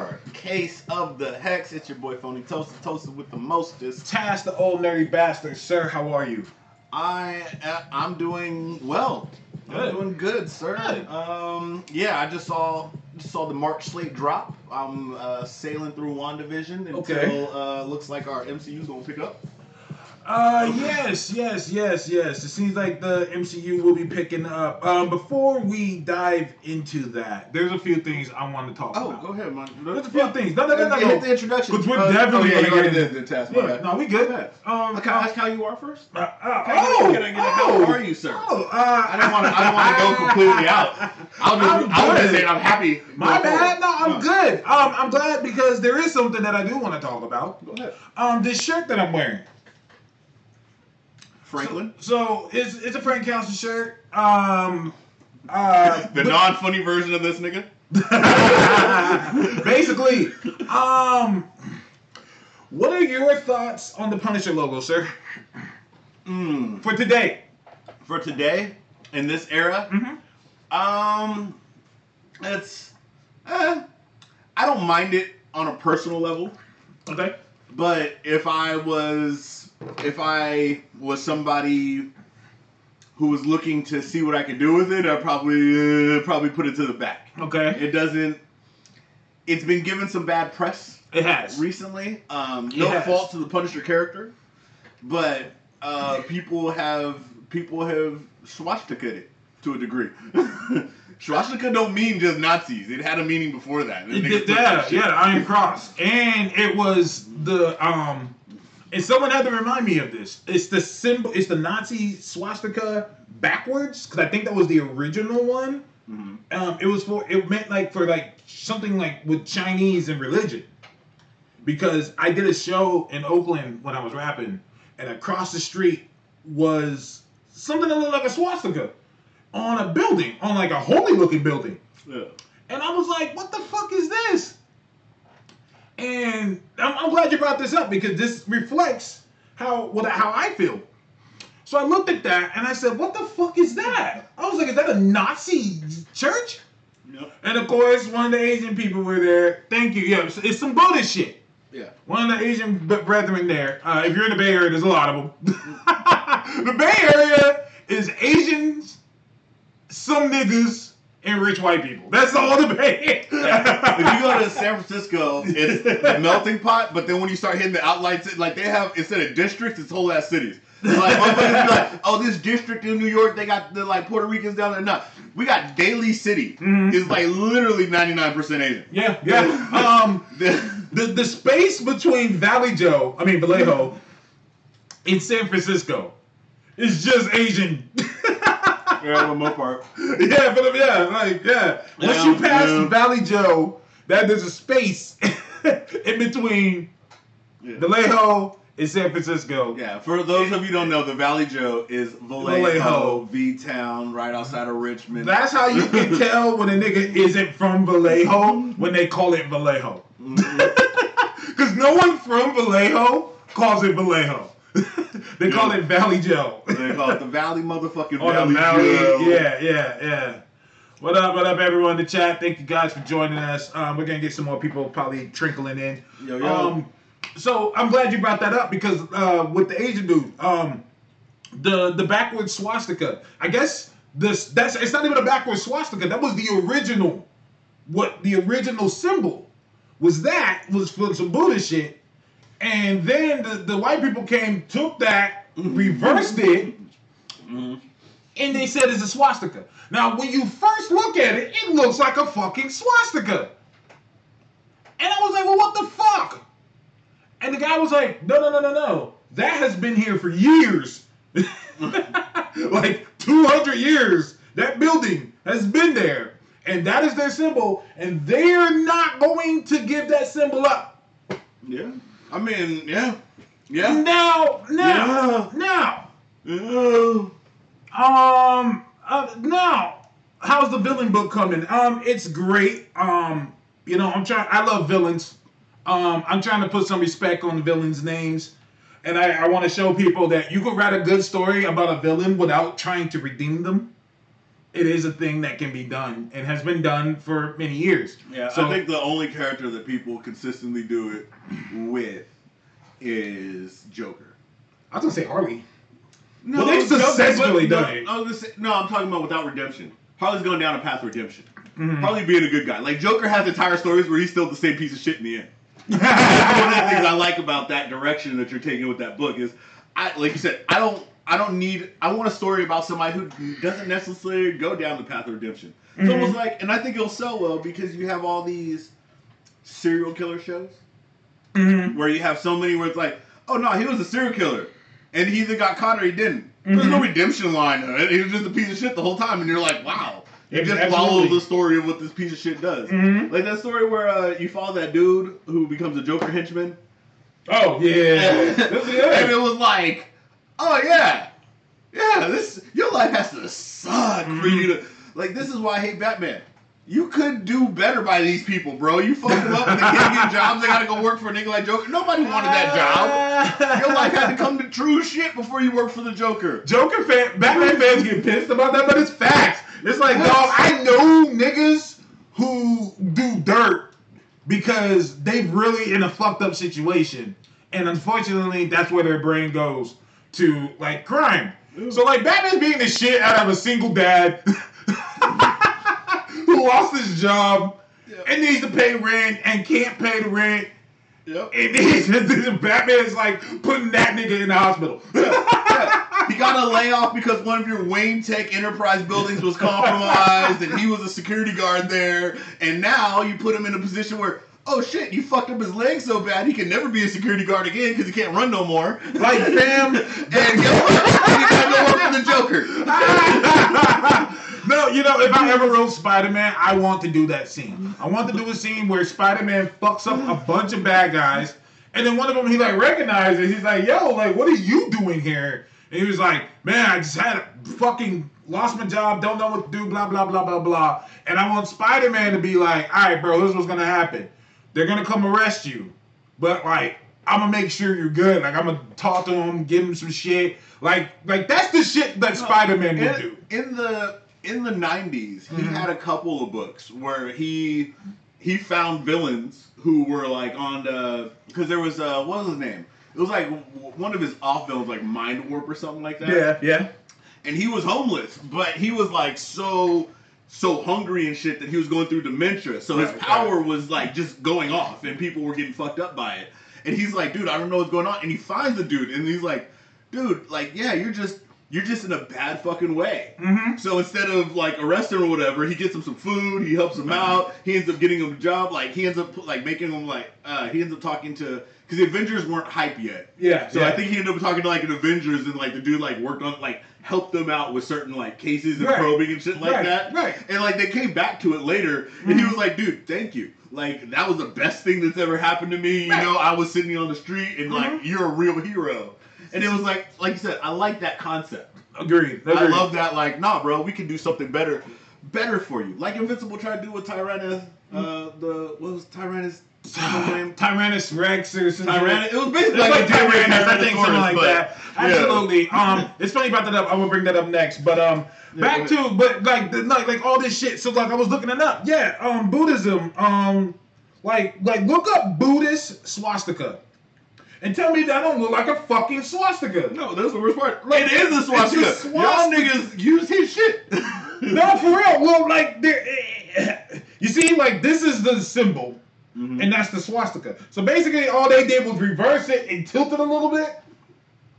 204. Case of the Hex. It's your boy Phony Toasted, toasted with the mostest. Task the old nerdy bastard, sir. How are you? I uh, I'm doing well. Good. I'm doing good, sir. Good. Um, yeah, I just saw just saw the March slate drop. I'm uh, sailing through WandaVision until Okay. uh, looks like our MCU's gonna pick up. Uh, yes, yes, yes, yes. It seems like the MCU will be picking up. Um, before we dive into that, there's a few things I want to talk Oh, about. Oh, go ahead, man. There's a few things. No, no, no, no, Yeah, hit the introduction. Because we're Uh, definitely oh, yeah, you already get did the test. My Yeah, no, we good. Um, Can I ask how you are first? uh, uh, Can I oh, can I get a- oh, how are you, sir? Oh, uh, I don't want to. I don't want to go completely out. I'll just. I'm I'll just say I'm happy. My bad. forward. No, I'm good. Um, I'm glad because there is something that I do want to talk about. Go ahead, Um, this shirt that I'm wearing. Franklin. So it's it's a Frank Castle shirt. Um, uh, the non-funny version of this nigga. basically, um, what are your thoughts on the Punisher logo, sir, Mm. for today? For today, in this era, Mhm. um, it's. Eh, I don't mind it on a personal level, Okay. but if I was, if I was somebody who was looking to see what I could do with it, I'd probably uh, probably put it to the back. Okay. It doesn't. It's been given some bad press It has. recently. Um, no Yes. fault to the Punisher character, but uh, people have people have swastika it to a degree. swastika don't mean just Nazis. It had a meaning before that. It did shit- yeah, Iron Cross, and it was the um, and someone had to remind me of this. It's the symbol. It's the Nazi swastika backwards because I think that was the original one. Mhm. Um, it was for it meant like for like something like with Chinese and religion. Because I did a show in Oakland when I was rapping, and across the street was something that looked like a swastika on a building, on like a holy looking building. Yeah. And I was like, what the fuck is this? And I'm, I'm glad you brought this up because this reflects how what how I feel. So I looked at that and I said, what the fuck is that? I was like, is that a Nazi church? Yep. And of course, one of the Asian people were there. Thank you. Yeah, it's, some Buddhist shit. Yeah. One of the Asian brethren there. Uh, if you're in the Bay Area, there's a lot of them. the Bay Area is Asians, some niggas, and rich white people. That's all the Bay. if you go to San Francisco, it's the melting pot. But then when you start hitting the outlets, like they have instead of districts, it's whole ass cities. Like, motherfuckers be like, oh, this district in New York, they got the like Puerto Ricans down there. No, we got Daly City. Mhm. It's like literally ninety nine percent Asian. yeah, yeah. Um, The- the the space between Valley Joe, I mean Vallejo, in San Francisco, is just Asian. yeah, more part. yeah, but yeah, like yeah. Once Yeah, you pass yeah. Valley Joe, that there's a space in between Yeah. Vallejo and San Francisco. Yeah, for those of you don't know, the Valley Joe is Vallejo, Vallejo. V Town, right outside of Richmond. That's how you can tell when a nigga isn't from Vallejo when they call it Vallejo. Because mm-hmm. no one from Vallejo calls it Vallejo. they call it Valley Joe. they call it the Valley motherfucking On Valley, Valley, Joe. yeah, yeah, yeah. What up, what up, everyone in the chat? Thank you guys for joining us. Um, we're gonna get some more people probably trickling in. Yo, yo. Um, so I'm glad you brought that up because uh, with the Asian dude, um, the the backwards swastika. I guess this that's it's not even a backwards swastika. That was the original. What the original symbol was that was for some Buddhist shit, and then the, the white people came, took that, reversed it, Mhm. and they said it's a swastika. Now, when you first look at it, it looks like a fucking swastika. And I was like, well, what the fuck? And the guy was like, no, no, no, no, no. That has been here for years. like 200 years. That building has been there. And that is their symbol. And they're not going to give that symbol up. Yeah. I mean, yeah. Yeah. Now, now, Yeah. now. Yeah. Um. Uh, now, how's the villain book coming? Um, it's great. Um, you know, I'm trying. I love villains. Um, I'm trying to put some respect on the villains' names, and I, I want to show people that you could write a good story about a villain without trying to redeem them. It is a thing that can be done and has been done for many years. Yeah, So- I think the only character that people consistently do it with is Joker. I was gonna say Harley. No, Well, they've successfully but- done it. No, I was gonna say- no, I'm talking about without redemption. Harley's going down a path of redemption. Mhm. Harley being a good guy. Like Joker has entire stories where he's still the same piece of shit in the end. One of the things I like about that direction that you're taking with that book is, I like you said, I don't, I don't need, I want a story about somebody who doesn't necessarily go down the path of redemption. It's Mhm. almost like, and I think it'll sell well because you have all these serial killer shows Mhm. where you have so many where it's like, oh no, he was a serial killer, and he either got caught or he didn't. There's no Mhm. redemption line it. He was just a piece of shit the whole time, and you're like, wow. You just follow the story of what this piece of shit does. Mhm. Like that story where uh, you follow that dude who becomes a Joker henchman. Oh yeah. and it was like, oh yeah, yeah, this your life has to suck for Mhm. you to like. This is why I hate Batman. You could do better by these people, bro. You fuck them up and they can't get jobs. They gotta go work for a nigga like Joker. Nobody wanted that job. Your life had to come to true shit before you work for the Joker. Joker fan, Batman fans get pissed about that, but it's facts. It's like, dog, I know niggas who do dirt because they really in a fucked up situation, and unfortunately, that's where their brain goes to like crime. So like, Batman's being the shit out of a single dad who lost his job and needs to pay rent and can't pay the rent. Yep. And then Batman's like putting that nigga in the hospital. He got a layoff because one of your Wayne Tech Enterprise buildings was compromised, and he was a security guard there. And now you put him in a position where, oh shit, you fucked up his leg so bad he can never be a security guard again because he can't run no more. Like, fam, and he gotta go work for the Joker. no, you know, if I ever wrote Spider Man, I want to do that scene. I want to do a scene where Spider Man fucks up a bunch of bad guys, and then one of them he like recognizes. He's like, "Yo, like, what are you doing here?" And he was like, "Man, I just had a fucking lost my job, don't know what to do, blah blah blah blah blah." And I want Spider Man to be like, "All right, bro, this is what's gonna happen. They're gonna come arrest you, but like." I'm gonna make sure you're good. Like I'm gonna talk to him, give him some shit. Like, like that's the shit that Spider-Man would do. in, the in the 90s he Mhm. had a couple of books where he he found villains who were like on the because there was uh what was his name it was like one of his off villains like mind warp or something like that yeah yeah. and he was homeless but he was like so so hungry and shit that he was going through dementia so his Right, power was like just going off and people were getting fucked up by it and he's like dude i don't know what's going on and he finds the dude and he's like dude like yeah you're just you're just in a bad fucking way Mm-hmm. so instead of like arresting or whatever, he gets him some food. He helps him out. He ends up getting him a job. Like he ends up like making him like uh, he ends up talking to because the Avengers weren't hype yet. Yeah. So yeah. I think he ended up talking to like an Avengers and like the dude like worked on like helped them out with certain like cases and Right. probing and shit like Right, that. right. And like they came back to it later and he Mhm. was like, dude, thank you. Like that was the best thing that's ever happened to me. You know, I was sitting on the street and like Mhm. you're a real hero. And it was like like you said, I like that concept. Agreed. I love that. Like, nah, bro, we can do something better, better for you. Like Invincible tried to do with Tyrannus. Uh, the what was Tyrannus' name? Tyrannus Rex or something. Tyrannus. It was basically It's like, like a Tyrannus, I think something like that. yeah. Absolutely. Um, it's funny about that up. I will bring that up next. But um, Yeah, back to but like the, like like all this shit. So like I was looking it up. Yeah. Um, Buddhism. Um, like like look up Buddhist swastika, and tell me that don't look like a fucking swastika. No, that's the worst part. Like, it is a it's swastika. a swastika. Y'all niggas use his shit. No, for real. Well, like there, you see, like this is the symbol. Mhm. and that's the swastika. So basically, all they did was reverse it and tilt it a little bit.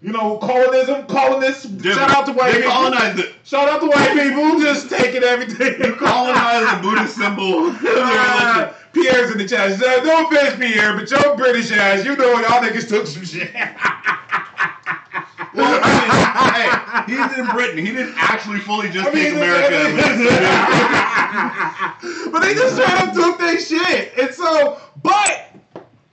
You know, colonism, colonists. Yeah, shout out to white they people. colonized it. Shout out to white people, just taking everything. You colonized the Buddhist symbol. Ah, Pierre's in the chat. No offense, Pierre, but your British ass, you know y'all niggas took some shit. well, I mean, hey, he's in Britain. He didn't actually fully just I mean, take America. but they just trying to took their shit. And so, but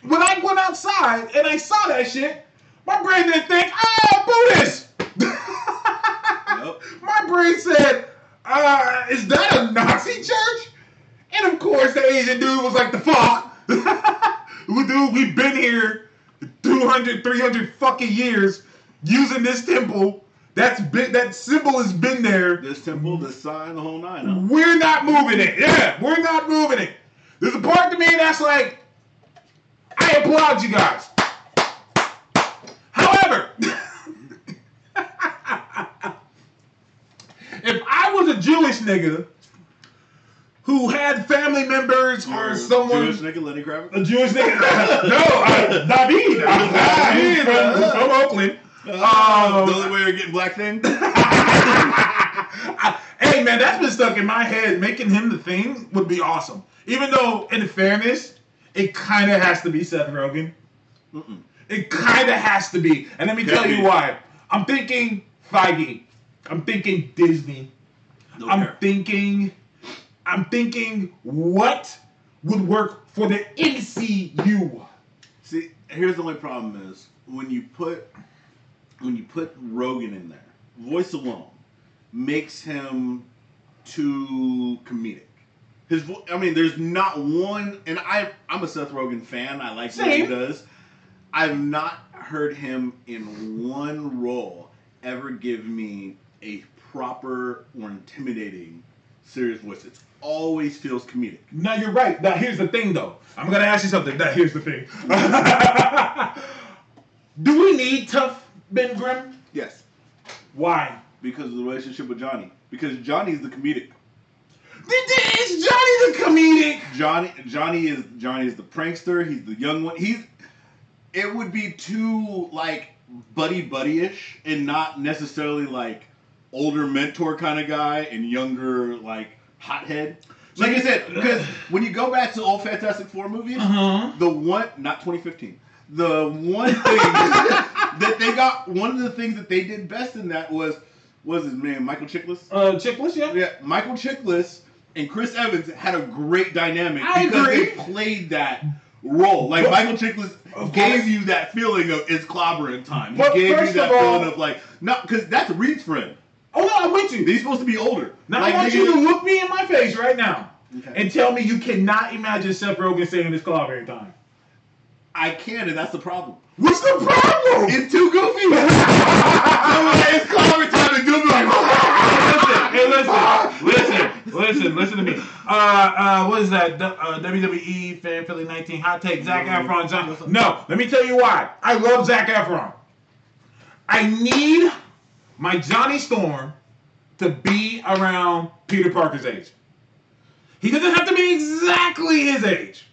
when I went outside and I saw that shit, my brain didn't think, oh, Buddhist. Yep. My brain said, uh, is that a Nazi church? And of course, the Asian dude was like, the fuck? Dude, we've been here 200, 300 fucking years using this temple That's been that symbol has been there. This temple, this sign, the whole nine. Huh? We're not moving it. Yeah, we're not moving it. There's a part to me that's like, I applaud you guys. However, if I was a Jewish nigga who had family members or someone Jewish nigga Lenny Kravitz. a Jewish nigga. no, uh, David. I'm David from, from Oakland. Uh, Um, the only way you're getting black thing. hey man, that's been stuck in my head. Making him the thing would be awesome. Even though, in fairness, it kind of has to be Seth Rogen. Mm-mm. It kind of has to be. And let me tell Can't you be. why. I'm thinking Feige. I'm thinking Disney. No I'm care. thinking. I'm thinking what would work for the MCU. See, here's the only problem is when you put when you put Rogen in there, voice alone makes him too comedic. His, vo- I mean, there's not one, and I, I'm a Seth Rogen fan. I like what he does. I've not heard him in one role ever give me a proper or intimidating serious voice. It always feels comedic. Now you're right. Now here's the thing, though. I'm gonna ask you something. Now here's the thing. Do we need tough Ben Grimm? Yes, Why? because of the relationship with Johnny. Because Johnny's the comedic. Is Johnny the comedic? Johnny Johnny is Johnny is the prankster. He's the young one. He's it would be too like buddy buddy ish and not necessarily like older mentor kind of guy and younger like hothead. Like I said, because when you go back to old Fantastic Four movies, Uh-huh. the one not 2015, the one thing that they got one of the things that they did best in that was was his name Michael Chiklis. Uh, Chiklis, yeah. Yeah, Michael Chiklis and Chris Evans had a great dynamic I because agree. they played that role. Like But- Michael Chiklis gave you that feeling of it's clobbering time. He gave you that of all- feeling of like not because that's Reed's friend. Oh no, I'm with you. He's supposed to be older. Now Like, I want you to look me in my face right now Okay. and tell me you cannot imagine Seth Rogen saying this clobbering time. I can, and that's the problem. What's the problem? It's too goofy. Like, it's clobbering time, and you'll like, Hey, listen, listen, listen, listen to me. Uh, uh, what is that? Uh, WWE Fan Philly 19 hot take. Zac Efron. John. No, let me tell you why. I love Zac Efron. I need my Johnny Storm to be around Peter Parker's age. He doesn't have to be exactly his age,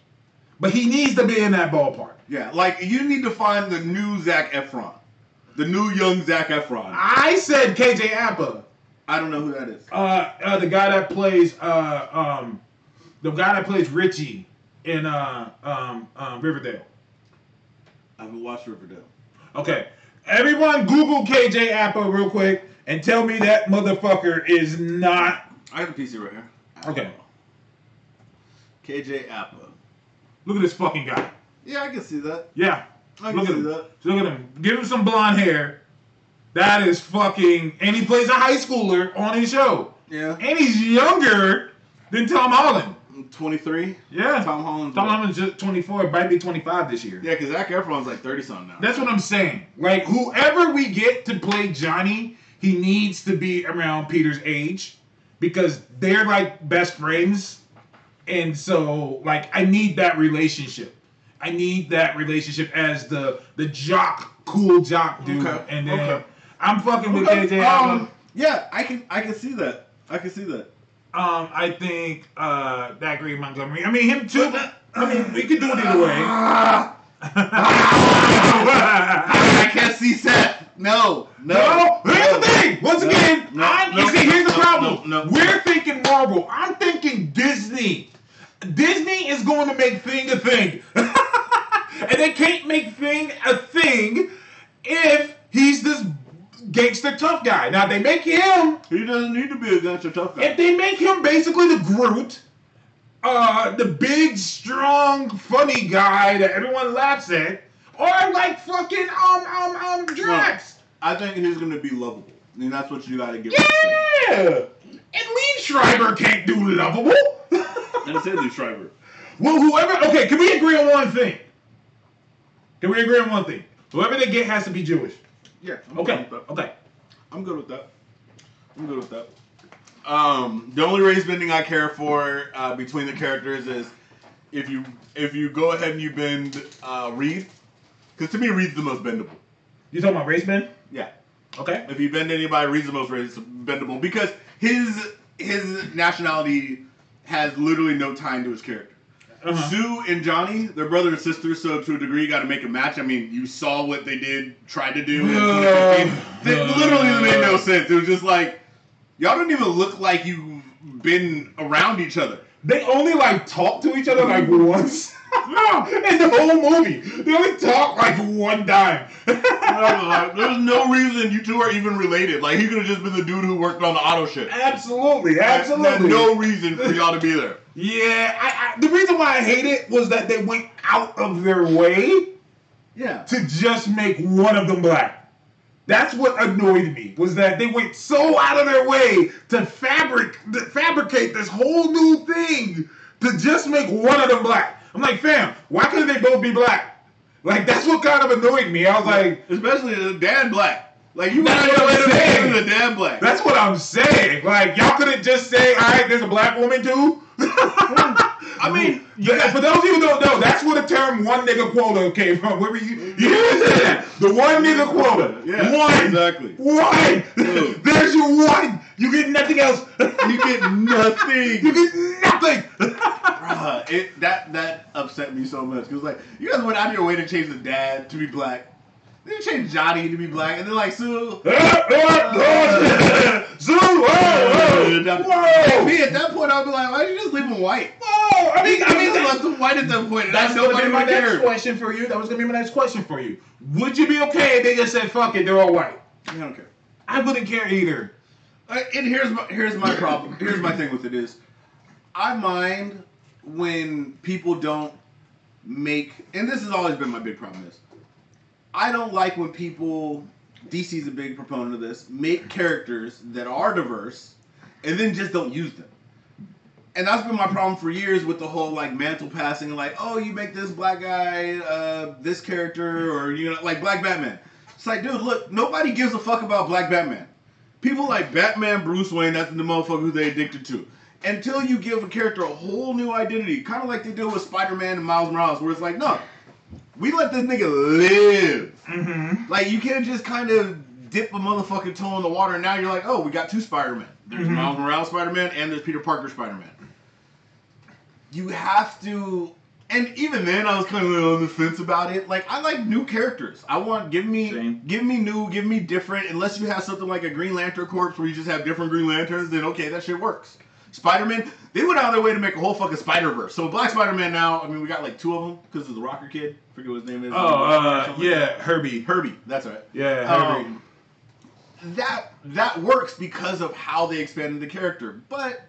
but he needs to be in that ballpark. yeah, like you need to find the new Zac Efron, the new young Zac Efron. I said KJ Appa. I don't know who that is. Uh, uh, the guy that plays uh, um, the guy that plays Richie in uh, um, um, Riverdale. I haven't watched Riverdale. Okay, everyone, Google KJ Appa real quick and tell me that motherfucker is not. I have a PC right here. Okay. KJ Appa. Look at this fucking guy. Yeah, I can see that. Yeah, I can look at him. that. Look at him. Give him some blonde hair. That is fucking. And he plays a high schooler on his show. Yeah. And he's younger than Tom Holland. 23. Yeah. Tom Holland's Tom? Holland's just 24, might be 25 this year. Yeah, because Zac Efron's like 30 something now. That's what I'm saying. Like whoever we get to play Johnny, he needs to be around Peter's age because they're like best friends. And so like I need that relationship. I need that relationship as the the jock, cool jock dude. Okay, And then okay. I'm fucking with Okay, KJ. um, yeah, I can I can see that. I can see that. um, I think uh that Green Montgomery. I mean him too. I mean we could do it either way. I can't see Seth. No, no. No, here's the thing. Once No, again, no, I'm, no, you see, here's the no, problem. no, no. We're thinking Marvel. I'm thinking Disney. Disney is going to make Thing a thing, and they can't make Thing a thing if he's this gangster tough guy. Now they make him. He doesn't need to be a gangster tough guy. If they make him basically the Groot, uh, the big, strong, funny guy that everyone laughs at, or like fucking um um um Drax. I think he's gonna be lovable. I mean, that's what you gotta give. Yeah! And Liev Schreiber can't do lovable. And say Liev Schreiber. well, whoever. Okay, can we agree on one thing? Can we agree on one thing? Whoever they get has to be Jewish. Yeah. I'm Okay, fine with that. okay. I'm good with that. I'm good with that. Um, the only race bending I care for uh, between the characters is if you if you go ahead and you bend uh, Reed, because to me Reed's the most bendable. You talking about race bend? Yeah. Okay. If you bend anybody, Reed's the most race bendable because his his nationality has literally no tie to his character. Uh-huh. Sue and Johnny, they're brother and sister, so to a degree, you got to make a match. I mean, you saw what they did, tried to do. in 2015. They literally made no sense. It was just like, y'all don't even look like you've been around each other. They only like talk to each other like once. In the whole movie, they only talk like one time. Like, There's no reason you two are even related. Like, he could have just been the dude who worked on the auto shit. absolutely, There's absolutely. no reason for y'all to be there. Yeah, I, I, the reason why I hate it was that they went out of their way Yeah. to just make one of them black. That's what annoyed me was that they went so out of their way to fabric to fabricate this whole new thing to just make one of them black. I'm like, fam, why couldn't they both be black? Like that's what kind of annoyed me. I was like, Especially the Dan Black. Like, you That's went what I'm to the Dan Black. that's what I'm saying. Like y'all couldn't just say, all right, there's a black woman too. I mean, Yeah, for those of you who don't know, that's where the term "one nigga quota" came from. Where were you, you that? The one nigga quota. Yeah, one. exactly. One. There's your one. You get nothing else. You get nothing. you get nothing. Bruh, it that that upset me so much because like you guys went out of your way to change the dad to be black, then you change Johnny to be black, and then like Sue. Zoom. Whoa. Me at that point, I'd be like, why did you just leave him white? Whoa. I mean, I mean, left him white at that point. that's nobody gonna be my next care. question for you. That was gonna be my next question for you. Would you be okay if they just said, "Fuck it, they're all white"? I don't care. I wouldn't care either. Uh, and here's my here's my problem. Here's my thing with it is, I mind when people don't make, and this has always been my big problem is, I don't like when people. DC's a big proponent of this. Make characters that are diverse, and then just don't use them. And that's been my problem for years with the whole like mantle passing, like, oh, you make this black guy uh, this character, or you know, like Black Batman. It's like, dude, look, nobody gives a fuck about Black Batman. People like Batman, Bruce Wayne, that's the motherfucker who they addicted to. Until you give a character a whole new identity, kind of like they do with Spider-Man and Miles Morales, where it's like, no, we let this nigga live. Mm-hmm. Like you can't just kind of dip a motherfucking toe in the water and now you're like, oh, we got two Spider-Man. There's Mhm. Miles Morales Spider-Man and there's Peter Parker Spider-Man. You have to and even then I was kind of on the fence about it. Like I like new characters. I want give me Same. give me new, give me different. Unless you have something like a Green Lantern Corps where you just have different Green Lanterns, then okay, that shit works. Spider-Man, they went out of their way to make a whole fucking Spider-Verse. So Black Spider-Man now, I mean, we got like two of them because of the Rocker Kid. forget what his name is. Oh, uh, yeah, Herbie. Herbie. That's right. Yeah, Herbie. Um, that that works because of how they expanded the character. But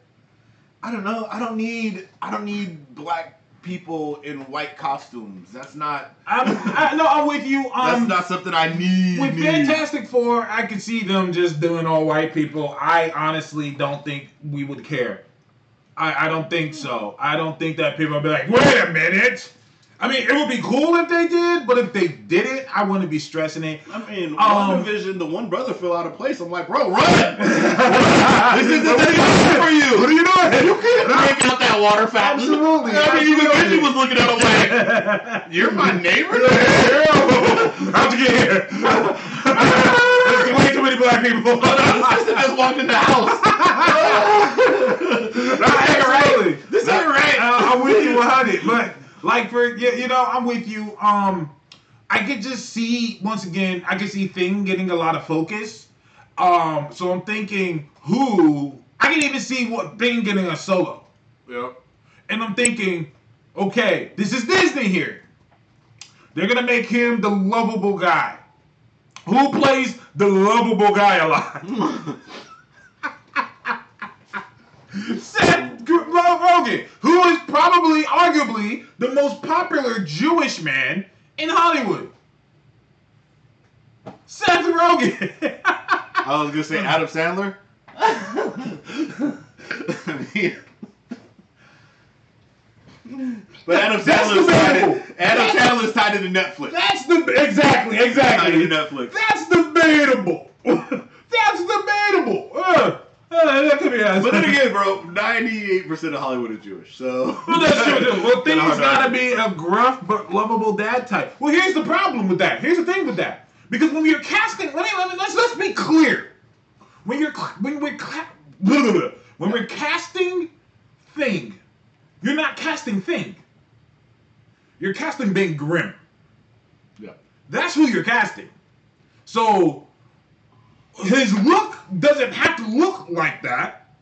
I don't know. I don't need I don't need black people in white costumes. That's not I'm, I, no, I'm with you. that's Um, not something I need. with need. Fantastic Four, I could see them just doing all white people. I honestly don't think we would care. I, I don't think so. I don't think that people would be like, wait a minute. I mean, it would be cool if they did, but if they didn't, I wouldn't be stressing it. I mean, Um, one division, the one brother fell out of place. I'm like, bro, run! this isn't anything for you. What are you doing? You can't break out that water fountain. Absolutely, I mean, even. Benji was looking at him like, "You're my neighbor." How'd you get here? There's way too many black people. This sister just walked in the house. Absolutely. This ain't right. I, I'm with you 100. But like for you, you know, I'm with you. Um, I could just see once again. I could see Thing getting a lot of focus. Um, so I'm thinking who. I can even see what Thing getting a solo, Yep. and I'm thinking, okay, this is Disney here. They're gonna make him the lovable guy. Who plays the lovable guy a lot? Seth G- Rogen, who is probably, arguably, the most popular Jewish man in Hollywood. Seth Rogen. I was gonna say Adam Sandler. But Adam That's Sandler's tied in, Adam Sandler's tied into Netflix. That's the exactly, exactly. Tied into Netflix. That's debatable. That's debatable. Uh, uh, that could be honest. But then again, bro, ninety-eight percent of Hollywood is Jewish, so. Well, that's true. Well, things gotta be a gruff but lovable dad type. Well, here's the problem with that. Here's the thing with that. Because when you're casting, let me, let me let's let's be clear. When you're when we're when we're casting thing, you're not casting thing. You're casting Ben Grimm. Yeah. That's who you're casting. So his look doesn't have to look like that.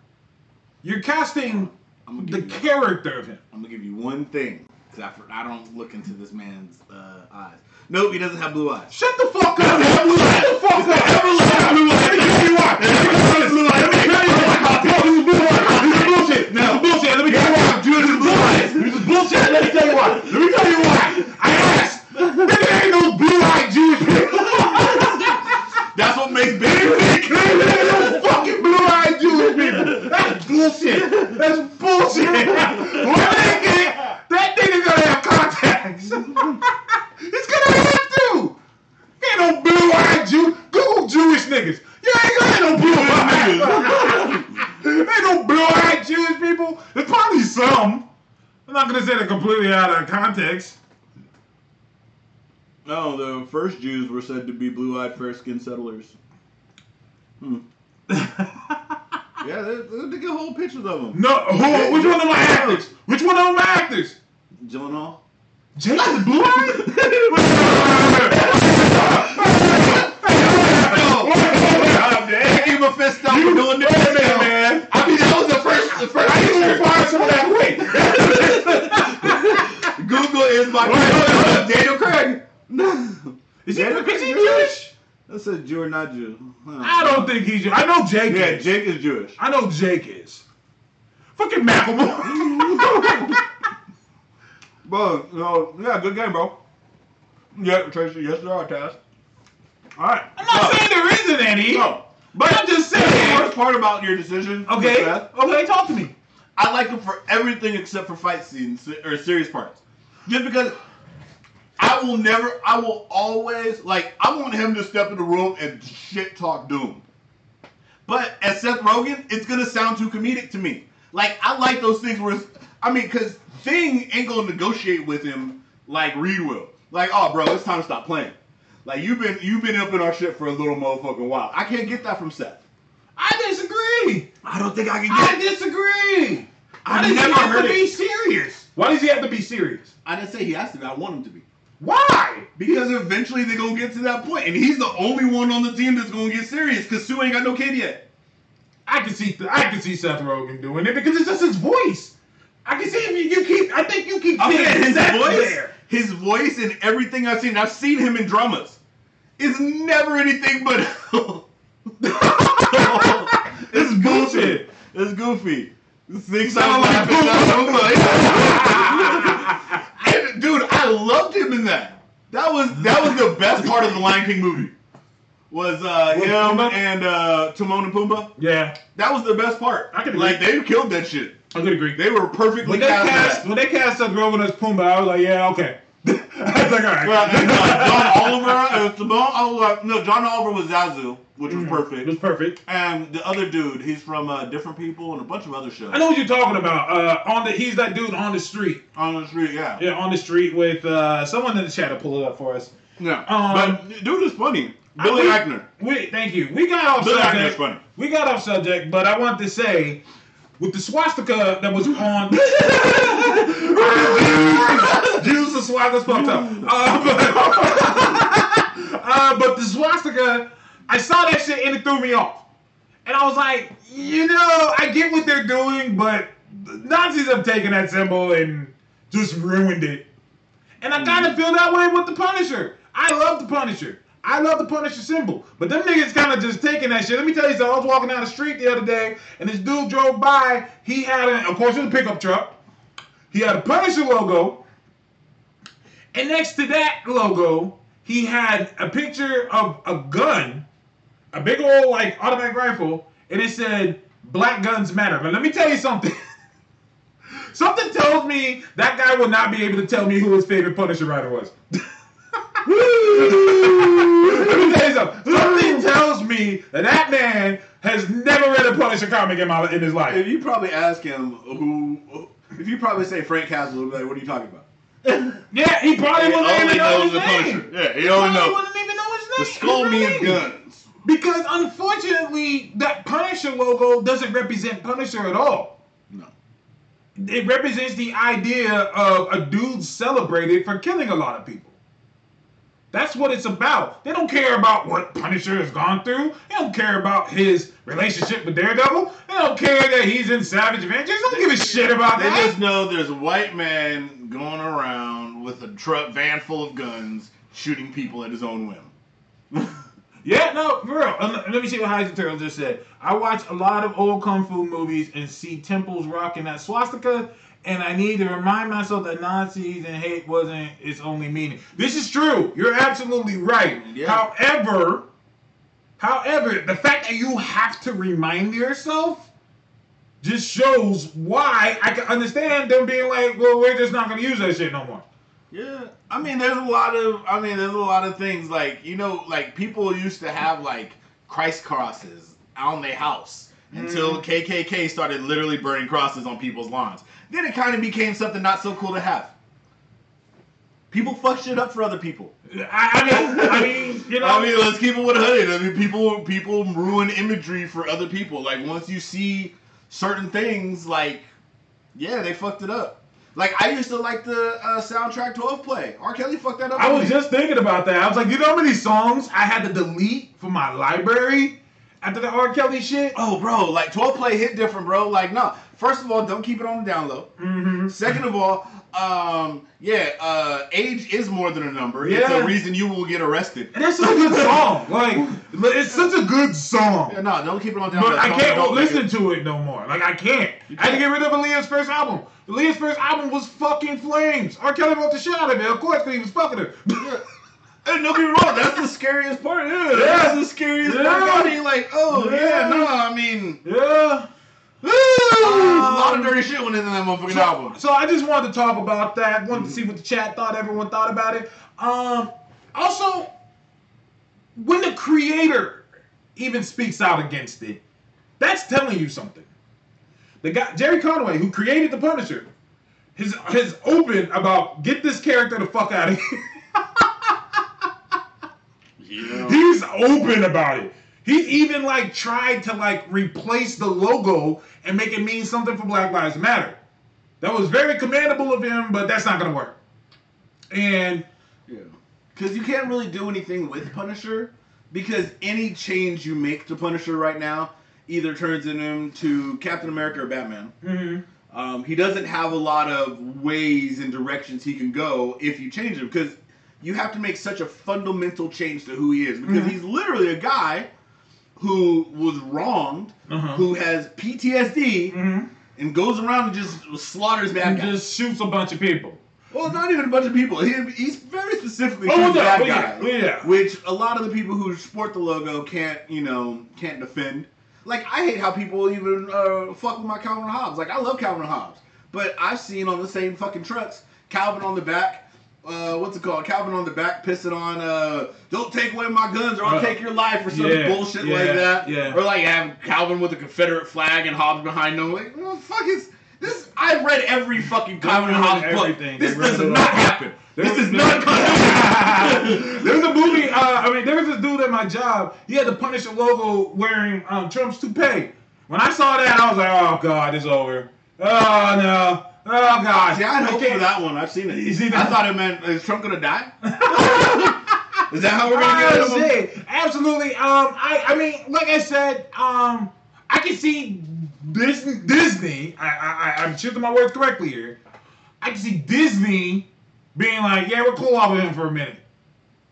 You're casting the you, character of him. I'm gonna give you one thing, cause I, I don't look into this man's uh, eyes. Nope, he doesn't have blue eyes. Shut the fuck up! Shut the fuck up! Everlasting blue eyes. Let me tell you why. Let me tell you why. This is bullshit. This is bullshit. This is bullshit. Let me tell you why. This is bullshit. This is bullshit. Let me tell you why. Let me tell you why. I asked. There ain't no blue-eyed Jewish people. That's what makes big. ain't fucking blue-eyed Jewish people. That's bullshit. That's bullshit. Why they get that nigga gonna have contacts? He's gonna have to. Ain't no blue-eyed Jew. Google Jewish niggas. You ain't got no blue-eyed. ain't no blue-eyed Jewish people. There's probably some. I'm not gonna say they're completely out of context. No, the first Jews were said to be blue-eyed, fair-skinned settlers. Hmm. Yeah, they, they, get whole pictures of them. No, who? Which one of them my actors? Which one of my actors? Gyllenhaal. Is blue-eyed. Give a fist up for doing this. Minute, man. I mean, that was the first, the first I need to find some of that weight. Google is my Daniel Craig. No. Is he, is he Jewish? That's a Jew or not Jew. Huh. I don't think he's. Jewish. I know Jake Yeah, is. Jake is Jewish. I know Jake is. Fucking Macklemore. Bro, no, yeah, good game, bro. Yeah, Tracy, yes, there are tasks. All right. I'm not saying there isn't any. No. But I'm just saying. The worst part about your decision, Okay. Okay, talk to me. I like him for everything except for fight scenes or serious parts. Just because I will never, I will always like. I want him to step in the room and shit talk Doom. But as Seth Rogen, it's gonna sound too comedic to me. Like I like those things where, it's, I mean, because Thing ain't gonna negotiate with him like Reed will. Like, oh, bro, it's time to stop playing. Like you've been you've been up in our shit for a little motherfucking while. I can't get that from Seth. I disagree. I don't think I can I get. it. disagree. Does he never have heard to it. be serious? Why does he have to be serious? I didn't say he has to be. I want him to be. Why? Because eventually they're gonna get to that point, and he's the only one on the team that's gonna get serious. Cause Sue ain't got no kid yet. I can see I can see Seth Rogen doing it because it's just his voice. I can see if you, you keep. I think you keep. I'm saying his Seth voice, there. his voice, and everything I've seen. I've seen him in dramas. Is never anything but. It's bullshit. It's goofy. Six like and, dude, I loved him in that. That was that was the best part of the Lion King movie. Was uh, him Pumbaa? and uh, Timon and Pumbaa. Yeah, That was the best part. I like agree. they killed that shit. I could agree. They were perfectly When they cast. cast that. when they cast Seth Rogen as Pumbaa, I was like, yeah, okay. I was like, all right. Well, and, uh, John Oliver, uh, Timon Oliver, no, John Oliver was Zazu, which was It perfect. was perfect. And the other dude, he's from uh, Difficult People and a bunch of other shows. I know what you're talking about. Uh, on the he's that dude on the street. On the street, yeah. Yeah, on the street with uh, someone in the chat to pull it up for us. Yeah. Um, but dude is funny. Billy I- Eichner. Wait, thank you. We got off Billy Eichner's subject. funny. We got off subject, but I want to say, with the swastika that was on. Fucked up. Uh, but, uh, but the swastika, I saw that shit and it threw me off. And I was like, you know, I get what they're doing, but the Nazis have taken that symbol and just ruined it. And I kind of feel that way with the Punisher. I love the Punisher. I love the Punisher symbol. But them niggas kind of just taking that shit. Let me tell you something. I was walking down the street the other day, and this dude drove by. He had, a, of course, it was a pickup truck. He had a Punisher logo. And next to that logo, he had a picture of a gun, a big old, like, automatic rifle, and it said, Black Guns Matter. But let me tell you something. Something tells me that guy will not be able to tell me who his favorite Punisher writer was. Let me tell you something. Something tells me that that man has never read a Punisher comic in, my, in his life. If you probably ask him who, if you probably say Frank Castle, be like, "What are you talking about?" Yeah, he probably He wouldn't even know his name. Yeah, he He only knows. wouldn't even know his name. The skull means guns. Because unfortunately, that Punisher logo doesn't represent Punisher at all. No. It represents the idea of a dude celebrated for killing a lot of people. That's what it's about. They don't care about what Punisher has gone through. They don't care about his relationship with Daredevil. They don't care that he's in Savage Avengers. They don't give a shit about They that. just know there's a white man going around with a truck van full of guns, shooting people at his own whim. Yeah, no, for real. Um, let me see what Heisman Turtle just said. I watch a lot of old kung fu movies and see temples rocking that swastika, and I need to remind myself that Nazis and hate wasn't its only meaning. This is true. You're absolutely right. Yeah. However, however, the fact that you have to remind yourself just shows why I can understand them being like, well, we're just not going to use that shit no more. Yeah, I mean, there's a lot of, I mean, there's a lot of things like you know, like people used to have like Christ crosses on their house until mm. KKK started literally burning crosses on people's lawns. Then it kind of became something not so cool to have. People fuck shit up for other people. I, I mean, I mean, you know, I mean, let's keep it with a hundred. I mean, people people ruin imagery for other people. Like once you see certain things, like yeah, they fucked it up. Like I used to like the uh, soundtrack 12 play. R. Kelly fucked that up. I was me. just thinking about that. I was like, you know how many songs I had to delete from my library after the R. Kelly shit? Oh, bro, like 12 play hit different, bro. Like, no. First of all, don't keep it on the down low. Mm-hmm. Second of all, um, yeah, uh, age is more than a number. It's Yeah. a reason you will get arrested. And that's such a good song. Like, it's such a good song. Yeah, no, don't keep it on down But. I can't don't listen it- to it no more. Like, I can't. You I had to can't. get rid of Aaliyah's first album. Aaliyah's first album was fucking flames. R. Kelly wrote the shit out of it, of course, because he was fucking her. Hey, don't get me wrong, that's the scariest part. Yeah, Yeah. that's the scariest Yeah. part. about it. Like, oh, yeah, Yeah. no, I mean, yeah. A lot of dirty shit went into that motherfucking So, album. so I just wanted to talk about that. Wanted to mm-hmm. see what the chat thought. Everyone thought about it. Um, also, when the creator even speaks out against it, that's telling you something. The guy Gerry Conway, who created the Punisher, has has open about get this character the fuck out of here. Yeah. Um, He's open about it. He even like tried to like replace the logo and make it mean something for Black Lives Matter. That was very commendable of him, but that's not gonna work. And Yeah. Because you can't really do anything with Punisher because any change you make to Punisher right now either turns him to Captain America or Batman. mhm. Um, he doesn't have a lot of ways and directions he can go if you change him because you have to make such a fundamental change to who he is because Mhm. he's literally a guy who was wronged, Uh-huh. who has PTSD, Mhm. and goes around and just slaughters bad and guys. just shoots a bunch of people. Well, not even a bunch of people. He, he's very specifically Oh, bad oh, yeah, guys, oh, yeah. which a lot of the people who sport the logo can't, you know, can't defend. Like I hate how people even uh, fuck with my Calvin Hobbes. Like I love Calvin Hobbes, but I've seen on the same fucking trucks Calvin on the back. Uh, what's it called? Calvin on the back pissing on uh, "Don't take away my guns or I'll take your life" or some yeah, bullshit yeah, like that. yeah. Or like have Calvin with a Confederate flag and Hobbes behind him. Like, what the fuck is this? I've read every fucking Calvin and Hobbes book. This does it all. not happen. This There- is not happen. there was a movie. Uh, I mean, there was this dude at my job. He had the Punisher logo wearing um, Trump's toupee. When I saw that, I was like, "Oh God, it's over. Oh no. Oh gosh, See, I had hope for that one. I've seen it. You see I thought it meant is Trump gonna die? is that how we're gonna get him? Absolutely. Um, I, I mean, like I said, um, I can see Disney. Disney. I, I, I'm choosing my words correctly here. I can see Disney being like, "Yeah, we're cool off of him for a minute.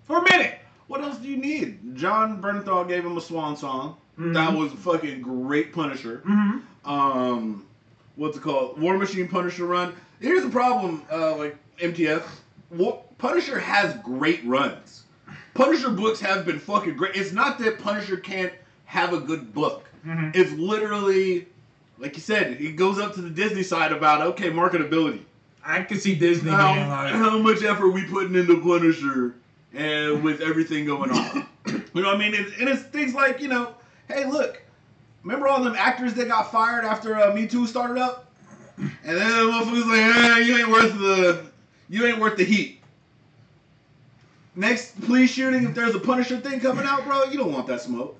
For a minute." What else do you need? Jon Bernthal gave him a swan song. Mhm. That was a fucking great Punisher. Mm-hmm. Um, what's it called? War Machine Punisher run. Here's the problem, uh, like MTF. Wa- Punisher has great runs. Punisher books have been fucking great. It's not that Punisher can't have a good book. Mhm. It's literally, like you said, it goes up to the Disney side about okay marketability. I can see Disney How, being like, how much effort we putting into Punisher, and with everything going on. You know what I mean? It, and it's things like, you know, hey, look, remember all them actors that got fired after uh, Me Too started up? And then the motherfuckers like, eh, you ain't worth the, you ain't worth the heat. Next police shooting, if there's a Punisher thing coming out, bro, you don't want that smoke.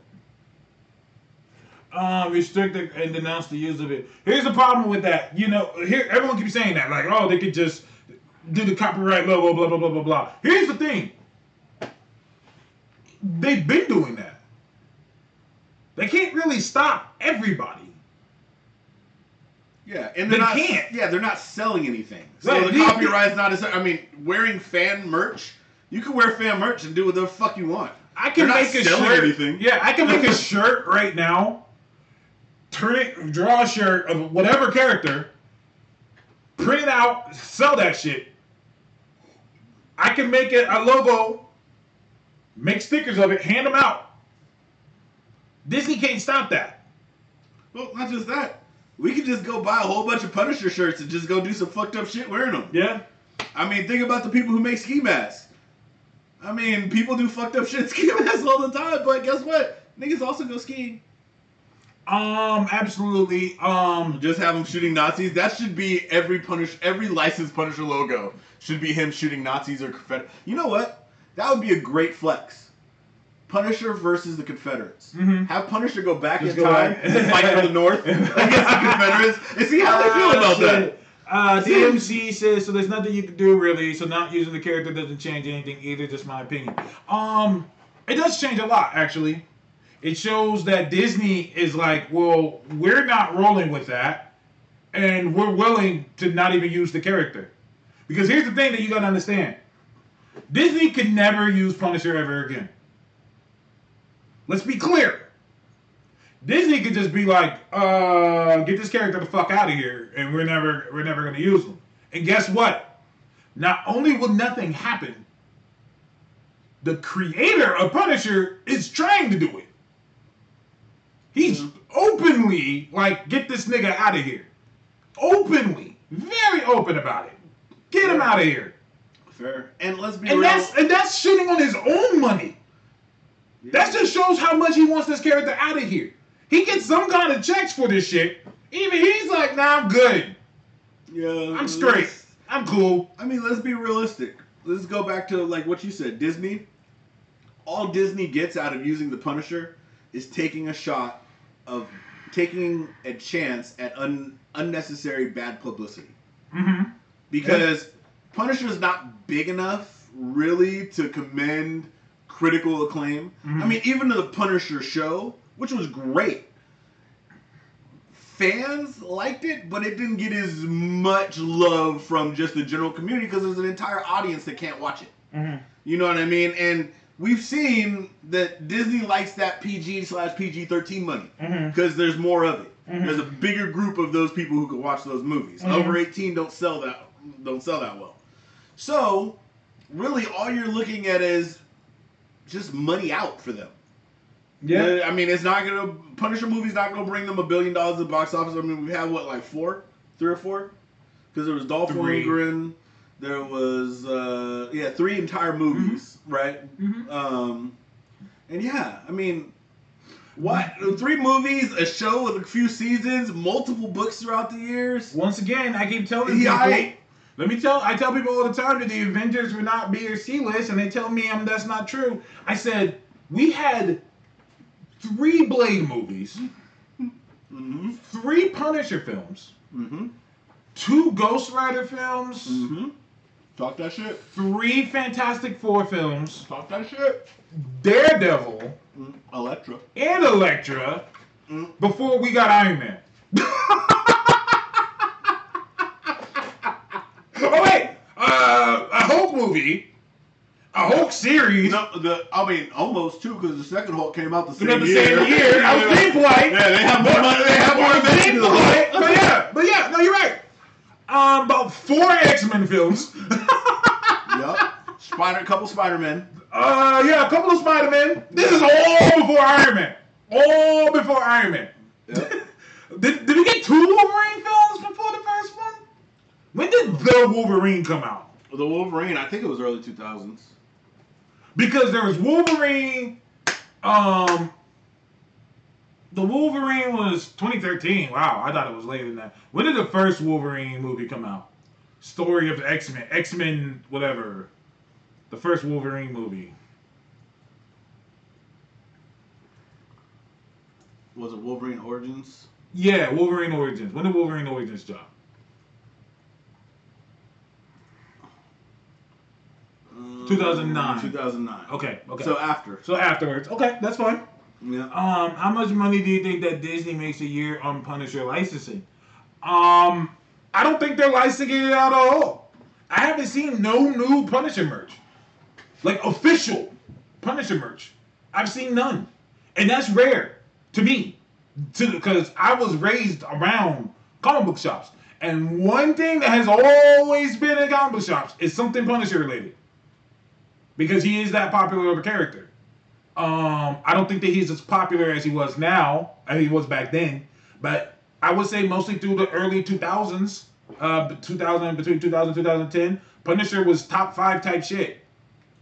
um, restrict the- and denounce the use of it. Here's the problem with that. You know, here everyone keeps saying that, like, oh, they could just do the copyright logo, blah blah blah blah blah. Here's the thing. They've been doing that. They can't really stop everybody. Yeah, and They not. can't. Yeah, they're not selling anything. So Right, the copyright's not. As, I mean, wearing fan merch, you can wear fan merch and do whatever the fuck you want. I can They're make a shirt. anything. Yeah, I can make a shirt right now. Turn it, draw a shirt of whatever character, print it out, sell that shit. I can make it a logo, make stickers of it, hand them out. Disney can't stop that. Well, not just that. We could just go buy a whole bunch of Punisher shirts and just go do some fucked up shit wearing them. Yeah. I mean, think about the people who make ski masks. I mean, people do fucked up shit ski masks all the time, but guess what? Niggas also go skiing. Um. Absolutely. Um. Just have them shooting Nazis. That should be every punish, every licensed Punisher logo should be him shooting Nazis or Confederate. You know what? That would be a great flex. Punisher versus the Confederates. Mhm. Have Punisher go back Just in go time back. and fight for the North against the Confederates and see how they feel about that. Uh, DMC says so. There's nothing you can do really. So not using the character doesn't change anything either. Just my opinion. Um, it does change a lot actually. It shows that Disney is like, well, we're not rolling with that, and we're willing to not even use the character. Because here's the thing that you gotta understand: Disney could never use Punisher ever again. Let's be clear. Disney could just be like, uh, get this character the fuck out of here, and we're never we're never gonna use him. And guess what? Not only will nothing happen, the creator of Punisher is trying to do it. He's openly like, get this nigga out of here. Openly. Very open about it. Get him out of here. Fair. And let's be And real. that's and that's shitting on his own money. That just shows how much he wants this character out of here. He gets some kind of checks for this shit. Even he's like, nah, I'm good. yeah, I'm straight. I'm cool. I mean, let's be realistic. Let's go back to like what you said. Disney. All Disney gets out of using the Punisher is taking a shot of taking a chance at un- unnecessary bad publicity. Mm-hmm. Because Punisher is not big enough, really, to commend critical acclaim. Mhm. I mean, even the Punisher show, which was great, fans liked it, but it didn't get as much love from just the general community because there's an entire audience that can't watch it. Mm-hmm. You know what I mean? And we've seen that Disney likes that PG slash PG 13 money because there's more of it. Mhm. There's a bigger group of those people who can watch those movies. Mhm. Over 18 don't sell that don't sell that well. So, really, all you're looking at is just money out for them. Yeah. I mean, it's not gonna Punisher movie's not gonna bring them a billion dollars at the box office. I mean, we've had what like four, three or four, because there was Dolph Three. Lundgren, there was uh yeah three entire movies, right? Mhm. Um, and yeah, I mean, what three movies, a show with a few seasons, multiple books throughout the years. Once again, I keep telling Yeah, people. I- let me tell. I tell people all the time that the Avengers were not B or C list, and they tell me um, that's not true. I said we had three Blade movies, Mm-hmm. three Punisher films, Mm-hmm. two Ghost Rider films, Mm-hmm. Talk that shit. three Fantastic Four films, Talk that shit. Daredevil, Mm. Elektra. and Elektra Mm. before we got Iron Man. oh wait, uh, a Hulk movie, a Hulk series. No, the I mean almost two because the second Hulk came out the same the year. same year. I was being polite. Yeah, they have more money. They have more I was being inventions. polite, But yeah, but yeah, no, you're right. Um, about four X Men films. Yep. Spider, couple Spider Men. Uh, yeah, a couple of Spider Men. This is all before Iron Man. All before Iron Man. Yep. Did, did we get two Wolverine films before the first one? When did the Wolverine come out? The Wolverine. I think it was early two thousands. Because there was Wolverine, Um, the Wolverine was 2013. Wow, I thought it was later than that. When did the first Wolverine movie come out? Story of the X Men, X Men, whatever. The first Wolverine movie. Was it Wolverine Origins? Yeah, Wolverine Origins. When did Wolverine Origins drop? Um, 2009. 2009. Okay, okay. So after. so afterwards, okay, that's fine. Yeah. Um, how much money do you think that Disney makes a year on Punisher licensing? Um, I don't think they're licensing it out at all. I haven't seen no new Punisher merch, like official Punisher merch. I've seen none, and that's rare to me, to because I was raised around comic book shops, and one thing that has always been in comic book shops is something Punisher related, because he is that popular of a character. Um, I don't think that he's as popular as he was now, as he was back then. But I would say mostly through the early 2000s, uh, 2000 between 2000 and 2010, Punisher was top five type shit.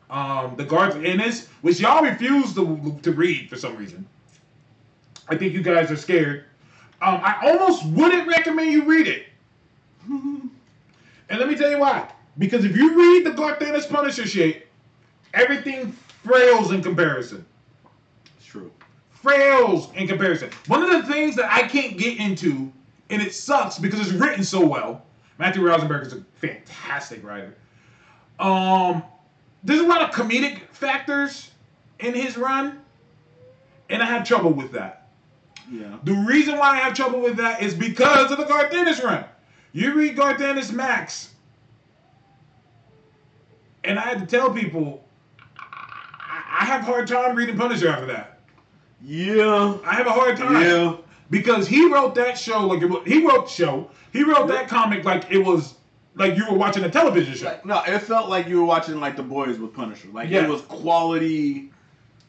Um, the Garth Ennis, which y'all refuse to to read for some reason. I think you guys are scared. Um, I almost wouldn't recommend you read it. and let me tell you why. Because if you read the Garth Ennis Punisher shit, everything frails in comparison. It's true. Frails in comparison. One of the things that I can't get into, and it sucks because it's written so well. Matthew Rosenberg is a fantastic writer. Um, there's a lot of comedic factors in his run, and I have trouble with that. Yeah. The reason why I have trouble with that is because of the Garth Ennis run. You read Garth Ennis Max, and I had to tell people have a hard time reading Punisher after that. Yeah. I have a hard time Yeah. because he wrote that show like it was, he wrote the show. He wrote that comic like it was like you were watching a television show. Like, no, it felt like you were watching like The Boys with Punisher. Like Yeah. it was quality.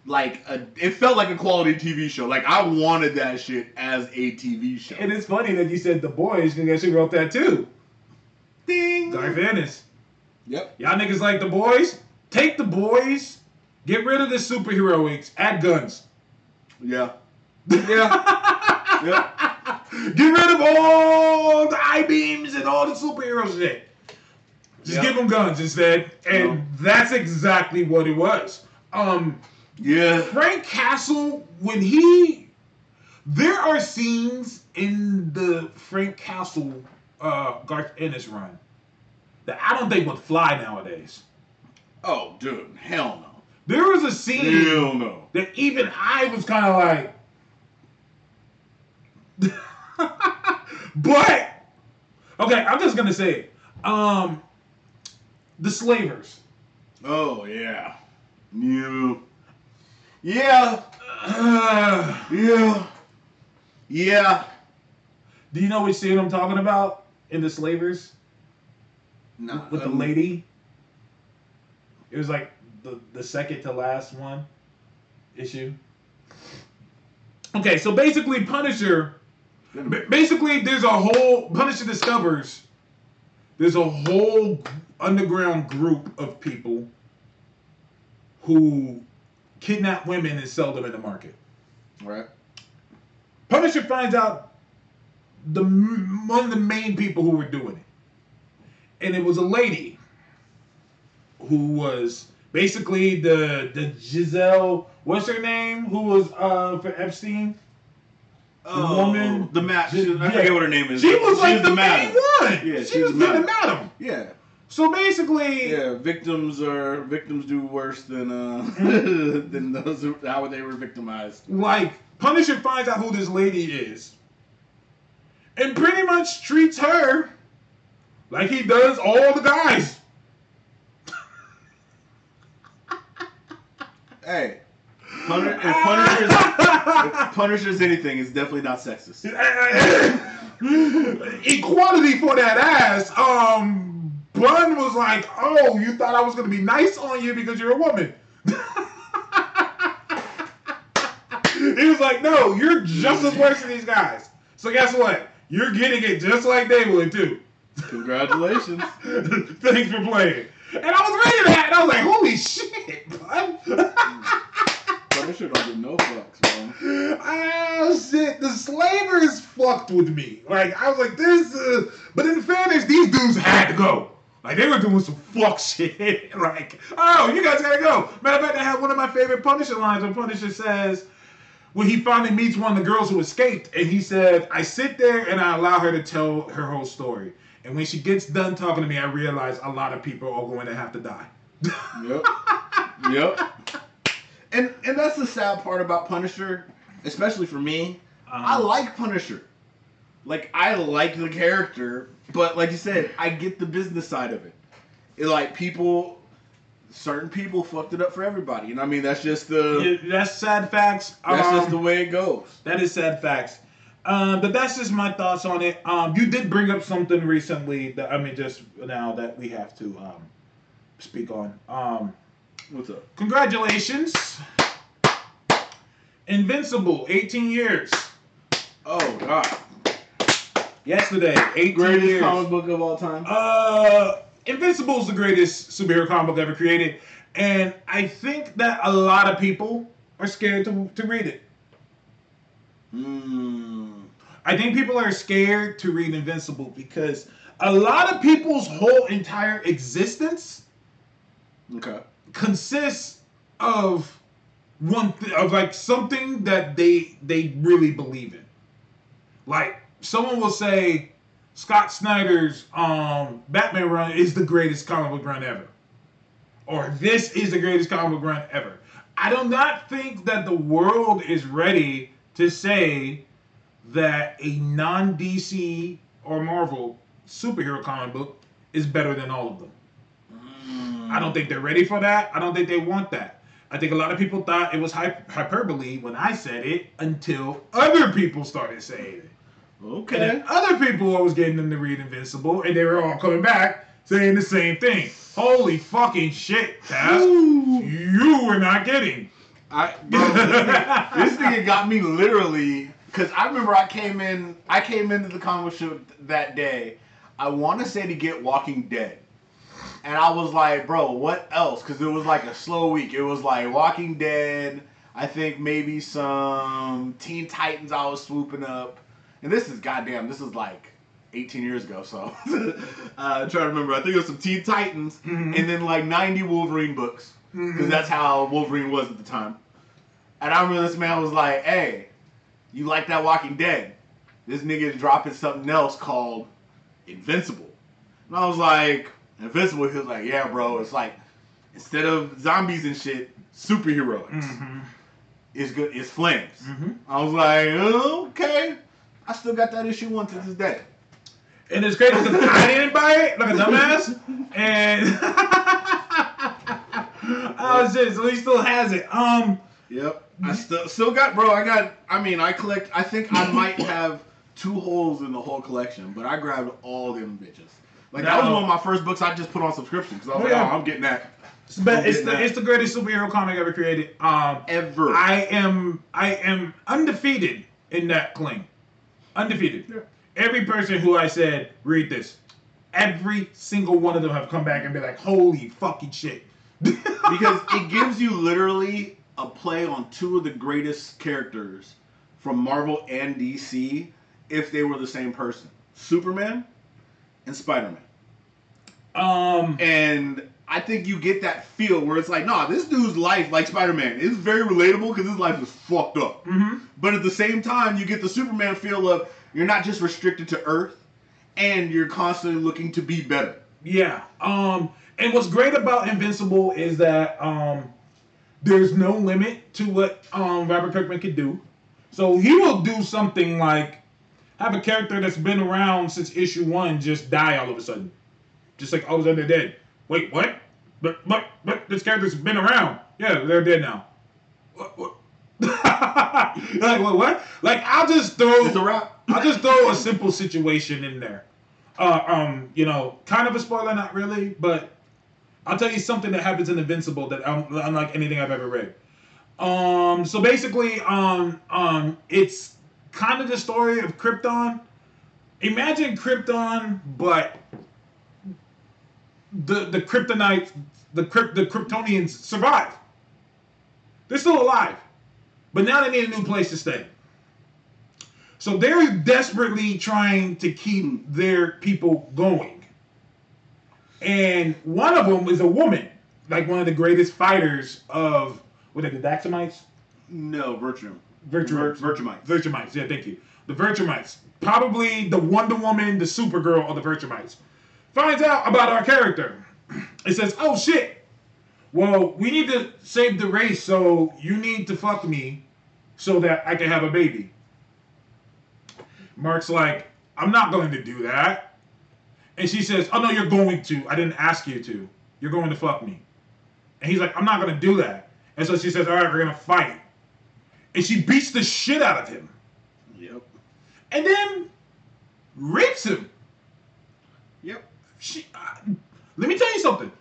Like a, it felt like a quality TV show. Like I wanted that shit as a TV show. And it's funny that you said the boys because she wrote that too. Ding. Garth Ennis. Yep. Y'all niggas like the boys? Take the boys, get rid of the superheroics, add guns. Yeah. Yeah. yep. Get rid of all the I beams and all the superhero shit. Just Yeah. give them guns instead, and Yeah. that's exactly what it was. Um, Yeah. Frank Castle, when he, there are scenes in the Frank Castle uh, Garth Ennis run that I don't think would fly nowadays. Oh, dude. Hell no. There was a scene Hell no. that even I was kind of like. but okay, I'm just gonna say it. Um, the slavers. Oh yeah. You. Yeah. Uh, Yeah. Yeah. do you know which scene I'm talking about in the slavers No. with the um, lady? It was like the the second to last one issue. Okay, so basically, Punisher Basically, there's a whole Punisher discovers there's a whole underground group of people who kidnap women and sell them in the market. Right. Punisher finds out the one of the main people who were doing it, and it was a lady who was basically the the Giselle. What's her name? Who was uh for Epstein? Oh, woman- The map. She- I yeah. forget what her name is. She was like the, main madam. one. Yeah, she she was was the madam. Yeah. So basically, Yeah, victims are victims do worse than uh Mm-hmm. than those who, how they were victimized. like Punisher finds out who this lady is, and pretty much treats her like he does all the guys. Hey, Punisher, if Punisher's if Punisher's anything, it's definitely not sexist. Equality for that ass. Um, Bun was like, "Oh, you thought I was gonna be nice on you because you're a woman." he was like, "No, you're just as worse than these guys." So guess what? You're getting it just like they would too. Congratulations. Thanks for playing. And I was reading that, and I was like, "Holy shit, bud!" But Punisher don't give no fucks, man. Oh shit, the slavers fucked with me. Like I was like, this. Uh... But in fairness, these dudes had to go. Like they were doing some fuck shit. like, oh, you guys gotta go. Matter of fact, I had one of my favorite Punisher lines where Punisher says, when he finally meets one of the girls who escaped, and he said, I sit there and I allow her to tell her whole story. And when she gets done talking to me, I realize a lot of people are going to have to die. Yep. yep. And and that's the sad part about Punisher, especially for me. I Um, like Punisher. Like I like the character, but like you said, I get the business side of it. It like people certain people fucked it up for everybody. And I mean that's just the Yeah, that's sad facts. that's Um, just the way it goes. That is sad facts. Um, but that's just my thoughts on it. Um, you did bring up something recently that I mean, just now that we have to um, speak on. Um, What's up? congratulations, Invincible, 18 years. Oh god. Yesterday, 18 Greatest years. comic book of all time. Uh, Invincible is the greatest superhero comic book ever created, and I think that a lot of people are scared to to read it. Mm. I think people are scared to read Invincible because a lot of people's whole entire existence Okay. consists of one th- of like something that they they really believe in. Like someone will say Scott Snyder's um Batman run is the greatest comic book run ever. Or this is the greatest comic book run ever. I do not think that the world is ready to say that a non DC or Marvel superhero comic book is better than all of them. I don't think they're ready for that. I don't think they want that. I think a lot of people thought it was hyp- hyperbole when I said it until other people started saying it. And Okay. then other people I was getting them to read Invincible, and they were all coming back saying the same thing. Holy fucking shit, Taz. You were not getting. I bro, this, nigga, this nigga got me literally because I remember I came in I came into the comic shop that day. I want to say to get Walking Dead, and I was like, bro, what else? Because it was like a slow week. It was like Walking Dead. I think maybe some Teen Titans. I was swooping up, and this is goddamn. This is like. 18 years ago, so uh, I'm trying to remember. I think it was some Teen Titans, Mhm. and then like 90 Wolverine books because Mhm. that's how Wolverine was at the time. And I remember this man was like, "Hey, you like that Walking Dead? This nigga is dropping something else called Invincible." And I was like, "Invincible?" He was like, "Yeah, bro. It's like instead of zombies and shit, superheroes. Mm-hmm. It's good. It's flames." Mm-hmm. I was like, "Okay." I still got that issue one to this day. And it's crazy because I didn't buy it like a dumbass, and oh shit, so he still has it. Um, Yep. I still still got bro, I got I mean I collect I think I might have two holes in the whole collection, but I grabbed all them bitches. Like that was No. one of my first books I just put on subscription because I was Oh, like, yeah. oh, I'm getting that it's, the, I'm it's the that. it's the greatest superhero comic ever created. Um, ever. I am I am undefeated in that claim. Undefeated. Yeah. Every person who I said read this, every single one of them have come back and be like, "Holy fucking shit!" because it gives you literally a play on two of the greatest characters from Marvel and DC if they were the same person. Superman and Spider-Man. um, And I think you get that feel where it's like, nah, this dude's life, like Spider Man, is very relatable because his life is fucked up. mhm. But at the same time, you get the Superman feel of you're not just restricted to Earth, and you're constantly looking to be better. Yeah. Um, and what's great about Invincible is that um, there's no limit to what um, Robert Kirkman could do. So he will do something like have a character that's been around since issue one just die all of a sudden, just like all of a sudden they're dead. Wait, what? But but but this character's been around. Yeah, they're dead now. What? what? like what? What? Like I'll just throw. It's a wrap. I'll just throw a simple situation in there. Uh, um, you know, kind of a spoiler, not really, but I'll tell you something that happens in Invincible that unlike anything I've ever read. Um, so basically, um, um, it's kind of the story of Krypton. Imagine Krypton, but the the Kryptonites, the the Kryptonians survive. They're still alive. But now they need a new place to stay. So they're desperately trying to keep their people going. And one of them is a woman, like one of the greatest fighters of what are they, the Daxamites? No, Virtue. Virtu- Vir- Virtumites. Virtumites, yeah, thank you. The Virtumites. Probably the Wonder Woman, the Supergirl of the Virtumites. Finds out about our character. It says, oh shit. Well, we need to save the race, so you need to fuck me so that I can have a baby. Mark's like, I'm not going to do that. And she says, Oh no, you're going to. I didn't ask you to. You're going to fuck me. And he's like, I'm not going to do that. And so she says, All right, we're going to fight. And she beats the shit out of him. Yep. And then rapes him. Yep. She, uh, let me tell you something.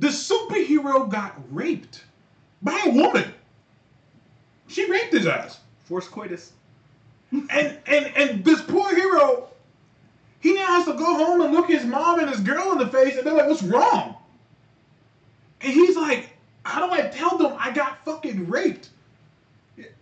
The superhero got raped by a woman. She raped his ass. Force coitus. And and and this poor hero, he now has to go home and look his mom and his girl in the face, and they're like, "What's wrong?" And he's like, "How do I tell them I got fucking raped?"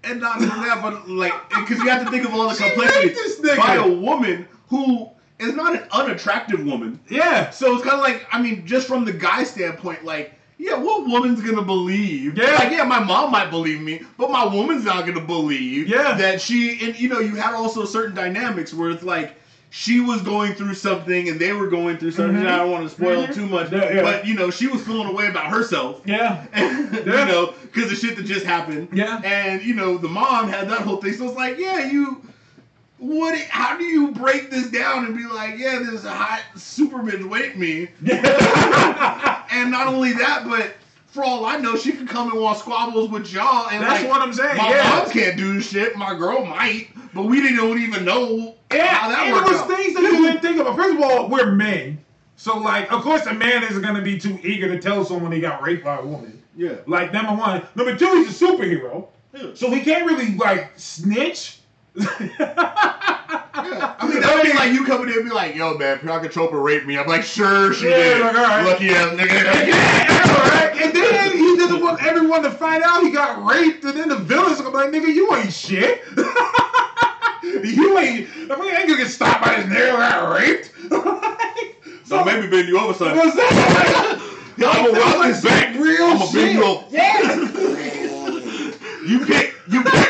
And not only that, but like, because you have to think of all the She complexity raped this nigga. by a woman who is not an unattractive woman. Yeah, So it's kind of like, I mean, just from the guy standpoint, like, yeah, what woman's gonna believe? Yeah. like, yeah, my mom might believe me, but my woman's not gonna believe. Yeah. that she and you know, you had also certain dynamics where it's like. She was going through something, and they were going through something. Mhm. I don't want to spoil Mhm. too much, Yeah, yeah. but you know, she was feeling a way about herself. yeah, you Yeah. know, because the shit that just happened. Yeah. And you know, the mom had that whole thing. So it's like, yeah, you. What? How do you break this down and be like, yeah, this hot super bitch raped me? yeah. And not only that, but for all I know, she could come and want squabbles with y'all. And That's like, what I'm saying, My yeah. mom can't do shit. My girl might, but we didn't even know Yeah, how that and worked it was out. things that you didn't think about. First of all, we're men. So, like, of course, a man isn't going to be too eager to tell someone he got raped by a woman. Yeah. Like, number one. Number two, he's a superhero. Yeah. So he can't really, like, snitch. Yeah. I mean, that would be like you coming in and be like, yo, man, Priyanka Chopra raped me. I'm like, sure, she Yeah, did. like, all right. Lucky ass nigga. Yeah, right? And then he didn't want everyone to find out he got raped, and then the villains are like, nigga, you ain't shit. you ain't. I mean, I ain't gonna get stopped by this nigga who got raped. So maybe bend you over, son. What's that? I'm gonna rock this back. Real I'm gonna shit. bend you over. Yeah. You pick. You pick.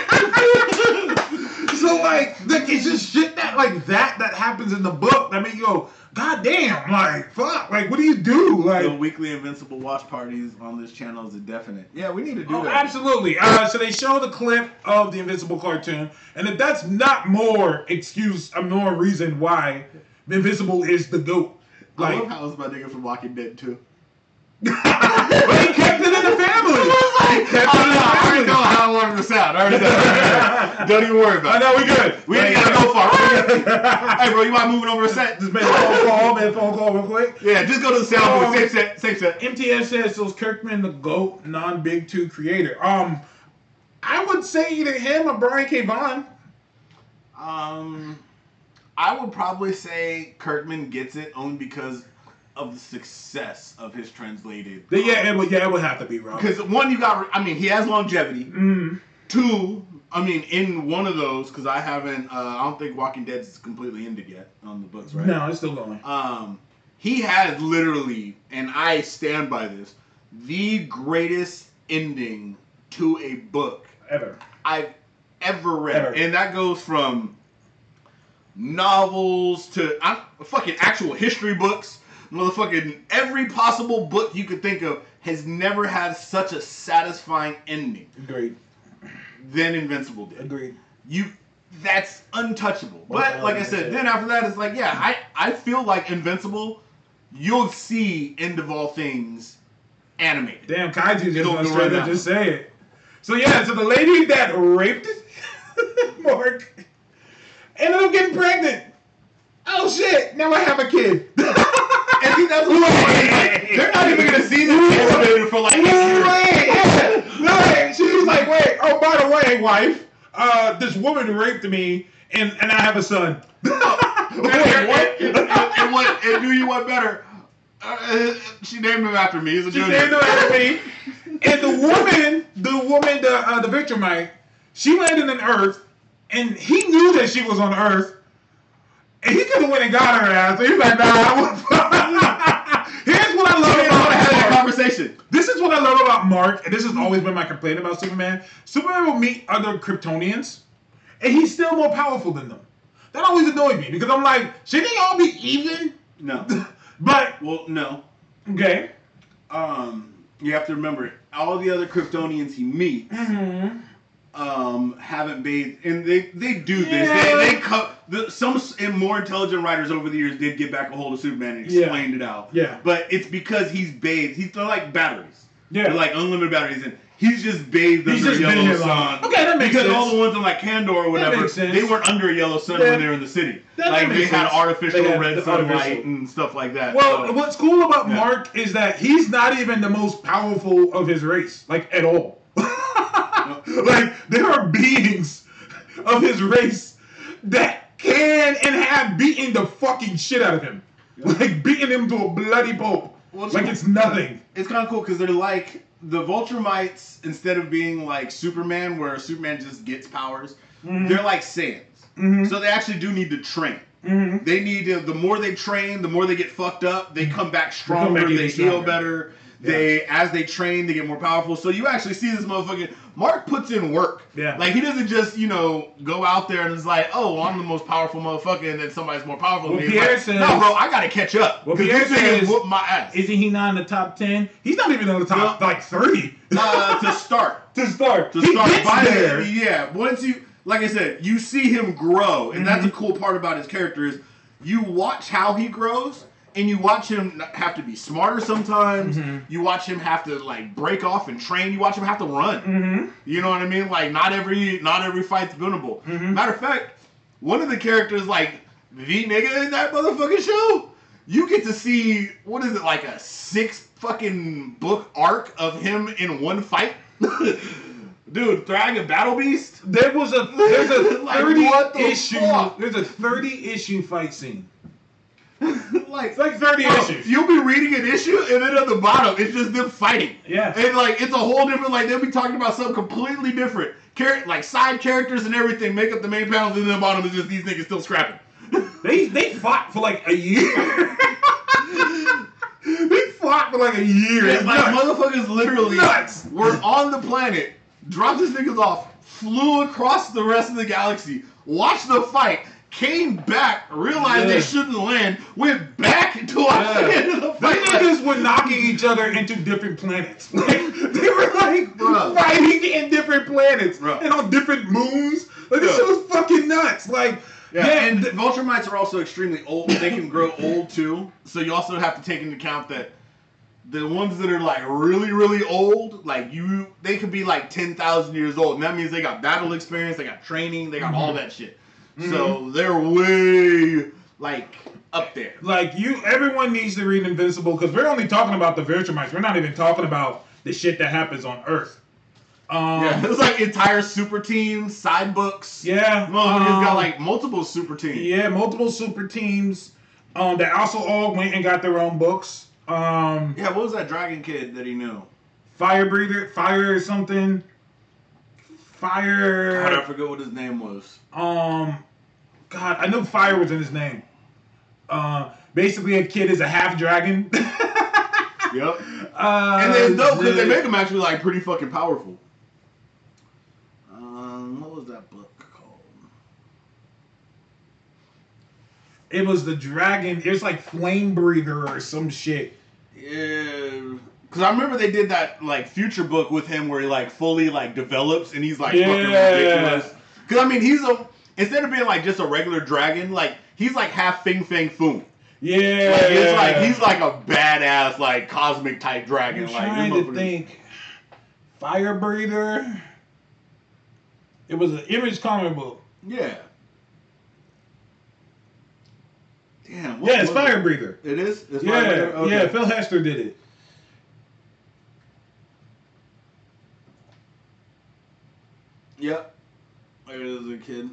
So like, like it's just shit that like that that happens in the book. that mean, you go, god damn, like fuck, like what do you do? Like, The weekly Invincible watch parties on this channel is a definite. Yeah, we need to do Oh, that. absolutely. Uh, so they show the clip of the Invincible cartoon, and if that's not more excuse, uh, more reason why Invincible is the goat. I Like, love how it's my nigga from Walking Dead too. but he kept it in the family. He kept it in I already know how I wanted to sound. I already know. Don't even worry about it. I know we good. We ain't gotta go far. hey, bro, you mind moving over a set? Just make a phone call, make a phone call real quick. Yeah, just go to the sound Um, booth. Safe set. Safe set. MTS says so is Kirkman the GOAT non-Big Two creator. Um, I would say either him or Brian K. Vaughan. Um, I would probably say Kirkman gets it only because of the success of his translated. Yeah, it would, yeah, it would have to be Rob. Because one, you got. I mean, he has longevity. Mm, Two, I mean, in one of those, because I haven't. Uh, I don't think Walking Dead is completely ended yet on the books, right? no, it's still going. Um, he has literally, and I stand by this, the greatest ending to a book Ever. I've ever read, Ever. and that goes from novels to I, fucking actual history books, motherfucking every possible book you could think of has never had such a satisfying ending Agreed. than Invincible did. Agreed. You, that's untouchable. One But like I said, then after that, it's like yeah, I I feel like Invincible, you'll see end of all things animated. Damn, Kaiju just Don't went go straight right to just say it. So yeah, so the lady that raped Mark ended up getting pregnant. Oh shit! Now I have a kid. That's what like, they're not even gonna see this animated for like. Wait, no, she was like, wait. Oh, by the way, wife, uh, this woman raped me, and and I have a son. Wait, what? and, and what? And do you want better? Uh, she named him after me. He's a She junior. named her after me. And the woman, the woman, the uh, the Victormite, She landed on Earth, and he knew that she was on Earth, and he could have went and got her ass. He's like, nah, I want Here's what I love They don't about have that Mark. conversation. This is what I love about Mark, and this has always been my complaint about Superman. Superman will meet other Kryptonians, and he's still more powerful than them. That always annoyed me because I'm like, shouldn't they all be even? No. But Well, no. okay. Um, you have to remember all the other Kryptonians he meets Mm-hmm. Um, haven't bathed, and they they do this. Yeah. They they co- the, some and more intelligent writers over the years did get back a hold of Superman and Yeah. explained it out. Yeah. But it's because he's bathed. He's they're like batteries. Yeah. They're like unlimited batteries, and he's just bathed He's under just been yellow sun. Okay, that makes because sense. all the ones in like Kandor or whatever, they weren't under a yellow sun Yeah. when they were in the city. That like they makes had artificial They had red sunlight artificial. and stuff like that. Well, So- what's cool about Yeah. Mark is that he's not even the most powerful of his race, like at all. like there are beings of his race that can and have beaten the fucking shit out of him, like beating him to a bloody pulp, Well, it's like cool. it's nothing. it's kind of cool because they're like the Vulturemites instead of being like Superman, where Superman just gets powers. Mm-hmm. They're like Saiyans, so they actually do need to train. Mhm. They need to. The more they train, the more they get fucked up. They come back come back stronger. even They heal stronger. better. They as they train, they get more powerful. So you actually see this motherfucker. Mark puts in work. Yeah. Like he doesn't just you know go out there and it's like, oh, well, I'm the most powerful motherfucker, and then somebody's more powerful. Well, than me. Pierre like, says- no, bro, I gotta catch up. Well, Pierre says- whoop my ass. Isn't he not in the top ten? He's not even in the top No. like thirty. uh, to start. to start, To he start gets by there. yeah. Once you, like I said, you see him grow, and that's Mm-hmm. the cool part about his character is you watch how he grows, and you watch him have to be smarter sometimes. Mm-hmm. You watch him have to like break off and train. You watch him have to run. Mm-hmm. You know what I mean? Like not every not every fight's winnable. Mm-hmm. Matter of fact, one of the characters like the nigga in that motherfucking show, you get to see what is it like a six fucking book arc of him in one fight. Dude, Dragon Battle Beast. There was a there's a Like, thirty the issue fuck? there's a thirty issue fight scene. like, It's like thirty bro, issues. you'll be reading an issue, and then at the bottom, it's just them fighting. Yeah. And like, it's a whole different. Like, they'll be talking about something completely different. Char- like side characters and everything make up the main panels, and then the bottom is just these niggas still scrapping. They they fought for like a year. they fought for like a year. It's like nuts. motherfuckers literally Nuts. were on the planet, dropped these niggas off, flew across the rest of the galaxy, watched the fight, came back, realized Yeah. they shouldn't land, went back to Yeah. the end of the fight. niggas were knocking each other into different planets. Like they were like Bruh. fighting in different planets Bruh. and on different moons. Like this Yeah. shit was fucking nuts. Like Yeah, yeah, and Vulturemites are also extremely old. They can grow old too. So you also have to take into account that the ones that are like really, really old, like you, they could be like ten thousand years old, and that means they got battle experience, they got training, they got all mm-hmm. that shit. So they're way like up there. like you everyone needs to read Invincible because we're only talking about the Virtuemites. We're not even talking about the shit that happens on Earth. Um, Yeah, it's like entire super teams, side books. yeah, um, got like multiple super teams. yeah, multiple super teams um, that also all went and got their own books. Um, Yeah, what was that dragon kid that he knew? Fire breather, fire or something. Fire. God, I forget what his name was. Um, God, I know fire was in his name. Uh, basically, a kid is a half dragon. Yep. uh, And then no, because they make him actually like pretty fucking powerful. Um, what was that book called? It was the dragon. It was like flame breather or some shit. Yeah, because I remember they did that like future book with him where he like fully like develops and he's like fucking ridiculous. Because I mean, he's a instead of being like just a regular dragon, like he's like half Fing Fang Foom. Yeah, Like, it's like he's like a badass like cosmic type dragon. I'm like trying to think. Fire breather. It was an image comic book. Yeah. Damn. what Yeah, it's was it? fire breather. It is. It's Yeah, Fire Okay. yeah. Phil Hester did it. Yep. There it is, a kid.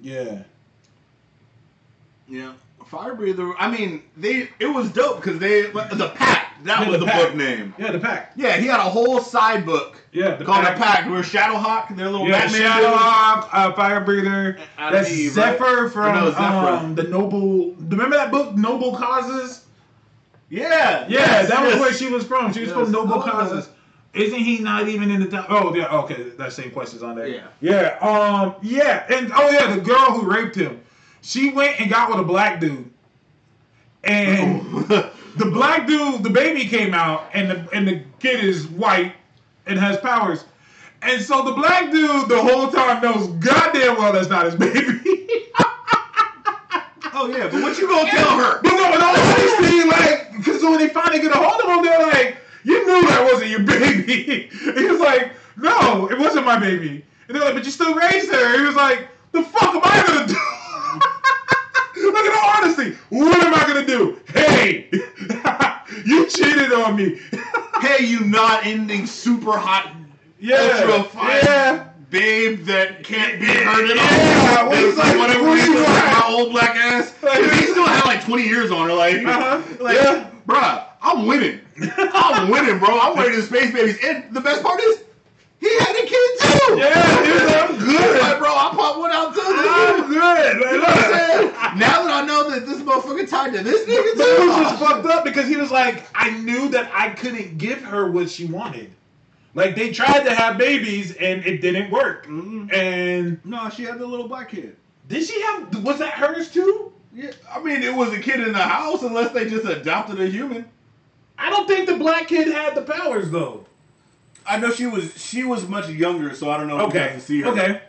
Yeah. Yeah. Fire breather. I mean, they it was dope because they the pack That Yeah, was the the book name. Yeah, the pack. Yeah, he had a whole side book Yeah, the called pack. the Pack, where Shadowhawk, their little Yeah, Batman. Shadowhawk, uh, Fire Breather. Atom That's Eve, Zephyr right? from no, Zephyr. um, the Noble. Remember that book, Noble Causes? Yeah, Yeah, yes, that was yes. where she was from. She was Yes. from Noble Oh, Causes. Isn't he not even in the top? Oh, yeah. Okay, that same question's on there. Yeah. Yeah. Um. Yeah. And oh yeah, the girl who raped him, she went and got with a black dude, and the black dude, the baby came out, and the and the kid is white and has powers, and so the black dude the whole time knows goddamn well that's not his baby. oh yeah, but what you gonna tell her? But no, in all honesty, like, because when they finally get a hold of him, they're like, "You knew that wasn't your baby." he was like, "No, it wasn't my baby." And they're like, "But you still raised her." He was like, "The fuck am I gonna do?" Look at all honesty. What am I gonna do? Hey, you cheated on me. Hey, you not ending super hot, yeah, ultra fine yeah. babe that can't be hurt at Yeah, all. is like whatever What you like my old black ass. he still had like 20 years on her. Like, Uh-huh. like, Yeah. bruh, I'm winning. I'm winning, bro. I'm the space babies. And the best part is, he had a kid too. Yeah, he was like, I'm good. Like, bro, I popped one out too. I'm good. Like, You know what I'm saying? Now that I know that this motherfucker tied to this nigga But it was just fucked up because he was like, I knew that I couldn't give her what she wanted. Like they tried to have babies and it didn't work. Mhm. And No, she had the little black kid. did she have? Was that hers too? Yeah, I mean, it was a kid in the house unless they just adopted a human. I don't think the black kid had the powers though. I know she was she was much younger, so I don't know if Okay. to see her. Okay.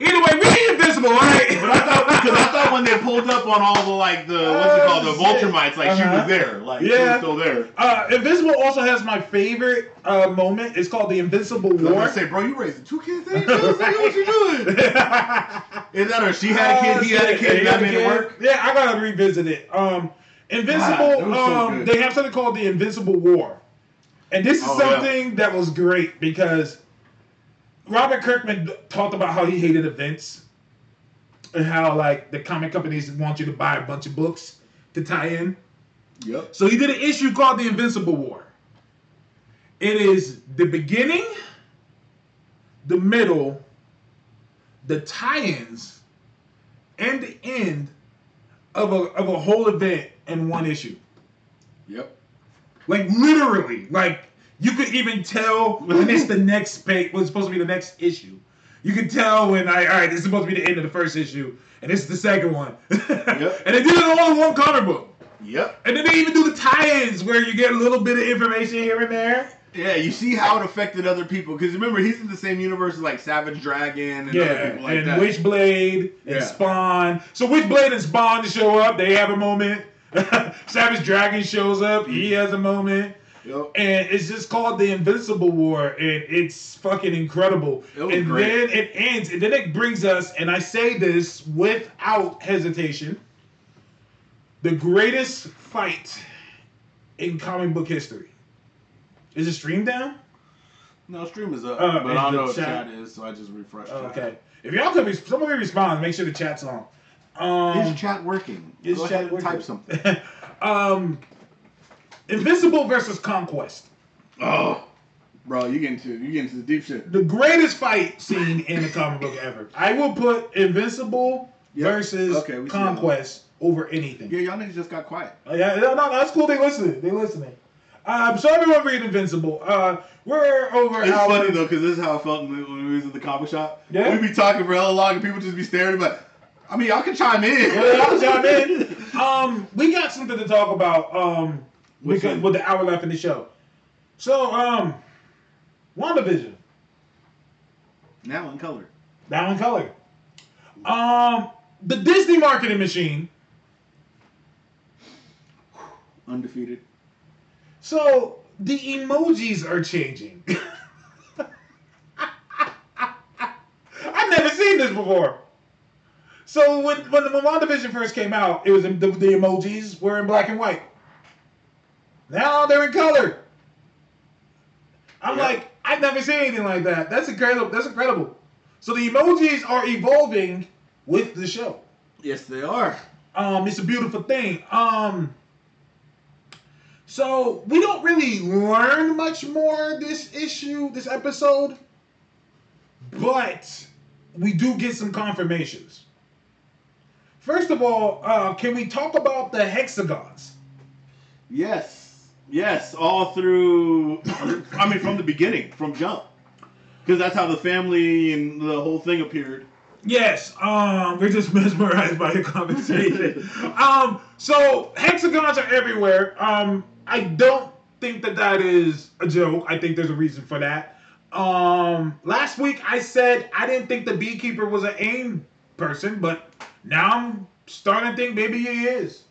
Either way, we invincible, right? But I thought because I thought when they pulled up on all the like the what's it called the Oh, vulture mites, like she Uh-huh. was there, like she Yeah. was still there. Uh, Invincible also has my favorite uh, moment. It's called the Invincible I was War. gonna say, bro, you raising two kids? Ain't you? Nigga, what you doing? Is that her? She had a kid. He had a kid. that had a made it work. Yeah, I gotta revisit it. Um, Invincible. God, was so um, they have something called the Invincible War, and this is Oh, yeah. something that was great because Robert Kirkman talked about how he hated events and how like the comic companies want you to buy a bunch of books to tie in. Yep. So he did an issue called the Invincible War. It is the beginning, the middle, the tie-ins, and the end of a of a whole event in one issue. Yep. Like literally, like you could even tell when it's the next page was supposed to be the next issue. You could tell when I all right, this is supposed to be the end of the first issue, and this is the second one. Yep. and they did it all in one comic book. Yep. And then they even do the tie-ins where you get a little bit of information here and there. Yeah, you see how it affected other people because remember he's in the same universe as like Savage Dragon and other Yeah, people like and that. Witchblade and Yeah. Spawn. So Witchblade and Spawn show up. They have a moment. Savage Dragon shows up. He has a moment. Yep. And it's just called the Invincible War, and it's fucking incredible. And great. then it ends, and then it brings us, and I say this without hesitation, the greatest fight in comic book history. Is it streamed down? No, stream is up, Uh, but I don't the know what chat- chat is, so I just refreshed. Oh, okay. If y'all could, be, somebody respond. Make sure the chat's on. Um, Is chat working? is Go chat ahead and working? type something. um, Invincible versus Conquest. Oh, bro, you get into you get into the deep shit. The greatest fight scene in the comic book ever. I will put Invincible Yep. versus Okay, Conquest over anything. Yeah, y'all niggas just got quiet. Oh, yeah, no, no, that's cool. They listening. They listening. Um, so everyone read Invincible. Uh, we're over. It's funny though, because this is how I felt when when we was in the comic shop. Yeah? We'd be talking for hella long, and people just be staring. But I mean, y'all can chime in. Yeah, y'all chime in. Um, we got something to talk about. Um, Which because with the hour left in the show. So, um, WandaVision. now in color. Now in color. Um, the Disney marketing machine. Undefeated. So the emojis are changing. I've never seen this before. So when when the WandaVision first came out, it was in, the, the emojis were in black and white. Now they're in color. I'm Yeah. like, I've never seen anything like that. That's incredible. That's incredible. So the emojis are evolving with the show. Yes, they are. Um, it's a beautiful thing. Um, So we don't really learn much more this issue, this episode, but we do get some confirmations. First of all, uh, can we talk about the hexagons? Yes, yes, all through. I mean, from the beginning, from jump, because that's how the family and the whole thing appeared. Yes, um, we're just mesmerized by the conversation. um, so hexagons are everywhere. Um, I don't think that that is a joke. I think there's a reason for that. Um, last week I said I didn't think the beekeeper was an aim person, but now I'm starting to think maybe he is.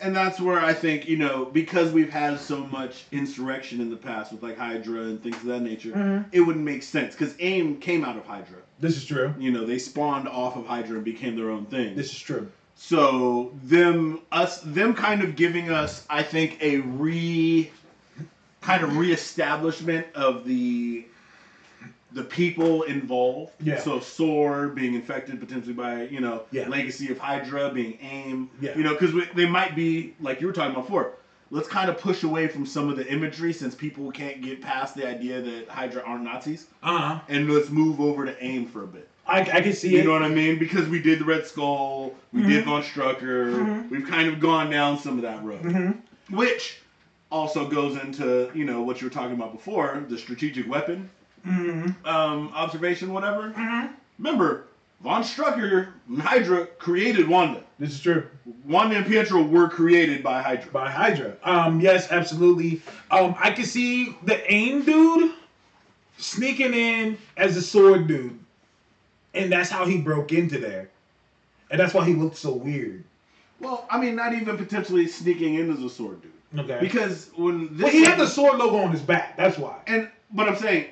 And that's where I think, you know, because we've had so much insurrection in the past with like Hydra and things of that nature, Mhm. it wouldn't make sense. Because AIM came out of Hydra. This is true. You know, they spawned off of Hydra and became their own thing. This is true. So them us them kind of giving us, I think, a re kind of reestablishment of the the people involved. Yeah. So Sword being infected potentially by you know Yeah. legacy of Hydra being AIM. Yeah. You know because they might be like you were talking about before. Let's kind of push away from some of the imagery since people can't get past the idea that Hydra aren't Nazis, Uh huh. and let's move over to AIM for a bit. I, I can see it. You it. know what I mean? Because we did the Red Skull, we did Mm-hmm. Von Strucker, we've kind of gone down some of that road. Mhm. Which also goes into, you know, what you were talking about before, the strategic weapon Mhm. um, observation, whatever. Mhm. Remember, Von Strucker Hydra created Wanda. This is true. Wanda and Pietro were created by Hydra. by Hydra. Um, yes, absolutely. Um, I can see the aim dude sneaking in as a sword dude, and that's how he broke into there, and that's why he looked so weird. Well, I mean, not even potentially sneaking in as a sword dude. Okay. Because when this well, he had the sword logo on his back. That's why. And but I'm saying,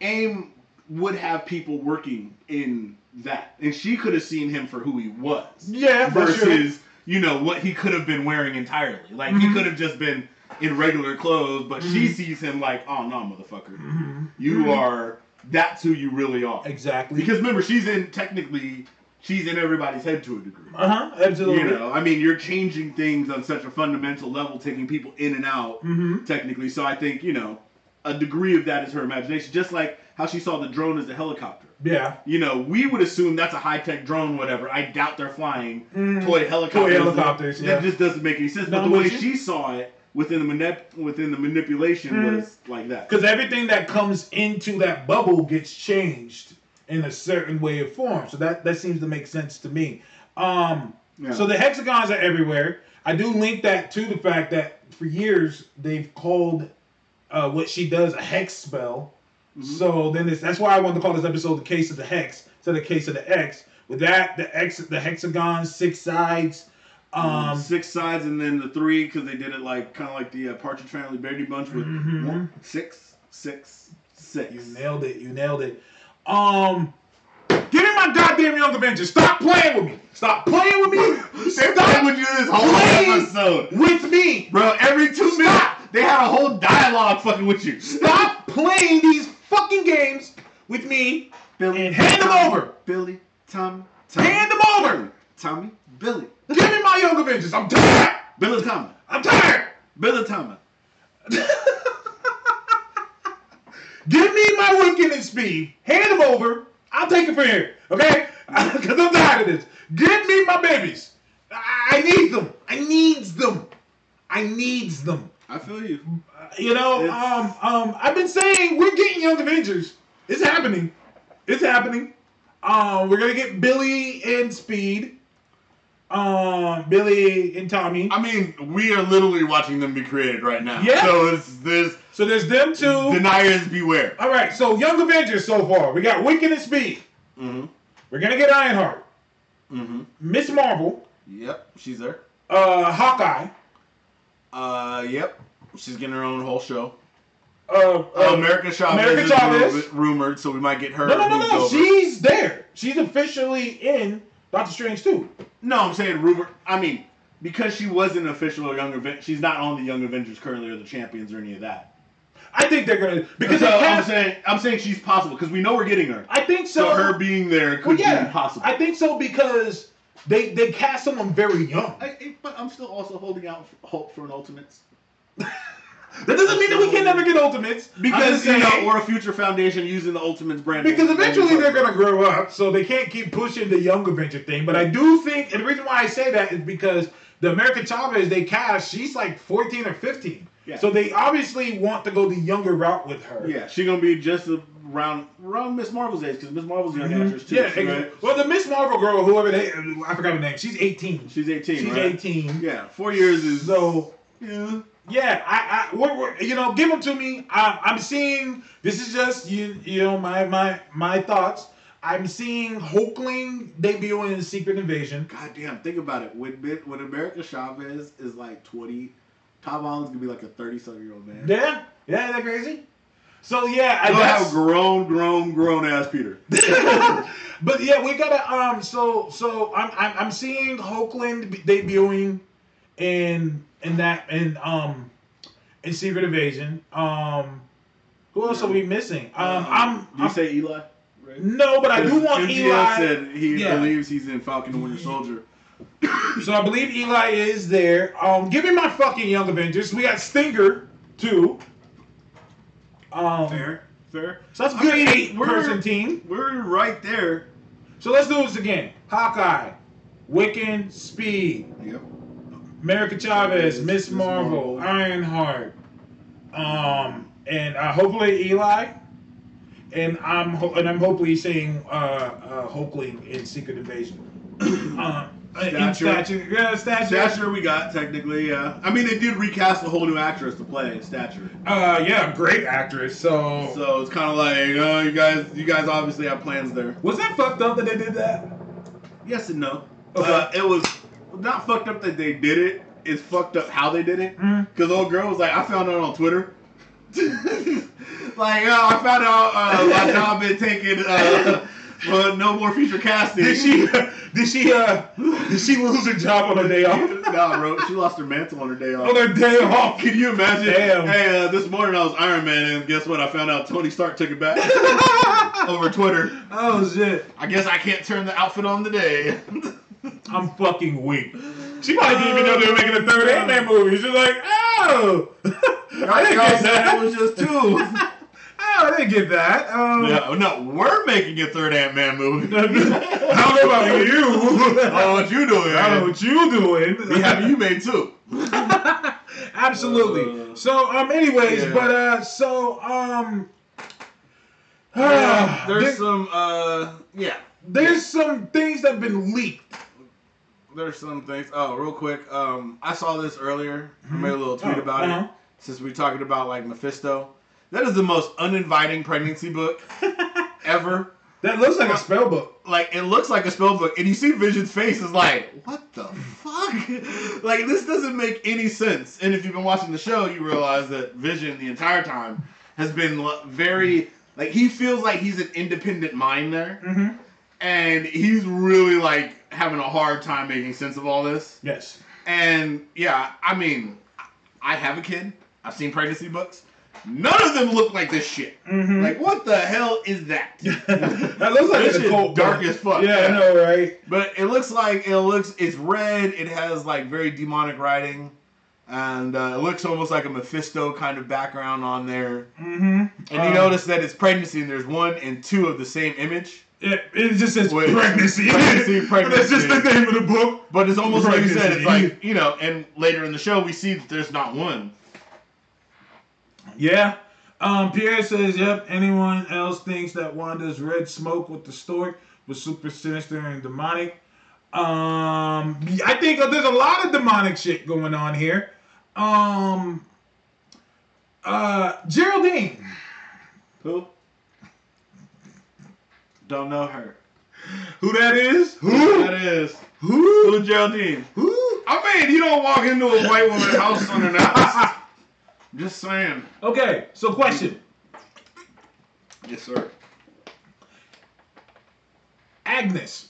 AIM would have people working in that, and she could have seen him for who he was, Yeah, versus you know what he could have been wearing entirely. Like he Mhm. could have just been in regular clothes, but she Mhm. sees him like, oh no, motherfucker, Mhm. you Mhm. are that's who you really are. Exactly. Because remember, she's in technically, she's in everybody's head to a degree. uh huh. Absolutely. You know, I mean, you're changing things on such a fundamental level, taking people in and out hmm technically. So I think you know a degree of that is her imagination, just like how she saw the drone as a helicopter. Yeah. You know, we would assume that's a high tech drone, whatever. I doubt they're flying Mhm. toy helicopters. Toy helicopters, That yeah. just doesn't make any sense. No, but the way she saw it within the manip- within the manipulation Mhm. was like that. Because everything that comes into that bubble gets changed in a certain way of form. So that that seems to make sense to me. Um, Yeah. So the hexagons are everywhere. I do link that to the fact that for years they've called uh, what she does a hex spell. Mhm. So then it's, that's why I wanted to call this episode the case of the hex instead of the case of the X. With that, the X, the hexagon, six sides. Um, six sides and then the three because they did it like kind of like the uh, Partridge Family Brady Bunch with Mhm. one, six, six, six. You nailed it. You nailed it. Um, give me my goddamn Young Avengers. Stop playing with me. Stop playing with me. Stop been with you this whole playing episode. with me. Bro, every two Stop. minutes they had a whole dialogue fucking with you. Stop playing these fucking games with me Billy, and hand them over. Billy, Tommy, Tommy, Hand them over. Tommy, Billy, Give me my Young Avengers. I'm tired. Billy, Tommy, I'm tired. Billy, Tommy. Give me my Wiccan and speed. Hand them over. I'll take it from here. Okay? Because I'm tired of this. Give me my babies. I I need them. I needs them. I needs them. I feel you. You know, It's- um, um, I've been saying we're getting Young Avengers. It's happening. It's happening. Um, we're gonna get Billy and Speed. Um, Billy and Tommy. I mean, we are literally watching them be created right now. Yeah. So it's this So there's them two. deniers beware. All right. So Young Avengers so far. We got Wiccan and Speed. Mm-hmm. We're gonna get Ironheart, Mm-hmm. Miss Marvel, Yep, she's there. uh, Hawkeye, Uh, yep. She's getting her own whole show. uh, Uh, America Chavez America is Chavez. ru- rumored, so we might get her. no, no, no, no. over. She's there. She's officially in Doctor Strange too. No, I'm saying rumor. I mean, because she wasn't official Young Avengers, she's not on the Young Avengers currently or the Champions or any of that. I think they're gonna because so I'm saying, I'm saying she's possible because we know we're getting her. I think So so. her being there well, could yeah, be possible. I think so because they they cast someone very young. I- I- but I'm still also holding out hope for an Ultimates. That doesn't mean that we can never get ultimates. I'm Because you know, or a future foundation using the Ultimates brand. Because eventually they're gonna grow up, so they can't keep pushing the young Avenger thing. But I do think, and the reason why I say that is because the American Chavez they cast, she's like 14 or 15. Yeah. So they obviously want to go the younger route with her. Yeah, she's gonna be just around around Miss Marvel's age because Miss Marvel's a young Mhm. actress too. Yeah. right? Well, the Miss Marvel girl, whoever they, I forgot her name. She's 18. She's 18. She's right? 18. Yeah, four years is So yeah. yeah, I, I we're, we're, you know, give them to me. I, I'm seeing. This is just you, you know, my my my thoughts. I'm seeing Hulkling debuting in Secret Invasion. God damn, think about it. When Mi- when America Chavez is like 20, Tom Holland's gonna be like a 30 something year old man. Yeah, yeah, isn't that crazy? So yeah, I He'll have guess. grown, grown, grown ass Peter. but yeah, we gotta um. So so I'm I'm, I'm seeing Hulkling debuting in in that in um in Secret Invasion. Um, who else are we missing? Um, I'm, Uh, Do you I'm say Eli? Right? no, but I do want Eli. said he Yeah. believes he's in Falcon and Winter Soldier. So I believe Eli is there. Um, give me my fucking Young Avengers. We got Stinger too. Um, Fair, fair. so that's a good mean, 8 person team. We're right there. So let's do this again. Hawkeye, Wiccan, Speed, Yep. America Chavez, Miss Miss Marvel, Marvel. Ironheart, um, and uh, hopefully Eli. And I'm ho- and I'm hopefully seeing uh, uh, Hulkling in Secret Invasion. in Stature. stature, yeah, stature. Stature we got technically, yeah. I mean, they did recast a whole new actress to play Stature, Uh, yeah, great actress. So, so it's kind of like, uh, you guys, you guys obviously have plans there. was that fucked up that they did that? Yes and no. Okay. Uh, it was not fucked up that they did it. It's fucked up how they did it. Because old girl was like, I found out on Twitter. like, oh, I found out uh, my job been taken. Uh, well, no more future casting. Did she? Did she? Uh, did she lose her job on her day off? no, bro. She lost her mantle on her day off. on her day off. Can you imagine? Damn. Hey, uh, this morning I was Iron Man, and guess what? I found out Tony Stark took it back over Twitter. Oh shit! I guess I can't turn the outfit on today. I'm fucking weak. She probably didn't even know they were making a third Ant-Man movie. She's like, oh, I didn't Y'all get that. it was just two. I didn't get that. Um, Yeah, no, we're making a third Ant Man movie. I don't know about you. I don't know what you doing. I don't know what you doing. We have you made two. Absolutely. Uh, so, um, anyways, yeah. but uh, so um, Yeah, there's there- some. Uh, yeah, there's some things that have been leaked. there's some things. Oh, real quick. Um, I saw this earlier. I made a little tweet Oh, about uh-huh. it. Since we're talking about like Mephisto, that is the most uninviting pregnancy book ever. That looks like a spell book. Like it looks like a spell book, and you see Vision's face is like, what the fuck? like this doesn't make any sense. And if you've been watching the show, you realize that Vision the entire time has been very like he feels like he's an independent mind there, Mm-hmm. and he's really like having a hard time making sense of all this. Yes. And yeah, I mean, I have a kid. I've seen pregnancy books. None of them look like this shit. Mm-hmm. Like what the hell is that? that looks like This it's a shit cult dark as fuck. Yeah, I know, right? But it looks like it looks. It's red. It has like very demonic writing, and uh, it looks almost like a Mephisto kind of background on there. Mm-hmm. And you notice that it's pregnancy, and there's one and two of the same image. it, it just says Wait. pregnancy. Pregnancy, That's just the name of the book. But it's almost like you said. It's like you know. And later in the show, we see that there's not one. Yeah. Um, Pierre says, yep, anyone else thinks that Wanda's red smoke with the stork was super sinister and demonic. Um, I think there's a lot of demonic shit going on here. Um, uh, Geraldine. Who? Don't know her. Who that is? Who that is? Who? Who Geraldine? Who? I mean, you don't walk into a white woman's house unannounced. Just saying. Okay, so question. Yes, sir. Agnes.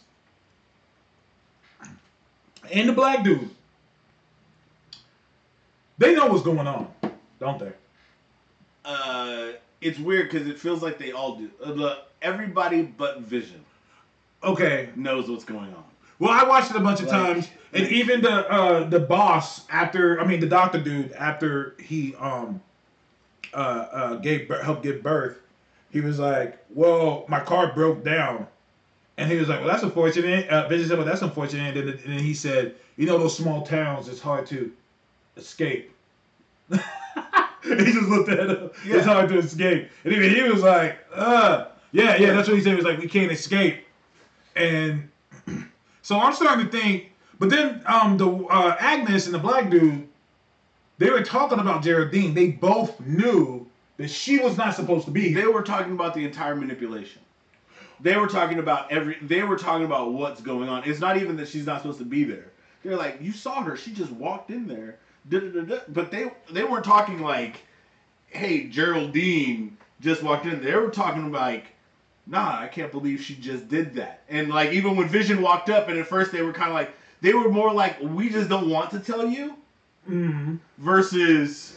And the black dude. They know what's going on, don't they? Uh, it's weird because it feels like they all do. Uh, the, everybody but Vision Okay, knows what's going on. Well, I watched it a bunch of Like- times, and even the uh, the boss after I mean the doctor dude after he um uh, uh gave helped give birth, he was like, "Well, my car broke down," and he was like, "Well, that's unfortunate." Uh, Vision said, "Well, that's unfortunate." And then, and then he said, "You know, those small towns, it's hard to escape." he just looked at him. It's hard to escape, and even he was like, "Uh, yeah, yeah." That's what he said. He was like, "We can't escape," and so I'm starting to think. But then um, the uh, Agnes and the black dude, they were talking about Geraldine. They both knew that she was not supposed to be. They were talking about the entire manipulation. They were talking about every. They were talking about what's going on. It's not even that she's not supposed to be there. They're like, you saw her. She just walked in there. Da-da-da-da. But they they weren't talking like, hey, Geraldine just walked in. They were talking like, nah, I can't believe she just did that. And like even when Vision walked up, and at first they were kind of like, they were more like, we just don't want to tell you, Mhm. versus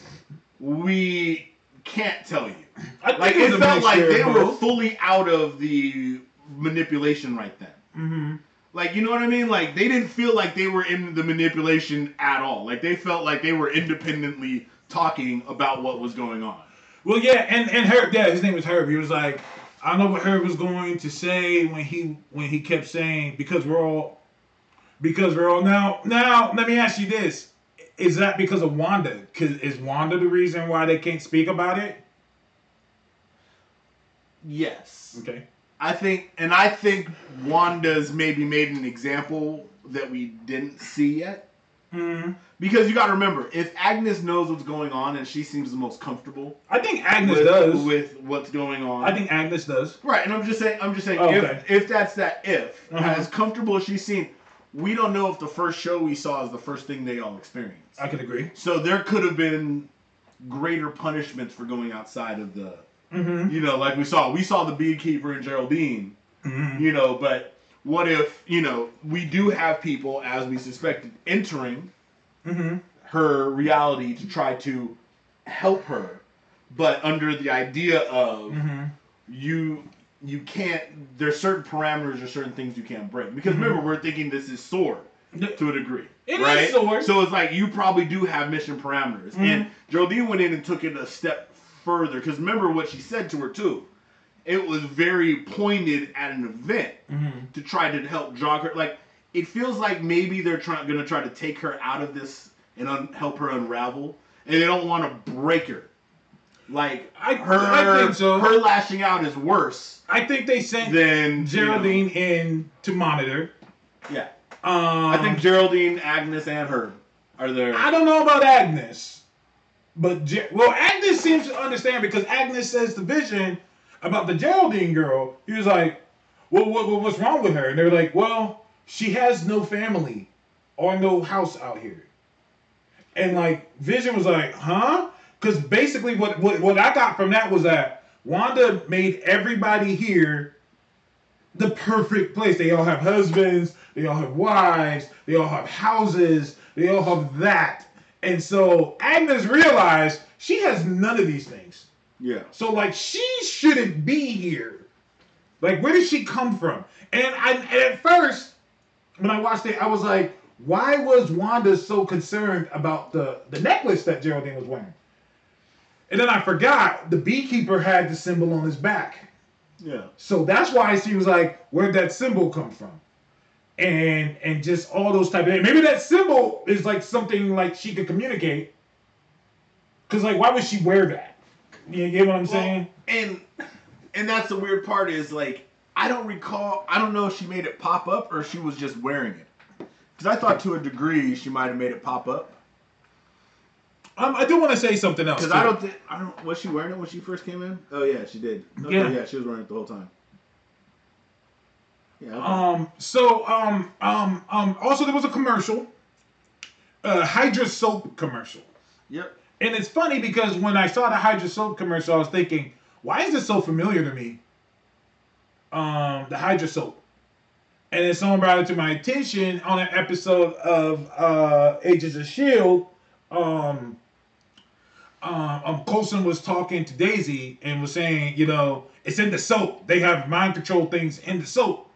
we can't tell you. I think Like was it felt like they were both. fully out of the manipulation right then. Mhm. Like you know what I mean? Like they didn't feel like they were in the manipulation at all. Like they felt like they were independently talking about what was going on. Well, yeah, and and Herb, yeah, his name was Herb. He was like, I don't know what Herb was going to say when he when he kept saying because we're all because we're all now now. Let me ask you this: Is that because of Wanda? Cause is Wanda the reason why they can't speak about it? Yes. Okay. I think and I think Wanda's maybe made an example that we didn't see yet. hmm Because you gotta remember, if Agnes knows what's going on and she seems the most comfortable I think Agnes with, does. with what's going on. I think Agnes does. Right, and I'm just saying, I'm just saying, Oh, if okay. if that's that if, Uh-huh. as comfortable as she's seen, we don't know if the first show we saw is the first thing they all experienced. I could agree. So there could have been greater punishments for going outside of the, Mm-hmm. you know, like we saw. We saw the beekeeper and Geraldine, Mm-hmm. you know, but what if, you know, we do have people, as we suspected, entering Mm-hmm. her reality to try to help her, but under the idea of Mm-hmm. you you can't there's certain parameters or certain things you can't break. Because Mhm. remember we're thinking this is sword to a degree It is right? Sword. so it's like you probably do have mission parameters. Mhm. and Geraldine went in and took it a step further. Because remember what she said to her too. It was very pointed at an event Mm-hmm. to try to help jog her. Like it feels like maybe they're trying going to try to take her out of this and un- help her unravel. And they don't want to break her like I- her I think so. her lashing out is worse I think they sent than Geraldine in to monitor. Yeah, Um, I think Geraldine, Agnes, and her are there. I don't know about Agnes, but Ge- well, Agnes seems to understand because Agnes says to Vision about the Geraldine girl. He was like, "Well, what, what- what's wrong with her?" And they're like, "Well, she has no family or no house out here." And like Vision was like, "Huh?" Because basically, what, what what I got from that was that Wanda made everybody here the perfect place. They all have husbands, they all have wives, they all have houses, they all have that. And so Agnes realized she has none of these things. yeah, So like she shouldn't be here. Like where did she come from? And I and at first when I watched it, I was like, why was Wanda so concerned about the the necklace that Geraldine was wearing? And then I forgot the beekeeper had the symbol on his back. yeah, So that's why she was like, where'd that symbol come from? And and just all those type of things. Maybe that symbol is like something like she could communicate. Cause like why would she wear that? You get what I'm saying? and and that's the weird part is like I don't recall. I don't know if she made it pop up or she was just wearing it. Because I thought to a degree she might have made it pop up. Um, I do want to say something else. Because. I don't think I don't was she wearing it when she first came in? Oh yeah, she did. Okay, Yeah. yeah, she was wearing it the whole time. Yeah. okay. Um. So um um um. Also, there was a commercial, a Hydra soap commercial, yep. and it's funny because when I saw the Hydra soap commercial, I was thinking, why is this so familiar to me? Um, the Hydra soap, and then someone brought it to my attention on an episode of uh Agents of Shield. Um. Um, um, Coulson was talking to Daisy and was saying, you know, it's in the soap. They have mind control things in the soap,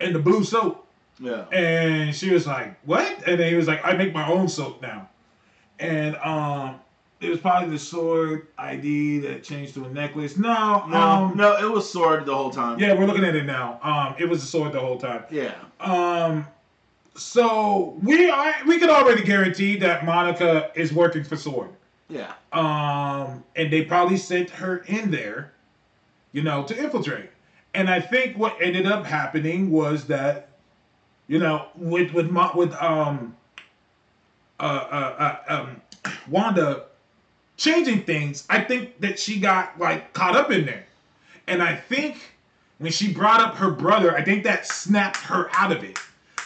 in the blue soap. Yeah. And she was like, "What?" And then he was like, "I make my own soap now." And um, it was probably the sword ID that changed to a necklace. No, No, um, no, it was sword the whole time. Yeah, we're looking at it now. Um, it was a sword the whole time. Yeah. Um, so we are we can already guarantee that Monica is working for Sword. Yeah. Um, and they probably sent her in there, you know, to infiltrate. And I think what ended up happening was that, you know, with with Mo- with um, uh, uh, uh, um, Wanda changing things, I think that she got like caught up in there, and I think when she brought up her brother, I think that snapped her out of it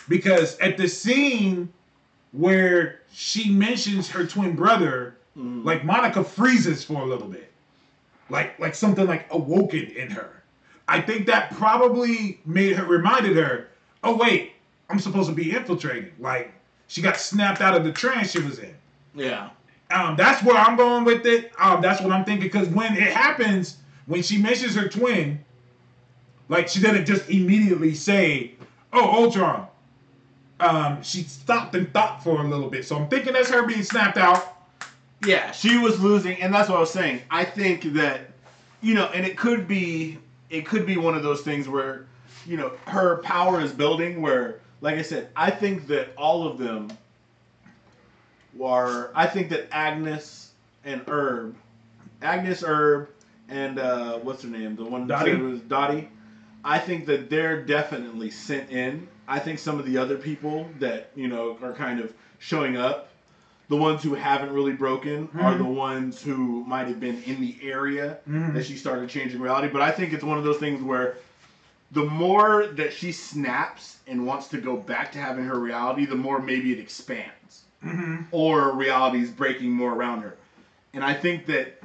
because at the scene where she mentions her twin brother, like Monica freezes for a little bit, like like something like awoken in her. I think that probably made her reminded her, oh wait, I'm supposed to be infiltrating. Like she got snapped out of the trance she was in. Yeah. Um, that's where I'm going with it. Um, that's what I'm thinking because when it happens, when she mentions her twin, like she didn't just immediately say, "Oh, Ultron." Um, she stopped and thought for a little bit. So I'm thinking that's her being snapped out. Yeah, she was losing, and that's what I was saying. I think that, you know, and it could be, it could be one of those things where, you know, her power is building. Where, like I said, I think that all of them are. I think that Agnes and Herb, Agnes Herb, and uh, what's her name? The one that was Dottie. I think that they're definitely sent in. I think some of the other people that you know are kind of showing up, the ones who haven't really broken, are Mhm. the ones who might have been in the area Mhm. that she started changing reality. But I think it's one of those things where the more that she snaps and wants to go back to having her reality, the more maybe it expands Mm-hmm. or reality is breaking more around her. And I think that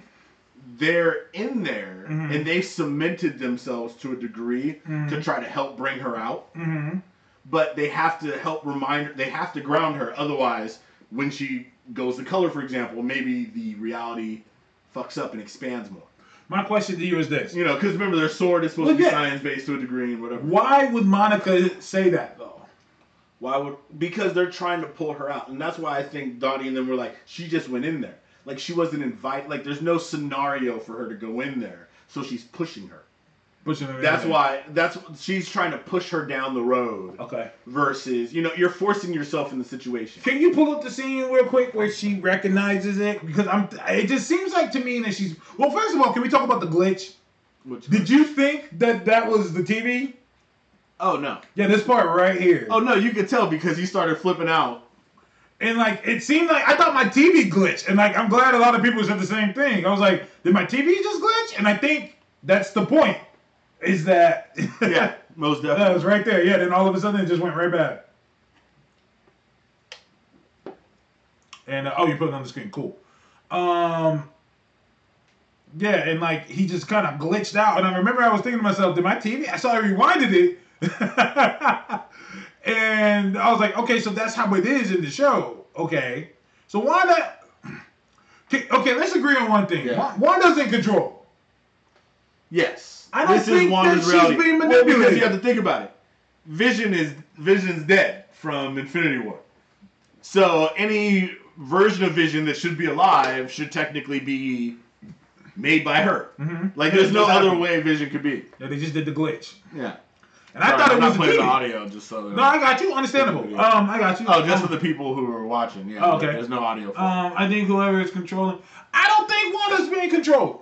they're in there Mhm. and they cemented themselves to a degree to Mhm. try to help bring her out. Mm-hmm. But they have to help remind her, they have to ground her. Otherwise, when she goes to color, for example, maybe the reality fucks up and expands more. My question to you is this: You know, because remember, their sword is supposed Well, to be science based to a degree and whatever. Why would Monica say that though? Why would because they're trying to pull her out, and that's why I think Dottie and them were like, she just went in there, like she wasn't invited. Like there's no scenario for her to go in there, so she's pushing her. Pushing her That's why that's she's trying to push her down the road Okay. versus you know you're forcing yourself in the situation. Can you pull up the scene real quick where she recognizes it? Because I'm. It just seems like to me that she's. Well, first of all, can we talk about the glitch? Which, Did you think that that was the TV? oh no, Yeah, this part right here. oh no, you could tell because he started flipping out. And like it seemed like I thought my TV glitched, and like I'm glad a lot of people said the same thing. I was like, did my TV just glitch? And I think that's the point. Is that Yeah, most that definitely. was right there. Yeah, then all of a sudden it just went right back. And uh, oh, you put it on the screen. Cool. Um. Yeah, and like he just kind of glitched out, and I remember I was thinking to myself, did my TV? I saw I rewinded it, and I was like, okay, so that's how it is in the show. Okay, so Wanda. Okay, okay, let's agree on one thing. Yeah. Wa- Wanda's in control. Yes, I don't think that she's being Well, because you have to think about it. Vision is Vision's dead from Infinity War, so any version of Vision that should be alive should technically be made by her. Mhm. Like, there's no other happened. way Vision could be. Yeah, they just did the glitch, Yeah. and I Sorry, thought it I'm was not a playing the audio just so. that- No, I got you. Understandable. Yeah. Um, I got you. Oh, just um, for the people who are watching. Yeah. Oh, okay. There's no audio. For it. Um, I think whoever is controlling, I don't think Wanda's being controlled.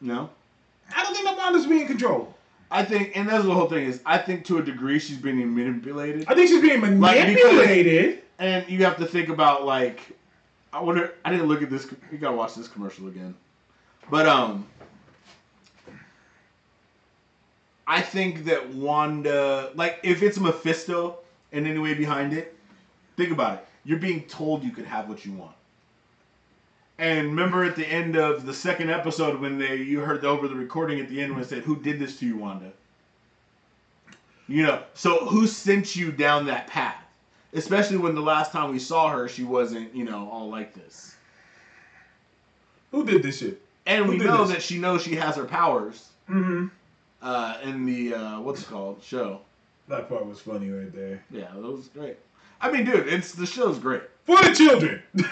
no. I don't think Wanda's being controlled. I think, and that's the whole thing is, I think to a degree she's being manipulated. I think she's being Like, because- manipulated. And you have to think about like, I wonder. I didn't look at this. You gotta watch this commercial again. But um, I think that Wanda, like, if it's Mephisto in any way behind it, think about it. You're being told you could have what you want. And remember at the end of the second episode when they you heard over the recording at the end when it said, "Who did this to you, Wanda?" You know, so who sent you down that path? Especially when the last time we saw her, she wasn't, you know, all like this. Who did this shit? And Who we know this? that she knows she has her powers Mm-hmm. uh, in the uh, what's it called show. That part was funny right there. Yeah, that was great. I mean, dude, it's the show's great. For the children.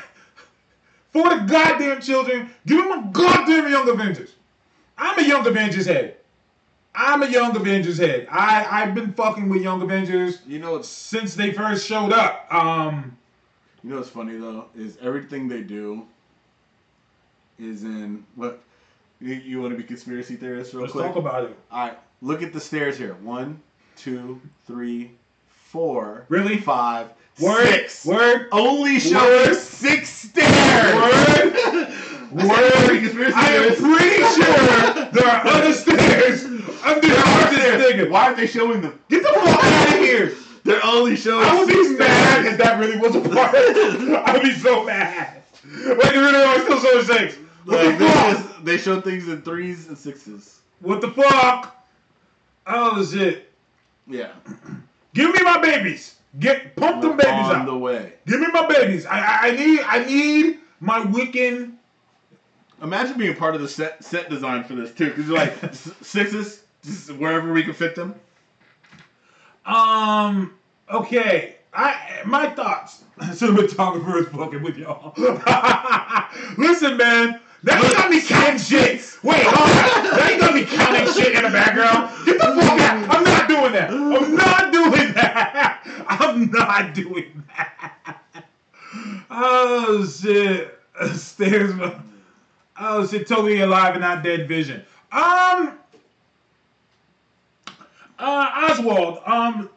For the goddamn children. Give them a goddamn Young Avengers. I'm a Young Avengers head. I'm a Young Avengers head. I, I've been fucking with Young Avengers You know since they first showed up. Um, you know what's funny though is everything they do is in what you, you want to be conspiracy theorists real quick? let's talk about it. All right, look at the stairs here. One, two, three, four, Really? five, Word. six. Word. Only showing Word. six stairs. Word. Word. I am pretty sure there are other stairs under There are this stairs. nigga. Why are they showing them? Get the fuck out of here. They're only showing. I would be mad if that really was a part. I would be so mad. Wait, they really are still showing six. What Like, the they, fuck? just- they show things in threes and sixes. What the fuck? Oh shit. Yeah. Give me my babies. Get pump them babies on out. the way. Give me my babies. I, I I need I need my Wiccan. Imagine being part of the set set design for this too, because you're like sixes, wherever we can fit them. Um. Okay. I my thoughts. Cinematographer is fucking with y'all. Listen, man. That ain't got me counting shit. Wait, hold on. That ain't gonna be counting shit in the background. Get the fuck out. I'm not doing that. I'm not. I'm not doing that. Oh shit. Stairs. Oh shit. Totally alive and not dead. Vision. Um. Uh, Oswald. Um.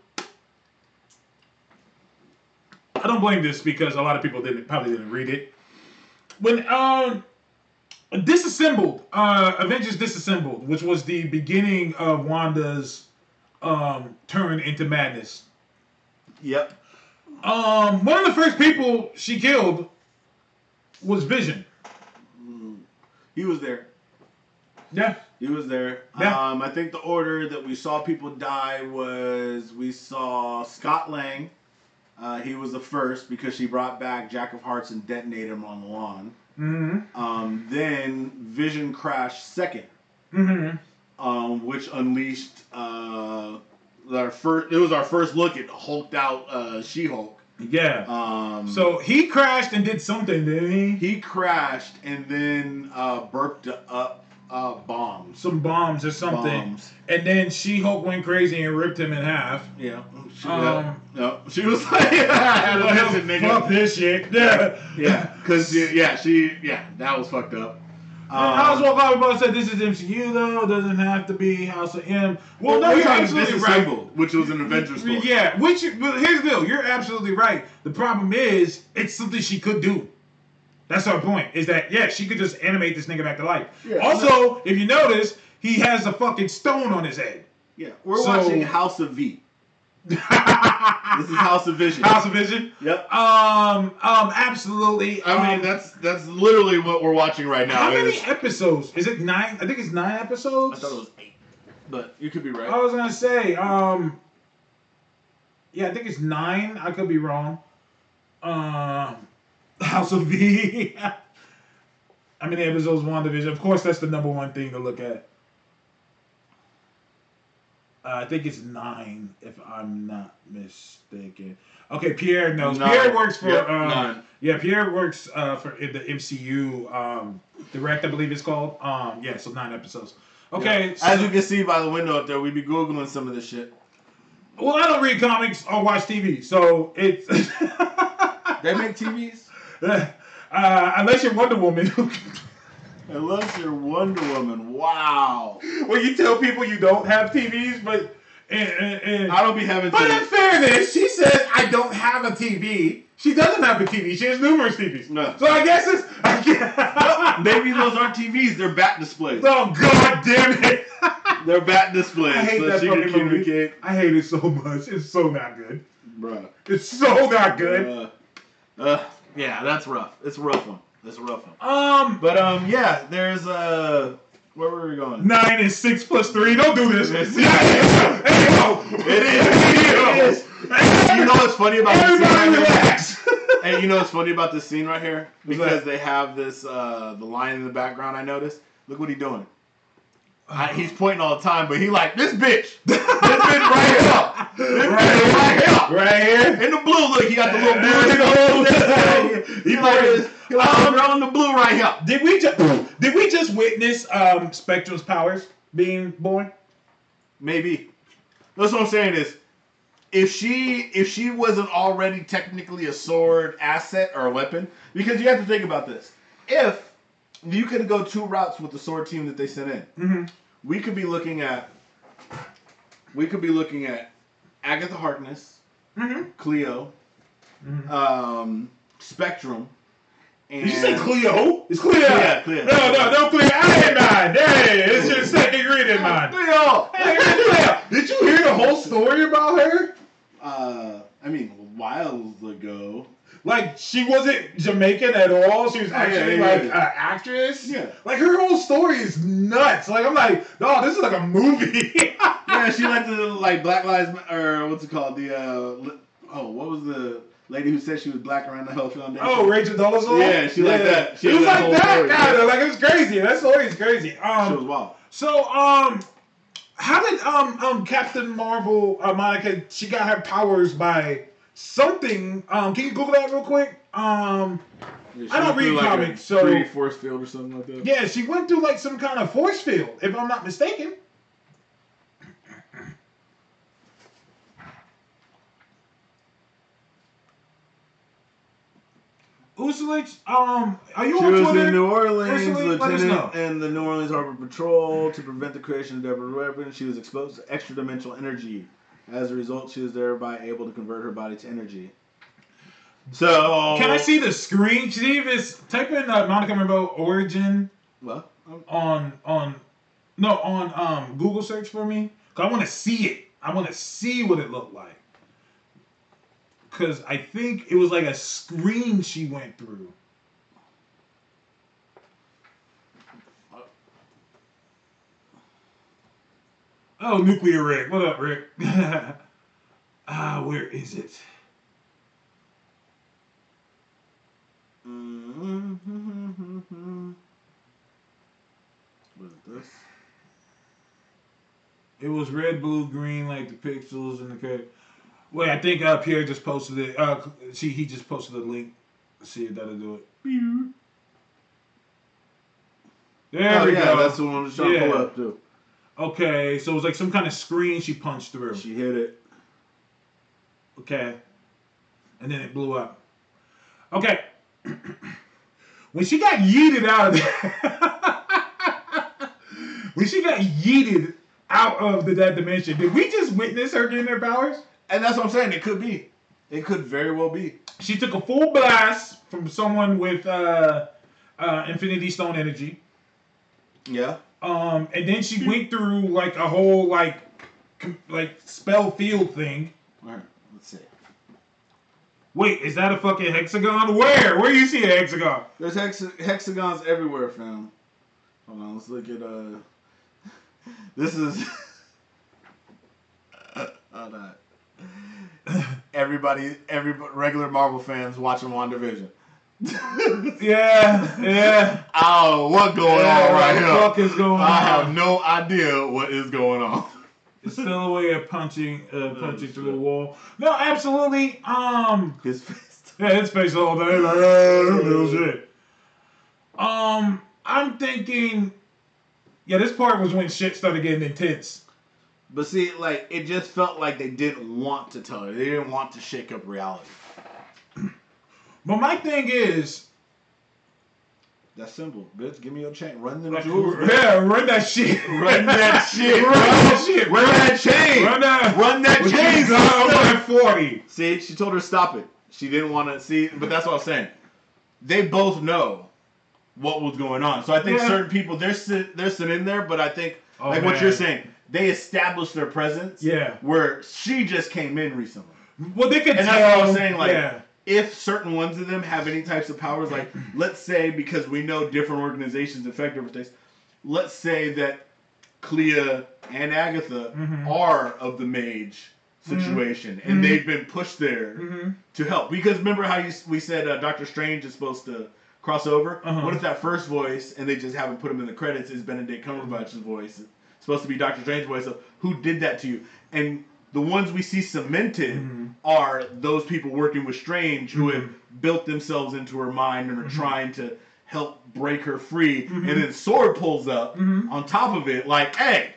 I don't blame this because a lot of people didn't probably didn't read it. When um disassembled, uh Avengers disassembled, which was the beginning of Wanda's um turn into madness. Yep. Um one of the first people she killed was Vision. He was there. Yeah. He was there. Yeah. Um, I think the order that we saw people die was we saw Scott Lang. Uh, he was the first because she brought back Jack of Hearts and detonated him on the lawn. Mm-hmm. Um, then Vision crashed second, Mm-hmm. um, which unleashed uh, our first. It was our first look at hulked out uh, She-Hulk. Yeah. Um, so he crashed and did something, didn't he? he crashed and then uh, burped up uh, bombs. Some bombs or something. Bombs. And then She Hulk went crazy and ripped him in half. Yeah. She, Um, no, she was like, I had a Well, vision, fuck this shit. Yeah. Yeah, because yeah, she yeah, that was fucked up. Um, House Walk Out about said this is MCU though. Doesn't have to be House of M. Well, no, you're absolutely right. Disassembled, which was an Avengers story. Yeah, which but here's the deal. You're absolutely right. The problem is it's something she could do. That's our point. Is that yeah, she could just animate this nigga back to life. Yeah. also, if you notice, he has a fucking stone on his head. Yeah, we're So- watching House of V. This is House of Vision. House of Vision. Yep. Um, um, absolutely. I mean, um, that's that's literally what we're watching right now. how many episodes? Is it nine? I think it's nine episodes. I thought it was eight, but you could be right. I was gonna say, um, yeah, I think it's nine. I could be wrong. Um, House of V. How many episodes? WandaVision. Of course, that's the number one thing to look at. Uh, I think it's nine, if I'm not mistaken. Okay, Pierre knows. Nine. Pierre works for. Yep, um. Yeah, Pierre works uh, for in the MCU um, direct, I believe it's called. Um, yeah, so nine episodes. Okay, so- As you can see by the window up there, we be googling some of this shit. Well, I don't read comics or watch TV, so it's They make TVs. uh, unless you're Wonder Woman. Unless you're Wonder Woman. Wow. well, you tell people you don't have TVs, but and, and, and- I don't be having but in to. fairness, she says I don't have a TV. She doesn't have a TV. She has numerous TVs. No. So I guess it's. I guess, Maybe those aren't TVs, they're bat displays. oh God damn it! They're bat displays. I hate so that she can fucking movie. I hate it so much. It's so not good. Bruh. It's so not good. Uh, uh, yeah, that's rough. It's a rough one. It's a rough one. Um, But um, yeah, there's uh, where were we going? Nine and six plus three. Don't do this. Yes. Yeah, hey, yo. It is. It is. Hey, You know what's funny about this scene Everybody right here? relax. Hey, you know what's funny about this scene right here? Because that? they have this uh, the line in the background. I noticed. Look what he's doing. I, he's pointing all the time, but he like this bitch, this bitch right here, this bitch right here, Right here. in the blue. Look, he got the little blue. He he like like- this. On the blue right here. Did we just did we just witness um Spectrum's powers being born? Maybe. That's what I'm saying is, if she if she wasn't already technically a sword asset or a weapon, because you have to think about this. If you could go two routes with the sword team that they sent in, Mm-hmm. we could be looking at we could be looking at Agatha Harkness, Mm-hmm. Clea, Mhm. um, Spectrum, and Did you say Cleo? It's Cleo. Yeah, Cleo. No, no, no Cleo. I ain't mine. Hey, it's your second reading mine. Cleo. Hey, Cleo. Did you hear the whole story about her? Uh, I mean, whiles ago. Like she wasn't Jamaican at all. She was yeah, actually yeah, like yeah. an actress. Yeah. Like her whole story is nuts. Like I'm like, no, this is like a movie. Yeah, she went to like Black Lives or what's it called? The uh, oh, what was the lady who said she was black around the Health Foundation? Oh, Rachel Dolezal. Yeah, she like that. She it was that like that story, yeah. like it was crazy. That story is crazy. she was Um, wild. so um, how did um um Captain Marvel uh, Monica? She got her powers by something. Um, can you Google that real quick? Um, I don't read comics, so- force field or something like that. yeah, she went through like some kind of force field, if I'm not mistaken. Ursula, um, are you She on was Twitter? in New Orleans, Ursula, let us lieutenant in the New Orleans Harbor Patrol to prevent the creation of deadly weapons. She was exposed to extra dimensional energy. As a result, she was thereby able to convert her body to energy. So Can I see the screen? It's type in uh, Monica Rambeau origin um, on on no on um Google search for me. Cause I want to see it. I want to see what it looked like. Cause I think it was like a screen she went through. Oh, nuclear Rick. What up, Rick? ah, where is it? What is this? It was red, blue, green, like the pixels and the code. Wait, I think uh, Pierre just posted it. Uh, she he just posted the link. Let's see if that'll do it. There oh we yeah, go. that's the one I was trying to pull up too. Okay, so it was like some kind of screen she punched through. She hit it. Okay, and then it blew up. Okay, when she got yeeted out of there, when she got yeeted out of the, that dimension, did we just witness her getting her powers? And that's what I'm saying. It could be. It could very well be. She took a full blast from someone with uh, uh, Infinity Stone energy, Yeah. um, and then she went through like a whole like com- like spell field thing. All right. Let's see. Wait, is that a fucking hexagon? Where? Where you see a hexagon? There's hex- hexagons everywhere, fam. Hold on. Let's look at uh. This is. Hold on. Everybody, every regular Marvel fans watching WandaVision. Yeah, yeah. Oh, what going yeah, on right what the here? fuck is going I have no idea what is going on. It's still a way of punching, uh, punching through the wall. No, absolutely. Um, His face. Yeah, his face all day like, oh, shit. Um, I'm thinking, yeah, this part was when shit started getting intense. But see, like it just felt like they didn't want to tell her. They didn't want to shake up reality. But my thing is, That's simple, bitch. Give me your chain. Run them like, jewels. yeah, run that shit, Run that shit. run that shit, Run that chain. run that, Run that chain. sister. that forty. See, she told her stop it. She didn't want to see, but that's what I'm saying. They both know what was going on. So I think Yeah. certain people they're sit, they're sitting in there, but I think Oh, like what you're saying, they established their presence. Yeah. Where she just came in recently. Well, they could And tell. that's what I'm saying. Like, yeah, if certain ones of them have any types of powers, like let's say because we know different organizations affect different things, let's say that Clea and Agatha Mhm. are of the mage situation, and Mhm. they've been pushed there Mhm. to help. Because remember how you, we said uh, Doctor Strange is supposed to cross over? Uh-huh. What if that first voice, and they just haven't put him in the credits, is Benedict Cumberbatch's voice? Supposed to be Doctor Strange voice of who did that to you, and the ones we see cemented Mhm. are those people working with Strange who have Mhm. built themselves into her mind and are Mhm. trying to help break her free. Mhm. And then Sword pulls up Mhm. on top of it, like, hey,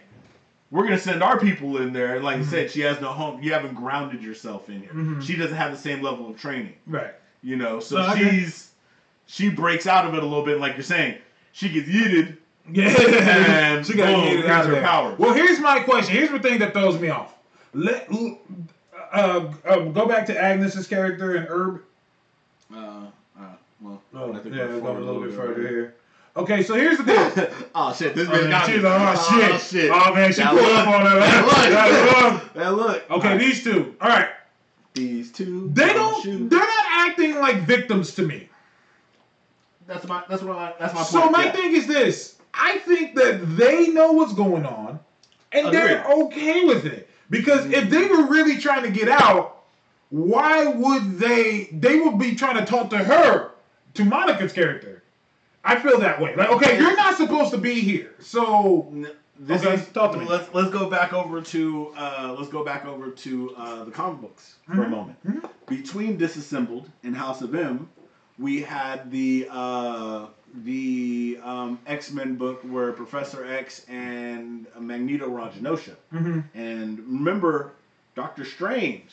we're gonna send our people in there. Like you said, she has no home. You haven't grounded yourself in here. She doesn't have the same level of training, Right. you know. So get- she's she breaks out of it a little bit, like you're saying. She gets yeeted. Yeah. And she got boom, yeeted here's out of her there. power. Well, here's my question. Here's the thing that throws me off. Let uh, uh, go back to Agnes's character and Herb. Uh, uh, well, Oh, I think yeah, we're go a forward little bit further here. Okay, so here's the deal. oh shit! This Oh, bitch man, got she's me. like, oh, Oh, shit. Oh, man, she That pulled look. up on her. That look. That look. That look. Okay, these two. All right. these two. They don't don't. shoot. They're not acting like victims to me. That's my. That's what. I, that's my point. So my yeah. thing is this: I think that they know what's going on, and they're okay with it. Because if they were really trying to get out, why would they? They would be trying to talk to her, to Monica's character. I feel that way. Like, okay, you're not supposed to be here, so This Okay, is talk to me. Let's let's go back over to uh, let's go back over to uh, the comic books for a Mhm. moment. Mhm. Between Disassembled and House of M, we had the uh, the um, X Men book where Professor X and Magneto were on Genosha. Mhm. And remember, Doctor Strange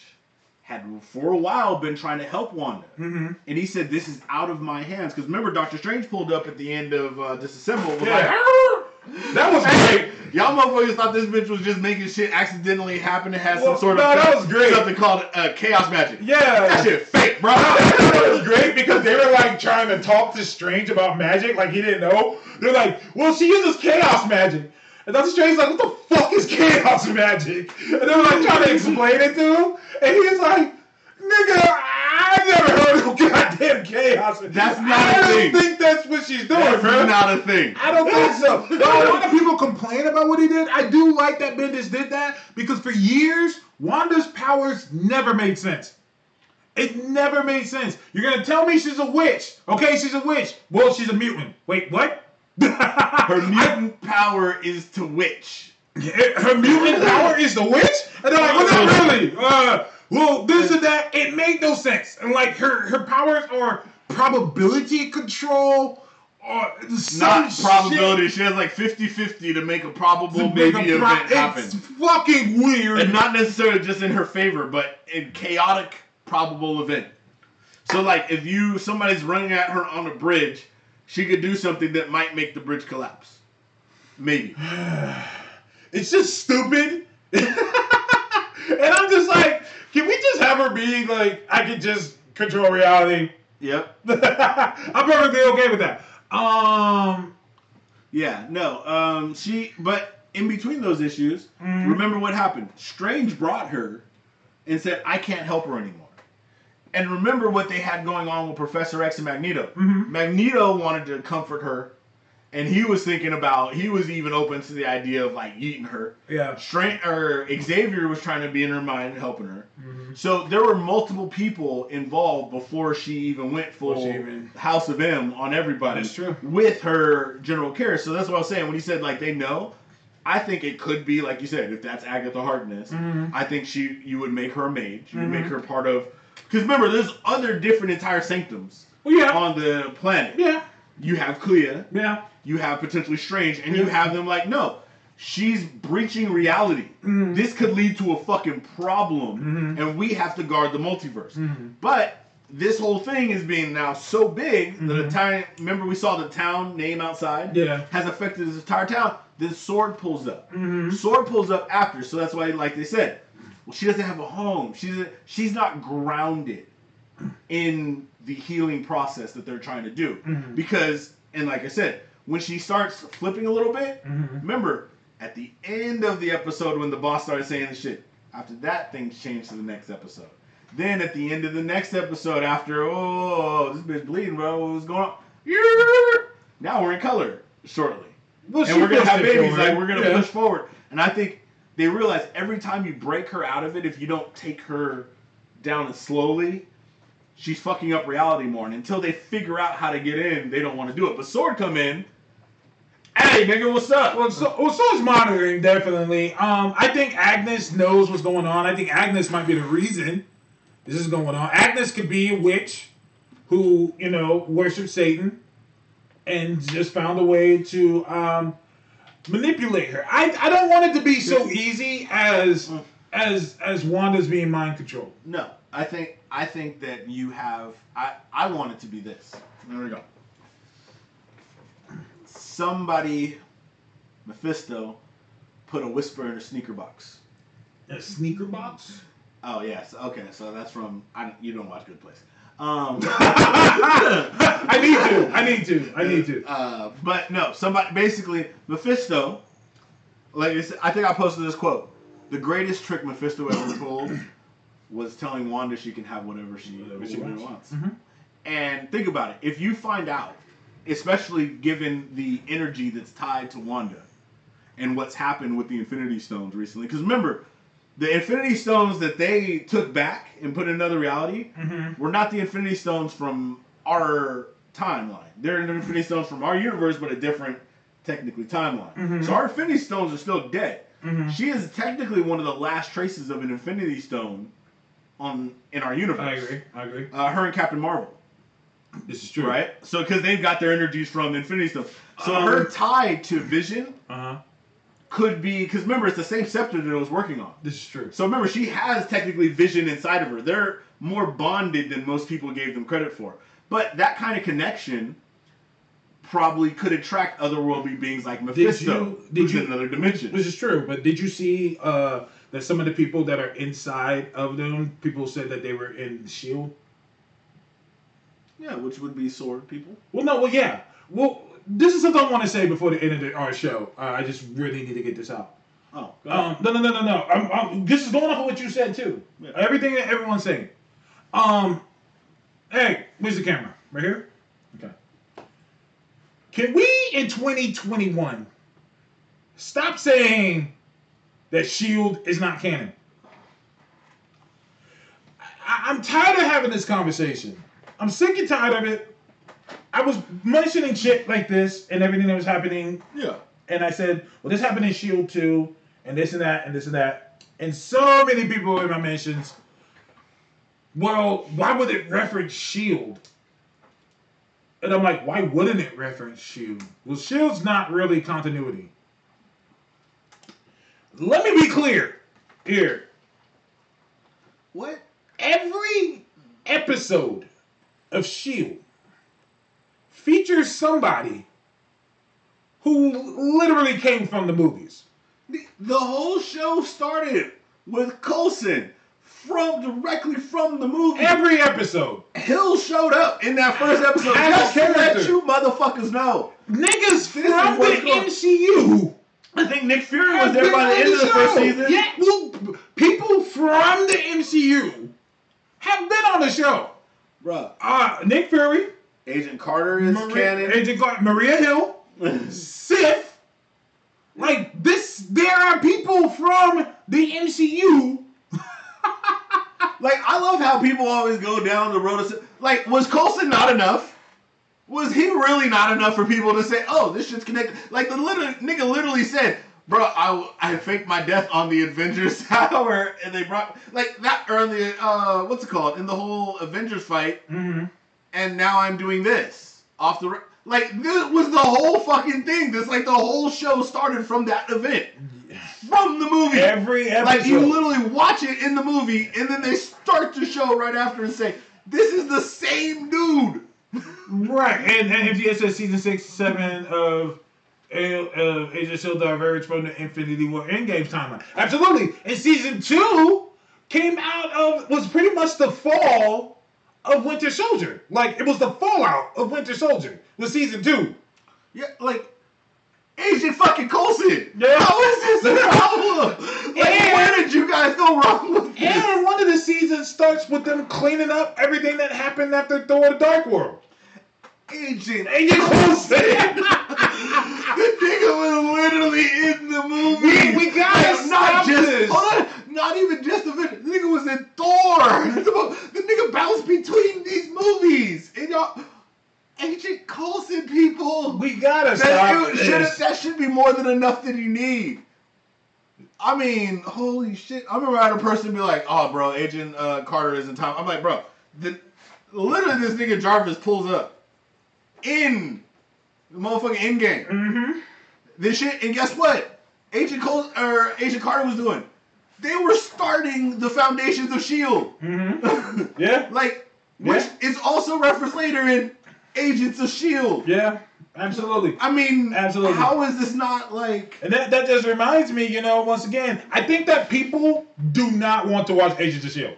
had for a while been trying to help Wanda. Mhm. And he said, This is out of my hands. Because remember, Doctor Strange pulled up at the end of uh, Disassembled. Was Yeah. like, "Arr!" that was great. Y'all motherfuckers thought this bitch was just making shit accidentally happen to have Well, some sort no, of that was great. something called uh, chaos magic. Yeah, That shit fake, bro. that was great because they were like trying to talk to Strange about magic, like he didn't know. They're like, "Well, she uses chaos magic," and Doctor Strange's like, "What the fuck is chaos magic?" And they were like trying to explain it to him, and he was like, "Nigga, I never heard of goddamn chaos." That's not I a don't think that's what she's doing, That's bro. not a thing. I don't think so. Now, a lot of people complain about what he did. I do like that Bendis did that because for years, Wanda's powers never made sense. It never made sense. You're gonna tell me she's a witch. Okay, she's a witch. Well, she's a mutant. Wait, what? Her mutant power is to witch. her mutant power is the witch? And they're like, well, not really. Uh, well, this and that. It made no sense. And like her, her powers are probability control or Not shit. probability. She has like 50-50 to make a probable make maybe a event happen. It's fucking weird. And not necessarily just in her favor, but in chaotic probable event. So like if you somebody's running at her on a bridge, she could do something that might make the bridge collapse. Maybe. it's just stupid. and I'm just like, can we just have her be like, I can just control reality? Yep. I'm perfectly okay with that. Um, Yeah, no. Um she but in between those issues, Mhm. remember what happened? Strange brought her and said, I can't help her anymore. And remember what they had going on with Professor X and Magneto. Mhm. Magneto wanted to comfort her, and he was thinking about he was even open to the idea of like eating her. yeah. Strange or Xavier was trying to be in her mind, helping her. Mhm. So there were multiple people involved before she even went full even- House of M on everybody. That's true. With her general care. So that's what I was saying when he said like they know. I think it could be like you said if that's Agatha Harkness. Mhm. I think she you would make her a mage. You would Mhm. make her part of because remember there's other different entire sanctums Well, yeah. on the planet. yeah. You have Clea, Yeah. you have potentially Strange, and you have them like no. She's breaching reality. Mhm. This could lead to a fucking problem, Mhm. and we have to guard the multiverse. Mhm. But this whole thing is being now so big that the Mhm. time. Remember, we saw the town name outside. Yeah. Has affected this entire town. This sword pulls up. Mhm. Sword pulls up after, so that's why, like they said, well, she doesn't have a home. She's she's not grounded in the healing process that they're trying to do. Mhm. Because, and like I said, when she starts flipping a little bit, Mhm. remember at the end of the episode when the boss started saying the shit. After that, things changed to the next episode. Then at the end of the next episode, after oh this bitch bleeding, bro, what's going on? Now we're in color shortly Well, and we're gonna have babies. forward. Like we're gonna Yeah. push forward. And I think they realize every time you break her out of it, if you don't take her down and slowly, she's fucking up reality more. And until they figure out how to get in, they don't want to do it. But Sword come in, Hey, nigga, what's up? Well, so, well, so is monitoring definitely. Um, I think Agnes knows what's going on. I think Agnes might be the reason this is going on. Agnes could be a witch who you know worships Satan and just found a way to um, manipulate her. I, I don't want it to be so easy as as as Wanda's being mind controlled. No, I think I think that you have. I I want it to be this. There we go. Somebody, Mephisto, put a whisper in a sneaker box. A sneaker box. Oh yes, okay, so that's from. I, you don't watch Good Place. Um, I need to. I need to. I need to. Uh, but no, somebody basically Mephisto. Like I said, I think I posted this quote: "The greatest trick Mephisto ever pulled was telling Wanda she can have whatever she, Whatever she whatever wants. wants." Mhm. And think about it: if you find out, especially given the energy that's tied to Wanda and what's happened with the Infinity Stones recently, because remember. The Infinity Stones that they took back and put in another reality Mm-hmm. were not the Infinity Stones from our timeline. They're the Infinity Stones from our universe, but a different, technically, timeline. Mhm. So our Infinity Stones are still dead. Mhm. She is technically one of the last traces of an Infinity Stone on in our universe. I agree. I agree. Uh, her and Captain Marvel, This is true. right? So because they've got their energies from Infinity Stones, so Um, her tie to Vision Uh huh. could be because remember it's the same scepter that it was working on. This is true. So remember, she has technically vision inside of her. They're more bonded than most people gave them credit for. But that kind of connection probably could attract otherworldly beings like Mephisto, you- did who's you- in another dimension. This is true. But did you see uh, that some of the people that are inside of them, people said that they were in Shield? Yeah, which would be sword people. Well, no. Well, yeah. Well, this is something I want to say before the end of the, our show. Uh, I just really need to get this out. Oh, go ahead. Um, no, no, no, no, no. I'm, I'm, this is going off of what you said too. Yeah. Everything that everyone's saying. Um, hey, where's the camera? Right here. Okay. Can we in 2021 stop saying that Shield is not canon? I, I'm tired of having this conversation. I'm sick and tired of it. I was mentioning shit like this and everything that was happening yeah. and I said, well, this happened in Shield too, and this and that, and this and that. And so many people in my mentions, well, why would it reference Shield? And I'm like, why wouldn't it reference Shield? Well, Shield's not really continuity. Let me be clear here. What? Every episode of Shield features somebody who literally came from the movies. The, the whole show started with Coulson from directly from the movie. Every episode. Hill showed up in that first episode As just to let you motherfuckers know. Niggas is from the going- MCU. I think Nick Fury was there by the on end of the first season. Yeah, well, people from the MCU have been on the show. Bruh. Uh, Nick Fury, Agent Carter is Maria, canon. Agent Gar- Maria Hill, Sif. Like this, there are people from the MCU. like I love how people always go down the road of like was Coulson not enough? Was he really not enough for people to say, "Oh, this shit's connected"? Like the little nigga literally said, "Bro, I I faked my death on the Avengers Tower, and they brought like that or the uh what's it called in the whole Avengers fight, Mm-hmm. and now I'm doing this off the." Like this was the whole fucking thing. This like the whole show started from that event, from the movie. Every episode. Like you literally watch it in the movie, and then they start the show right after and say, "This is the same dude." Right, and, and MTS says season six, seven of uh, Agent Shield diverged from the Infinity War Endgame timeline. Absolutely, and season two came out of was pretty much the fall of Winter Soldier. Like it was the fallout of Winter Soldier. Was season two. Yeah, like Agent fucking Coulson. Yeah. How is this a problem? Like, And- where did you guys go wrong with this? And one of the seasons starts with them cleaning up everything that happened after Thor: The Dark World. Agent Agent Coulson. the nigga was literally in the movie. We- we gotta Like, not stop just this. hold on, not even just the video. The nigga was in Thor. The, the nigga bounced between these movies. And y'all, Agent Coulson, people. We gotta That, stop it should, that should be more than enough that you need. I mean, holy shit! I remember I had a person be like, "Oh, bro, Agent uh, Carter is in time." I'm like, bro, the, literally this nigga Jarvis pulls up in the motherfucking end game. Mm-hmm. This shit, and guess what? Agent Cole or Agent Carter was doing. They were starting the foundations of Shield, Mm-hmm. Yeah. like which Yeah. is also referenced later in Agents of Shield. Yeah. Absolutely. I mean, Absolutely. How is this not like? And that, that just reminds me, you know, once again, I think that people do not want to watch Agents of Shield.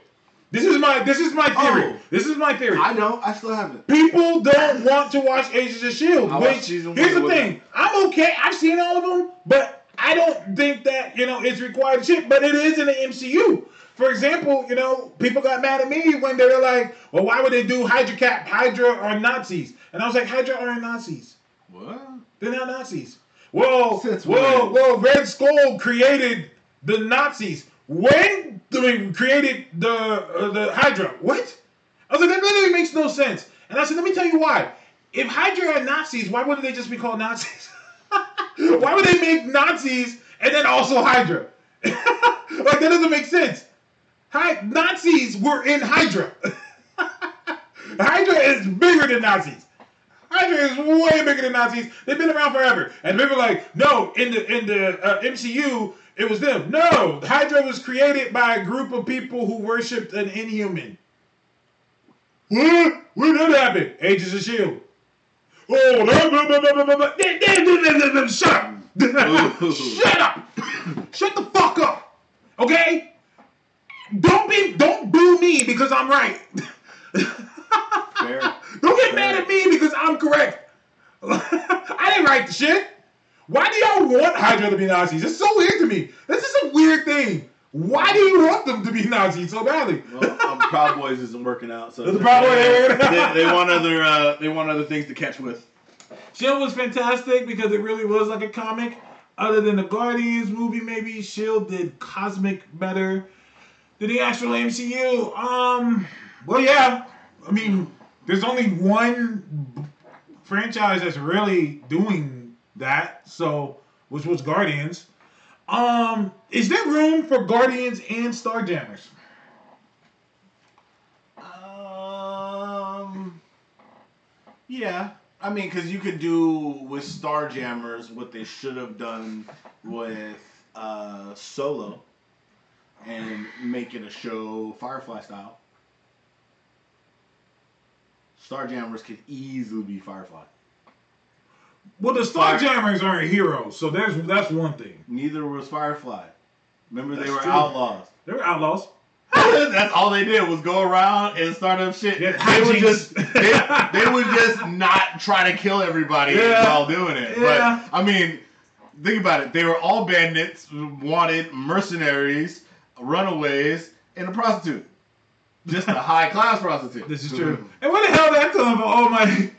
This is my this is my oh. theory. Oh. This is my theory. I know. I still haven't. People don't want to watch Agents of Shield. I Which here's the thing: I'm okay. I've seen all of them, but I don't think that you know it's required shit. But it is in the MCU. For example, you know, people got mad at me when they were like, "Well, why would they do Hydra Cap? Hydra or Nazis?" And I was like, "Hydra aren't Nazis. What? They're not Nazis." Well, Since well, when? well, Red Skull created the Nazis. When they created the uh, the Hydra? What? I was like, that literally makes no sense. And I said, let me tell you why. If Hydra are Nazis, why wouldn't they just be called Nazis? why would they make Nazis and then also Hydra? like that doesn't make sense. Hi- Nazis were in Hydra. Hydra is bigger than Nazis. Hydra is way bigger than Nazis. They've been around forever. And people are like, no, in the in the uh, MCU, it was them. No, Hydra was created by a group of people who worshipped an inhuman. What? When did that happen? Agents of Shield. Oh, blah, blah, blah, blah, blah, blah, shut up! Shut up! Shut the fuck up! Okay? Don't be, don't boo me because I'm right. Fair. Don't get mad at me because I'm correct. I didn't write the shit. Why do y'all want Hydra to be Nazis? It's so weird to me. This is a weird thing. Why do you want them to be Nazis so badly? Well, um, Proud Boys isn't working out, so The Proud Boys ain't working out. they, they want other uh, they want other things to catch with. Shield was fantastic because it really was like a comic. Other than the Guardians movie, maybe Shield did cosmic better than the actual MCU. Um, well, yeah. I mean, there's only one franchise that's really doing that. So, which was Guardians. Um, is there room for Guardians and Starjammers? Um. Yeah, I mean, because you could do with Starjammers what they should have done with uh, Solo, and make it a show Firefly style. Starjammers could easily be Firefly. Well, the Starjammers aren't heroes, so there's that's one thing. Neither was Firefly. Remember, they were true. outlaws. They were outlaws. That's all they did was go around and start up shit. Yeah, they would just they, they would just not try to kill everybody Yeah. while doing it. Yeah. But I mean, think about it. They were all bandits, wanted mercenaries, runaways, and a prostitute. Just a high class prostitute. This is true. And where the hell that come from? Almighty,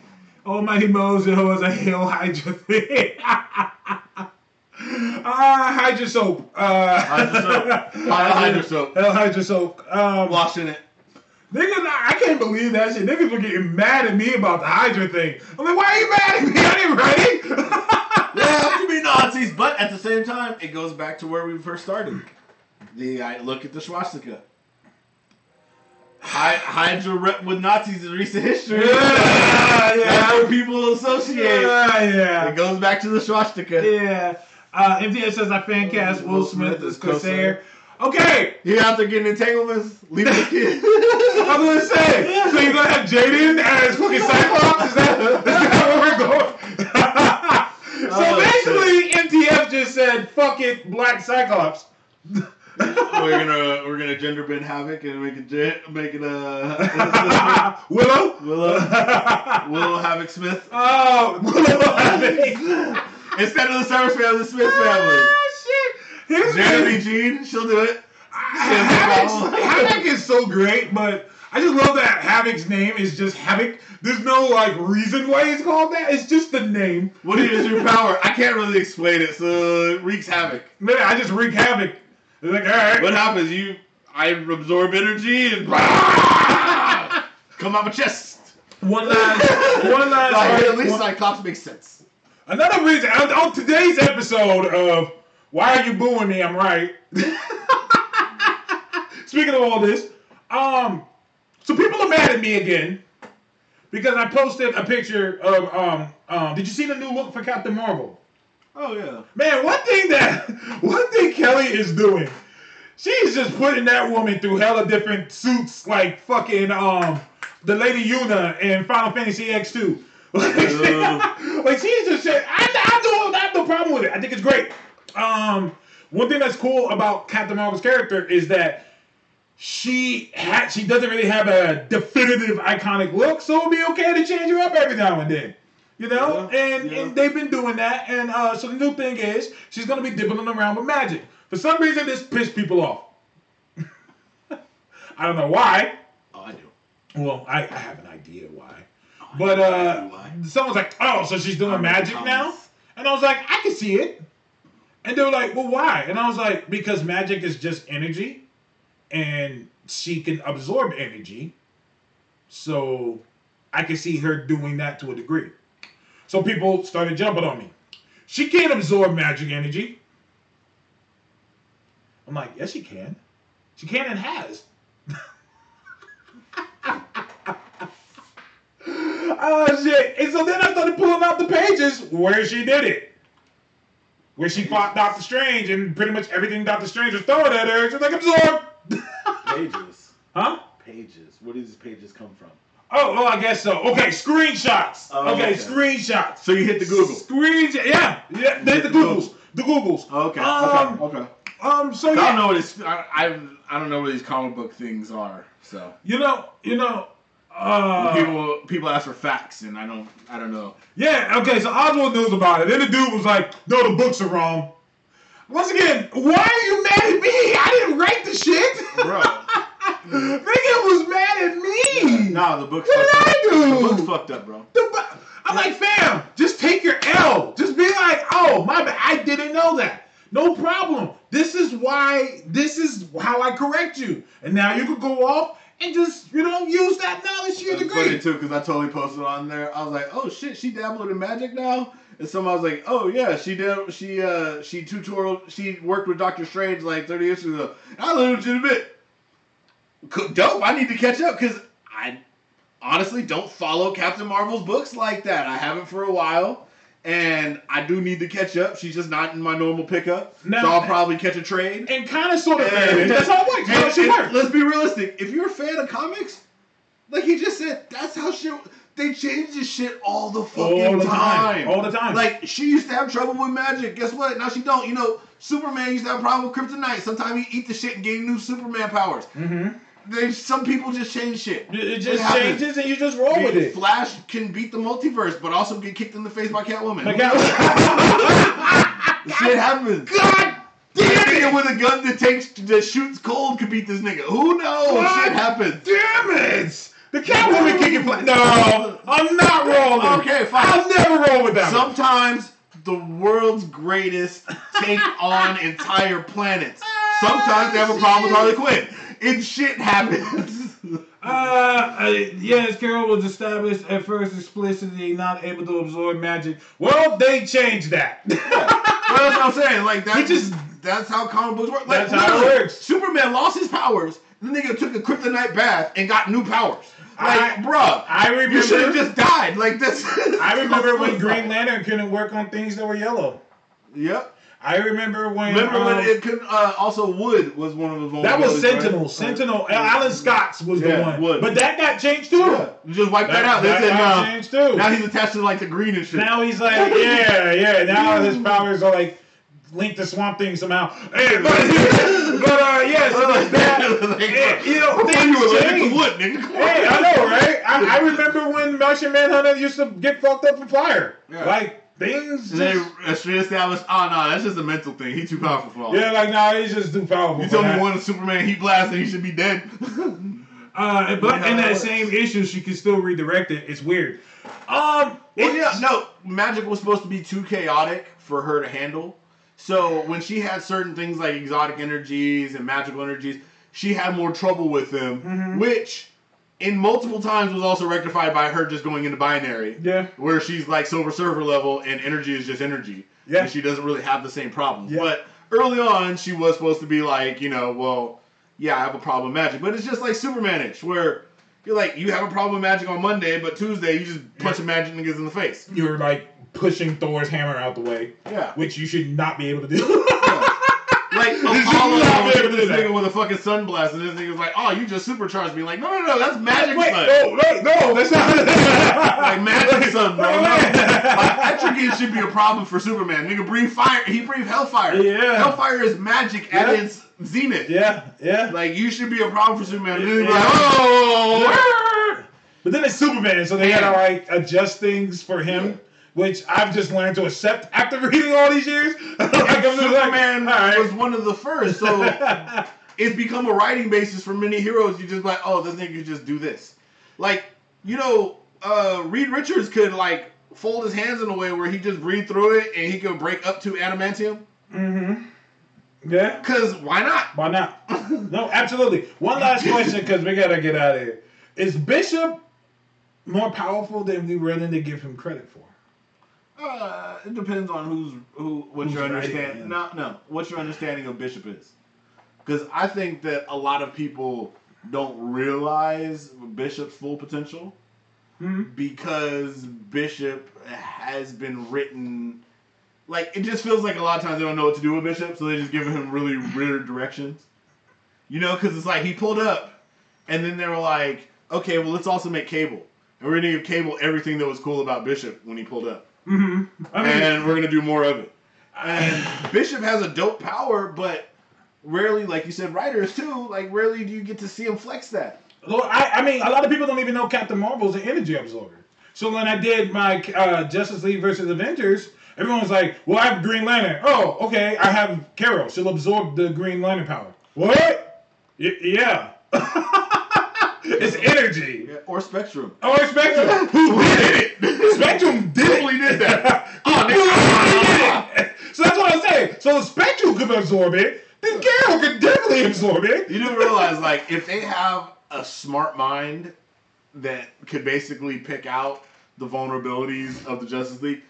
Almighty Moses was a Hail Hydra thing. Ah, Hydra soap. Uh, Hydra soap. Hydra soap. Hell Hydra soap. Um, Washing it. niggas, I can't believe that shit. Niggas were getting mad at me about the Hydra thing. I'm like, why are you mad at me? I didn't write it. Have to be Nazis, but at the same time, it goes back to where we first started. The I look at the swastika. Hy- Hydra rep with Nazis in recent history. Yeah, yeah. That's what people associate. Yeah, yeah. It goes back to the swastika. Yeah. Uh, MTS says I fan cast Will Smith as Corsair. Okay, He out there getting entanglements, leaving his kid. I was gonna say. So you're gonna have Jaden as fucking Cyclops? Is that, is that where we're going? so Oh, basically, MTF just said, "Fuck it, Black Cyclops." we're gonna we're gonna gender bend havoc and make it make it uh Willow. Willow Willow Havoc Smith Oh, Willow. Havoc. Instead of the Cyrus family, the Smith family. Ah, shit. Here's Jeremy. Jean, she'll do it. Havoc, Havoc is so great, but I just love that Havoc's name is just Havoc. There's no like reason why it's called that. It's just the name. What is your power? I can't really explain it, so it wreaks havoc. Man, I just wreak havoc. It's like, all right. What happens? You, I absorb energy and come out my chest. One last, one last. Like, at least one- Cyclops makes sense. Another reason on, on today's episode of Why Are You Booing Me? I'm right. Speaking of all this, um, so people are mad at me again because I posted a picture of um um. Did you see the new look for Captain Marvel? Oh yeah. Man, one thing that one thing Kelly is doing, she's just putting that woman through hella different suits, like fucking um the Lady Yuna in Final Fantasy X2. Like, like she's just saying, I, I, do, I have no problem with it. I think it's great. Um, one thing that's cool about Captain Marvel's character is that she had she doesn't really have a definitive iconic look, so it'll be okay to change her up every now and then. You know, Yeah, and yeah. and they've been doing that, and uh, so the new thing is she's gonna be dibbling around with magic. For some reason, this pissed people off. I don't know why. Oh, I do. Well, I, I have an idea why. Oh, But uh, why. someone's like, "Oh, so she's doing I read the magic now?" And I was like, "I can see it." And they were like, "Well, why?" And I was like, "Because magic is just energy, and she can absorb energy. So I can see her doing that to a degree." So people started jumping on me. She can't absorb magic energy. I'm like, "Yes, she can. She can and has." Oh shit! And so then I started pulling out the pages where she did it, where she fought Doctor Strange, and pretty much everything Doctor Strange was throwing at her, she was like absorb. Pages. huh? Pages. Where do these pages come from? Oh, oh, I guess so. Okay, screenshots. Oh, okay, okay. screenshots. So you hit the Google. Screenshots. Yeah, yeah. The, the Googles. The Googles. Okay. Um, okay. Okay. Um. So yeah. I don't know what it's. I, I I don't know what these comic book things are. So You know. You know. Uh, people people ask for facts, and I don't I don't know. Yeah, okay, so Oswald knows about it. Then the dude was like, no, the books are wrong. Once again, why are you mad at me? I didn't write the shit. Bro. Nigga was mad at me. Nah, the book's What fucked did up. I do? The book's fucked up, bro. The bu- I'm like, fam, just take your L. Just be like, oh, my bad. I didn't know that. No problem. This is why, this is how I correct you. And now you could go off and just, you know, use that knowledge to your It's funny degree. too because I totally posted on there. I was like, "Oh shit, she dabbled in magic now." And someone was like, "Oh yeah, she did. She uh she tutorial. She worked with Doctor Strange like 30 years ago." I learned legitimate. Dope. I need to catch up because I honestly don't follow Captain Marvel's books like that. I haven't for a while. And I do need to catch up. She's just not in my normal pickup. Now- so I'll probably catch a trade. And kind of sort of, And- that's how it works. And- and works. Let's be realistic. If you're a fan of comics, like he just said, that's how shit. They change this shit all the fucking All the time. time. All the time. Like she used to have trouble with magic. Guess what? Now she don't. You know, Superman used to have a problem with kryptonite. Sometimes he eat the shit and gain new Superman powers. hmm They some people just change shit. It it just happens. changes and you just roll with it. Flash can beat the multiverse, but also get kicked in the face by Catwoman. Like, shit happens. God damn Nigga it! with a gun that takes that shoots cold could beat this nigga. Who knows? God Shit happens. Damn it! The Catwoman kicking fly. No, I'm not rolling. Okay, fine. I'll never roll with that. Sometimes the world's greatest take on entire planets. Sometimes they have a problem with Harley Quinn. It shit happens. Uh, uh, yes, Carol was established at first explicitly not able to absorb magic. Well, they changed that. Well, that's what I'm saying. Like that's just that's how comic books work. Like, That's how it works. Superman lost his powers. The nigga took a kryptonite bath and got new powers. Like, I- bruh, I remember. you should have just died. Like this. I remember when Green Lantern couldn't work on things that were yellow. Yep. I remember when. Remember um, when it could uh, also wood was one of the that was Sentinel. right? Sentinel. Alan Scott's was the one. Wood. But that got changed too. Yeah, you just wiped that, That, out. They that said got no. changed too. Now he's attached to like the green and shit. Now he's like, yeah, yeah. Now his powers are like linked to Swamp Thing somehow. Hey, but, but uh, yeah, so there's that. Like, Yeah, you know, things you to change. wood, nigga. Hey. I know, right? I, I remember when Martian Manhunter used to get fucked up in fire. Yeah. Like things. And Just, uh, reestablished. Oh no, that's just a mental thing. He's too powerful for all. yeah, like nah, he's just too powerful. You told me one Superman heat blast and he should be dead. Uh, but in that that same issue, she can still redirect it. It's weird. Um, Well, yeah, no. Magic was supposed to be too chaotic for her to handle. So when she had certain things like exotic energies and magical energies, she had more trouble with them. Mhm. Which in multiple times was also rectified by her just going into binary. Yeah. Where she's like Silver Surfer level and energy is just energy. Yeah. And she doesn't really have the same problems. Yeah. But early on, she was supposed to be like, you know, well, yeah, I have a problem with magic. But it's just like Superman-ish, where you're like, you have a problem with magic on Monday, but Tuesday you just punch a magic niggas in the face. You're like pushing Thor's hammer out the way, Yeah. which you should not be able to do. Like You should Apollo not be was able to this nigga with a fucking sunblast, and this nigga's like, "Oh, you just supercharged me." Like, no, no, no, that's magic Wait, sun. no, wait, no, that's not. Like magic sun, bro. No. Like, Etrigan should be a problem for Superman. Nigga, breathe fire. He breathe hellfire. Yeah. Hellfire is magic at its zenith. yeah, yeah. Like you should be a problem for Superman. And then he'd be Yeah. like, oh. But then it's Superman, so they gotta like adjust things for him, which I've just learned to accept after reading all these years. like, like, Superman all right. was one of the first, so it's become a writing basis for many heroes. You just like, oh, this nigga could just do this. Like, you know, uh, Reed Richards could like fold his hands in a way where he just breathe through it and he could break up to adamantium. mm-hmm. Yeah. Cause why not? Why not? no, absolutely. One last question because we gotta get out of here. Is Bishop more powerful than we willing to give him credit for? Uh, it depends on who's who. What Who's your writing understand? it. No, no. What your understanding of Bishop is? Because I think that a lot of people don't realize Bishop's full potential. Hmm? because Bishop has been written like it just feels like a lot of times they don't know what to do with Bishop, so they just give him really weird directions. You know, because it's like he pulled up, and then they were like, "Okay, well, let's also make Cable, and we're gonna give Cable everything that was cool about Bishop when he pulled up, Mm-hmm. I mean, and we're gonna do more of it." And Bishop has a dope power, but rarely, like you said, writers too, like rarely do you get to see him flex that. Lord, I, I mean, a lot of people don't even know Captain Marvel's an energy absorber. So when I did my uh, Justice League versus Avengers, everyone was like, "Well, I have Green Lantern." Oh, okay, I have Carol. She'll absorb the Green Lantern power. What? Y- yeah. it's energy. Or Spectrum. Oh, it's Spectrum. Who did it? Spectrum definitely did that. Oh, Who did it? So that's what I'm saying. So the Spectrum could absorb it. Then Carol could definitely absorb it. You do realize, like, if they have a smart mind that could basically pick out the vulnerabilities of the Justice League,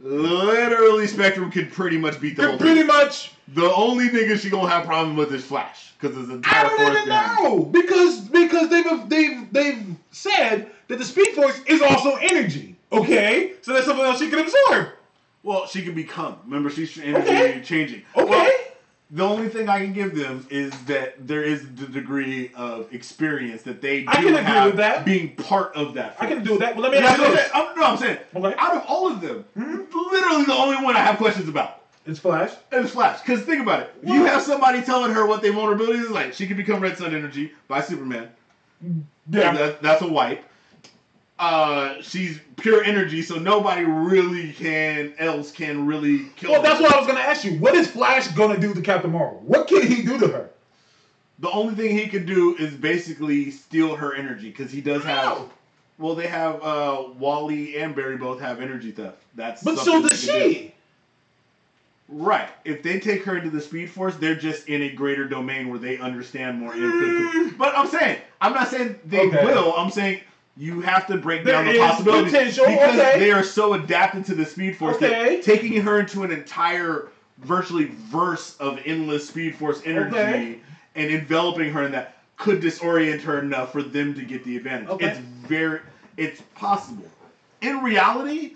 literally Spectrum could pretty much beat the whole pretty thing. much The only nigga she gonna have problem with is Flash because his I entire don't force even know because because they've they've they've said that the Speed Force is also energy. Okay, so that's something else she can absorb. Well, she can become. Remember, she's energy Okay. changing. Okay, Well, the only thing I can give them is that there is the degree of experience that they do I can agree have with that. being part of that. I can do that. Let me ask you this. I'm, no, I'm saying Okay. out of all of them, Hmm? literally the only one I have questions about It's Flash. is Flash. Because think about it, you have somebody telling her what their vulnerability is like. She can become Red Sun Energy by Superman. Yeah, That, that's a wipe. Uh, she's pure energy, so nobody really can else can really kill. Well, her. that's what I was gonna ask you. What is Flash gonna do to Captain Marvel? What can he do to her? The only thing he can do is basically steal her energy because he does have. How? Well, they have uh, Wally and Barry both have energy theft. That's But so does can do. she. Right. If they take her into the Speed Force, they're just in a greater domain where they understand more. Mm. But I'm saying, I'm not saying they Okay. will. I'm saying you have to break There down the possibilities potential, because okay. they are so adapted to the Speed Force Okay. that taking her into an entire, virtually verse of endless Speed Force energy Okay. and enveloping her in that could disorient her enough for them to get the advantage. It's very, it's possible. In reality,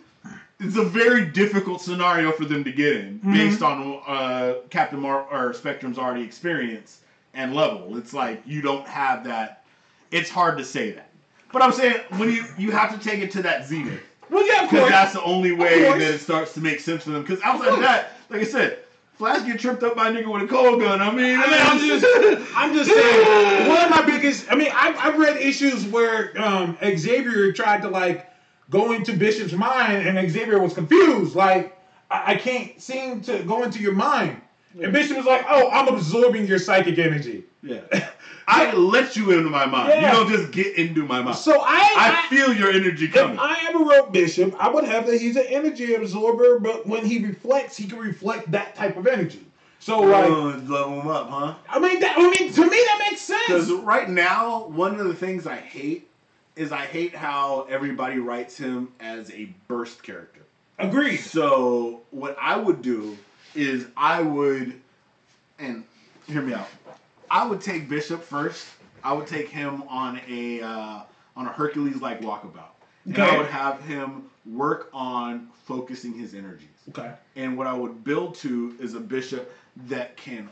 it's a very difficult scenario for them to get in Mhm. based on uh, Captain Mar or Spectrum's already experience and level. It's like you don't have that. It's hard to say that. But I'm saying when you you have to take it to that zenith Well, yeah, of because course. that's the only way that it starts to make sense to them. Because outside Of that, like I said, Flash get tripped up by a nigga with a cold gun. I mean, I mean, I'm just, I'm just saying. One of my biggest. I mean, I've, I've read issues where um, Xavier tried to like go into Bishop's mind, and Xavier was confused. Like, I, I can't seem to go into your mind. And Bishop was like, "Oh, I'm absorbing your psychic energy." yeah. I let you into my mind. Yeah. You don't just get into my mind. So I, I feel your energy coming. If. I ever wrote Bishop, I would have that he's an energy absorber, but when he reflects, he can reflect that type of energy. So oh, like, Oh, level him up, huh? I mean, that, I mean, to me that makes sense. Because right now, one of the things I hate is I hate how everybody writes him as a burst character. Agreed. So what I would do is I would, and hear me out. I would take Bishop first. I would take him on a uh, on a Hercules like walkabout, and I would have him work on focusing his energies. Okay. And what I would build to is a bishop that can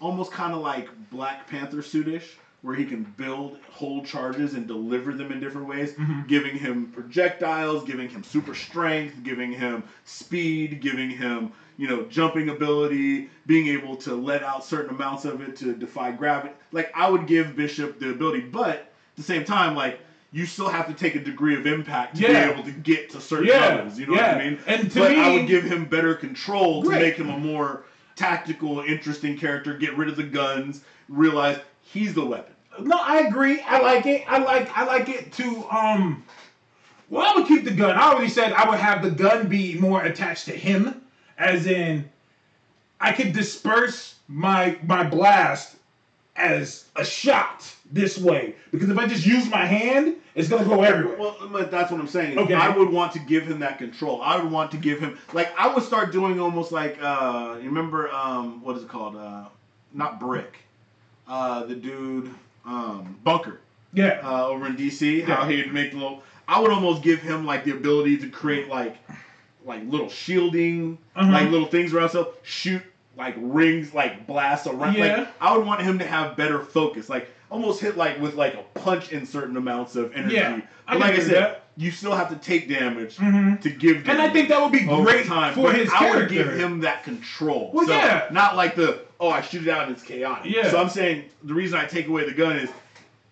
almost kind of like Black Panther suitish, where he can build, whole charges, and deliver them in different ways, Mhm. giving him projectiles, giving him super strength, giving him speed, giving him you know jumping ability, being able to let out certain amounts of it to defy gravity. Like I would give Bishop the ability, but at the same time, like. You still have to take a degree of impact to Yeah. be able to get to certain Yeah, levels. You know what. I mean? And to but me, I would give him better control to make him a more tactical, interesting character. Get rid of the guns. Realize he's the weapon. No, I agree. I like it. I like I like it to um well I would keep the gun. I already said I would have the gun be more attached to him. As in I could disperse my my blast as a shot this way. Because if I just use my hand, it's gonna go everywhere. Well, but that's what I'm saying. Okay. I would want to give him that control. I would want to give him like I would start doing almost like uh you remember um what is it called? Uh not brick. Uh the dude um bunker. yeah. uh, over in DC, how Yeah. he'd make little. I would almost give him like the ability to create like like little shielding, Uh-huh. like little things around himself, shoot like rings, like blasts around. Yeah. Like I would want him to have better focus, like almost hit like with like a punch in certain amounts of energy. Yeah, I like I said, that. you still have to take damage Mhm. to give. Damage And I think that would be great time. for his I character. would give him that control. Well, So, yeah. Not like the oh I shoot it out and it's chaotic. Yeah. So I'm saying the reason I take away the gun is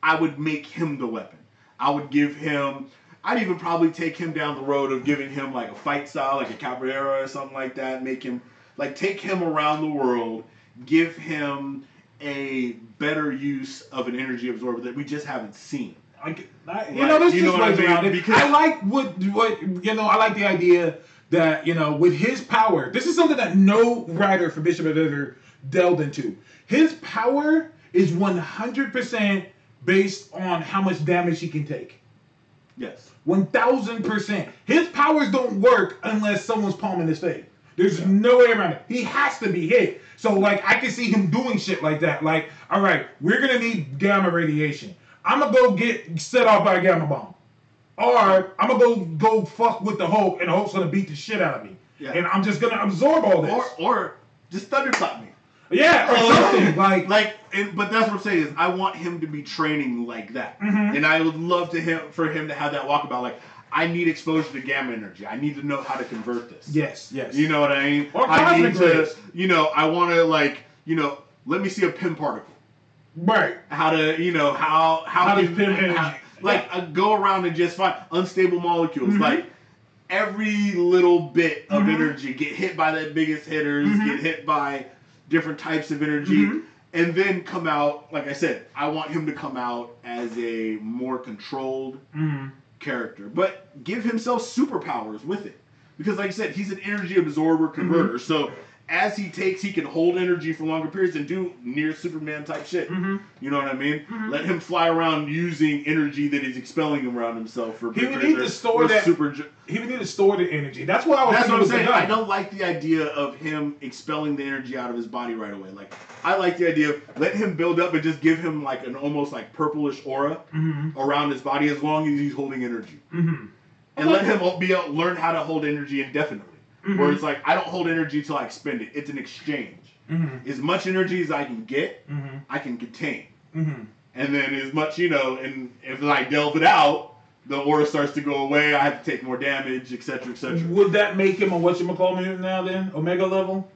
I would make him the weapon. I would give him. I'd even probably take him down the road of giving him like a fight style, like a capoeira or something like that. Make him like take him around the world, give him a better use of an energy absorber that we just haven't seen. Like, I, you know, there's you what ways around it. Because- I like what what you know. I like the idea that you know, with his power, this is something that no writer for Bishop have ever delved into. His power is 100 percent based on how much damage he can take. Yes. 1000%. His powers don't work unless someone's palming his face. There's no way around it. He has to be hit. So, like, I can see him doing shit like that. Like, all right, we're going to need gamma radiation. I'm going to go get set off by a gamma bomb. Or I'm going to go go fuck with the Hulk, and the Hulk's going to beat the shit out of me. Yeah. And I'm just going to absorb all this. Or or just thunderclap me. Yeah, or something. Like, like, and, but that's what I'm saying is I want him to be training like that, Mhm. and I would love to him for him to have that walkabout. Like, I need exposure to gamma energy. I need to know how to convert this. yes, yes. You know what I mean? Or I need cosmic to, rays. you know, I want to like, you know, let me see a Pym particle. right. How to, you know, how how, How does can- pin energy- how- like uh, go around and just find unstable molecules. Mhm. Like every little bit of Mhm. energy get hit by the biggest hitters, Mhm. get hit by different types of energy. Mhm. And then come out, like I said, I want him to come out as a more controlled Mhm. character, but give himself superpowers with it. Because, like I said, he's an energy absorber converter. So, as he takes, he can hold energy for longer periods and do near Superman type shit. Mhm. You know what I mean? Mhm. Let him fly around using energy that he's expelling around himself for He would need to store that- Super, He would need to store the energy. That's what I was. That's what I'm saying. I don't like the idea of him expelling the energy out of his body right away. Like I like the idea of let him build up and just give him like an almost like purplish aura Mhm. around his body as long as he's holding energy. Mhm. and let him be able, learn how to hold energy indefinitely. Mhm. Where it's like I don't hold energy till I expend it. It's an exchange. Mhm. As much energy as I can get, Mhm. I can contain, Mhm. and then as much you know, and if I delve it out, the aura starts to go away. I have to take more damage, etc., etc. Would that make him a whatchamacall mutant now then? Omega level?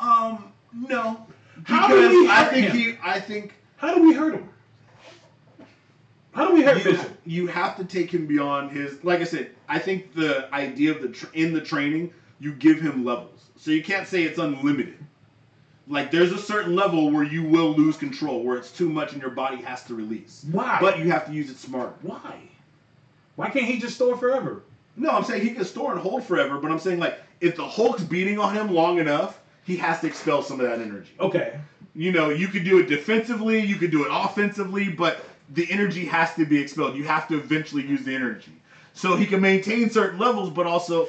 Um, no, How do we I hurt think him? he, I think How do we hurt him? How do we hurt you, Bishop? you have to take him beyond his. Like I said, I think the idea of the tr- in the training, you give him levels, so you can't say it's unlimited. Like there's a certain level where you will lose control, where it's too much and your body has to release. Why? But you have to use it smart. Why? Why can't he just store forever? No, I'm saying he can store and hold forever, but I'm saying like if the Hulk's beating on him long enough, he has to expel some of that energy. Okay. You know, you could do it defensively, you could do it offensively, but the energy has to be expelled. You have to eventually use the energy. So he can maintain certain levels, but also,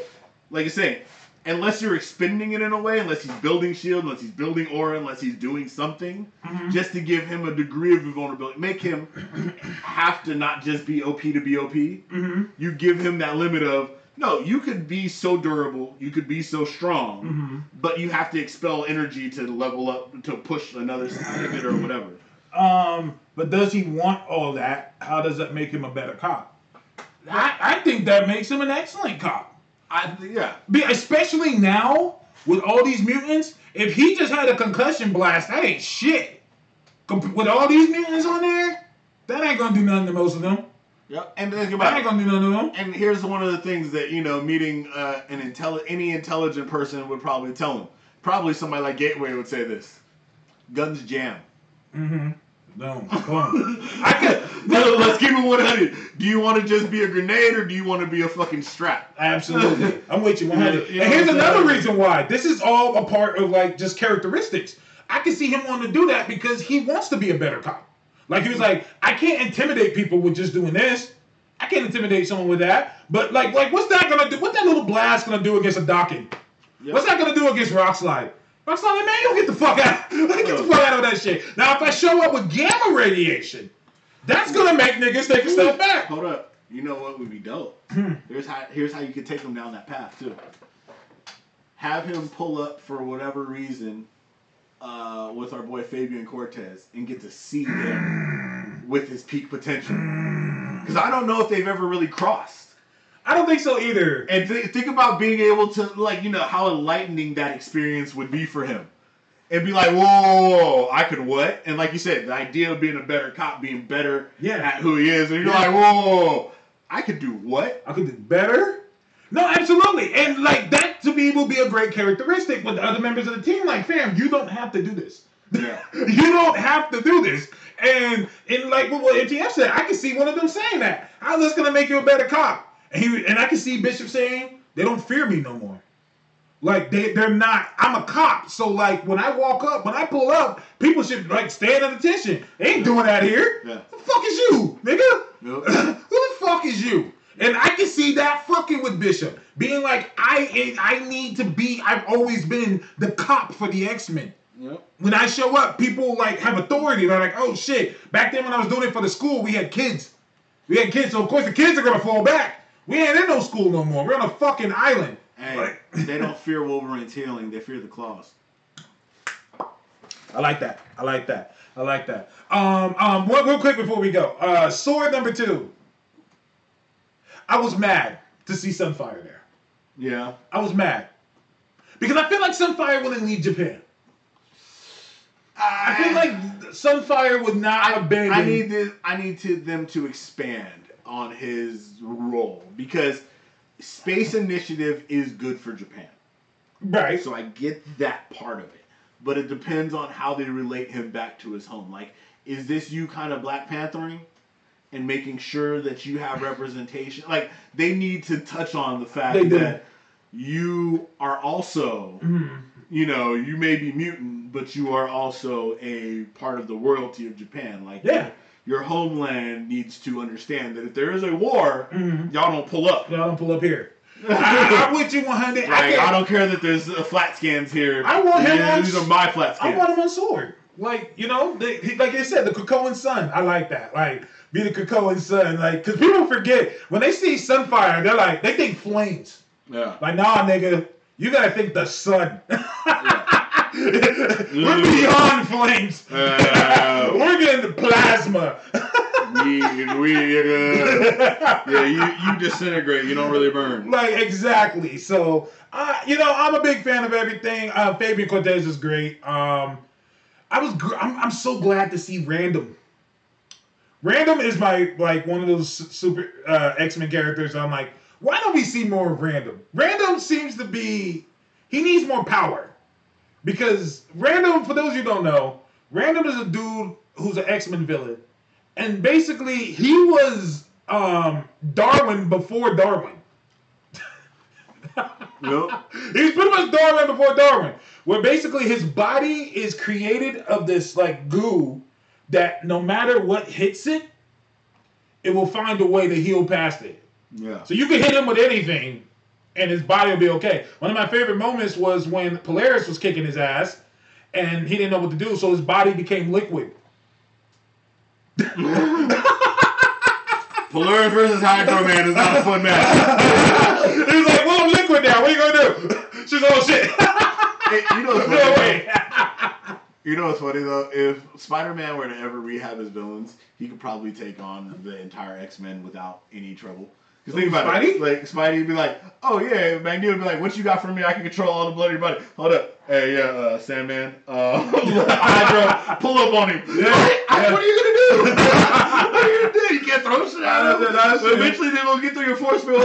like I say, unless you're expending it in a way, unless he's building shield, unless he's building aura, unless he's doing something, just to give him a degree of vulnerability, make him have to not just be OP to be OP. Mm-hmm. You give him that limit of no, you could be so durable, you could be so strong, Mm-hmm. but you have to expel energy to level up to push another side of it or whatever. Um, but does he want all that? How does that make him a better cop? I, I think that makes him an excellent cop. I yeah. Be, especially now with all these mutants. If he just had a concussion blast, that ain't shit. With all these mutants on there, that ain't gonna do nothing to most of them. Yep. And think That about ain't gonna do nothing to them. And here's one of the things that you know, meeting uh, an intelli- any intelligent person would probably tell him. Probably somebody like Gateway would say this: guns jam. Mm-hmm. No, come on. I could. No, let's keep it 100. Do you want to just be a grenade or do you want to be a fucking strap? Absolutely. I'm with you 100. You know and here's what saying? another reason why. This is all a part of like just characteristics. I can see him wanting to do that because he wants to be a better cop. Like he was like, I can't intimidate people with just doing this. I can't intimidate someone with that. But like, like what's that gonna do? What that little blast gonna do against a docking? Yep. What's that gonna do against Rockslide? Rockslide, man, you get the fuck out. Let get the fuck out of that shit. Now, if I show up with gamma radiation, that's gonna make niggas take a step back. Hold up. You know what would be dope? Hmm. Here's how here's how you could take him down that path too. Have him pull up for whatever reason uh, with our boy Fabian Cortez and get to see him with his peak potential. Because I don't know if they've ever really crossed. I don't think so either. And th- think about being able to, like, you know, how enlightening that experience would be for him. And be like, whoa, whoa, whoa, I could what? And like you said, the idea of being a better cop, being better Yeah. at who he is. And you're Yeah. like, whoa, I could do what? I could do better. No, absolutely. And like that to me will be a great characteristic with the other members of the team. Like, fam, you don't have to do this. Yeah. you don't have to do this. And and like what what MTF said, I can see one of them saying that. How's this gonna make you a better cop? And he and I can see Bishop saying, they don't fear me no more. Like they they're not. I'm a cop, so like when I walk up, when I pull up, people should like stand at attention. They ain't doing that here. Yeah. The fuck is you, nigga? Nope. Who the fuck is you? And I can see that fucking with Bishop being like, I I need to be. I've always been the cop for the X Men. Yep. When I show up, people like have authority. They're like, oh shit. Back then when I was doing it for the school, we had kids. We had kids, so of course the kids are gonna fall back. We ain't in no school no more. We're on a fucking island. Hey, Like- they don't fear Wolverine's healing, they fear the claws. I like that. I like that. I like that. Um, um, one, real quick before we go. Uh, sword number two. I was mad to see Sunfire there. Yeah. I was mad because I feel like Sunfire wouldn't leave Japan. I feel like Sunfire would not have been. I need this, I need to them to expand on his role because space initiative is good for Japan. right. So I get that part of it. But it depends on how they relate him back to his home. Like, is this you kind of Black Panthering and making sure that you have representation? Like, they need to touch on the fact They that you are also, Mm-hmm. you know, you may be mutant, but you are also a part of the royalty of Japan. Like, Yeah. Your homeland needs to understand that if there is a war, Mhm. y'all don't pull up. Y'all don't pull up here. I, I'm with you 100. I, I don't care that there's uh, flatscans here. I want him Yeah, on- These are my flat I want him on sword. Like, you know, they, like I said, the Krakoan sun. I like that. Like, be the Krakoan sun. Like, because people forget, when they see Sunfire, they're like, they think flames. yeah. Like, nah, nigga, you gotta think the sun. We're beyond flames. Uh, We're getting the plasma. we, we, uh, yeah, you, you disintegrate. You don't really burn. like, exactly. So, uh, you know, I'm a big fan of everything. Uh, Fabian Cortez is great. Um, I was, gr- I'm, I'm so glad to see Random. Random is my like one of those super uh, X Men characters. I'm like, why don't we see more of Random? Random seems to be he needs more power because Random, for those of you who don't know, Random is a dude who's an X Men villain, and basically he was um, Darwin before Darwin. Nope. He's pretty much Darwin before Darwin. where basically his body is created of this like goo that no matter what hits it, it will find a way to heal past it. Yeah. So you can hit him with anything, and his body will be okay. One of my favorite moments was when Polaris was kicking his ass, and he didn't know what to do, so his body became liquid. Polaris versus Hydro Man is not a fun match. he was like, "Well, I'm liquid now. What are you gonna do?" She's like, "Oh shit." Hey, you know what's no funny? way. You know what's funny though? If Spider-Man were to ever rehab his villains, he could probably take on the entire X-Men without any trouble. Because think about Spidey? it, like Spidey would be like, "Oh yeah," Magneto would be like, "What you got for me? I can control all the blood in your body." Hold up, hey yeah, uh, Sandman, uh, Hydra, pull up on him. Yeah. What, what are you gonna do? what are you gonna do? You can't throw shit at him. That's-. Eventually, they're gonna get through your force field.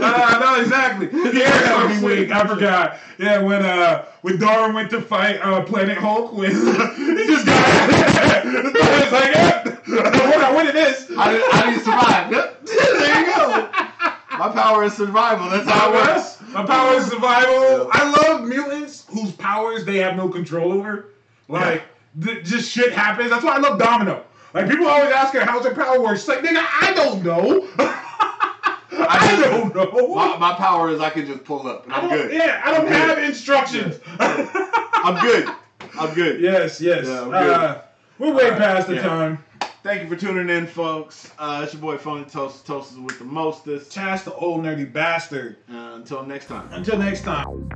Uh, no, exactly. Yeah, be weak. I forgot. Yeah, when uh when Darwin went to fight uh Planet Hulk, when he just got Darwin's like, yeah, we're not winning this. I didn't, I didn't survive. There you go. My power is survival. That's how it works. My power is survival. I love mutants whose powers they have no control over. Like, th- just shit happens. That's why I love Domino. Like, people always ask her, how's her power work? She's like, nigga, I don't know. I, don't know. My, my power is I can just pull up I I'm good. Yeah, I don't I'm have good. instructions. I'm good. I'm good. yes, yes. Yeah, uh, we're way past the yeah. time. Thank you for tuning in, folks. Uh, it's your boy Phony Toast Toast with the mostest. Chast the old nerdy bastard. Uh, until next time. Until next time.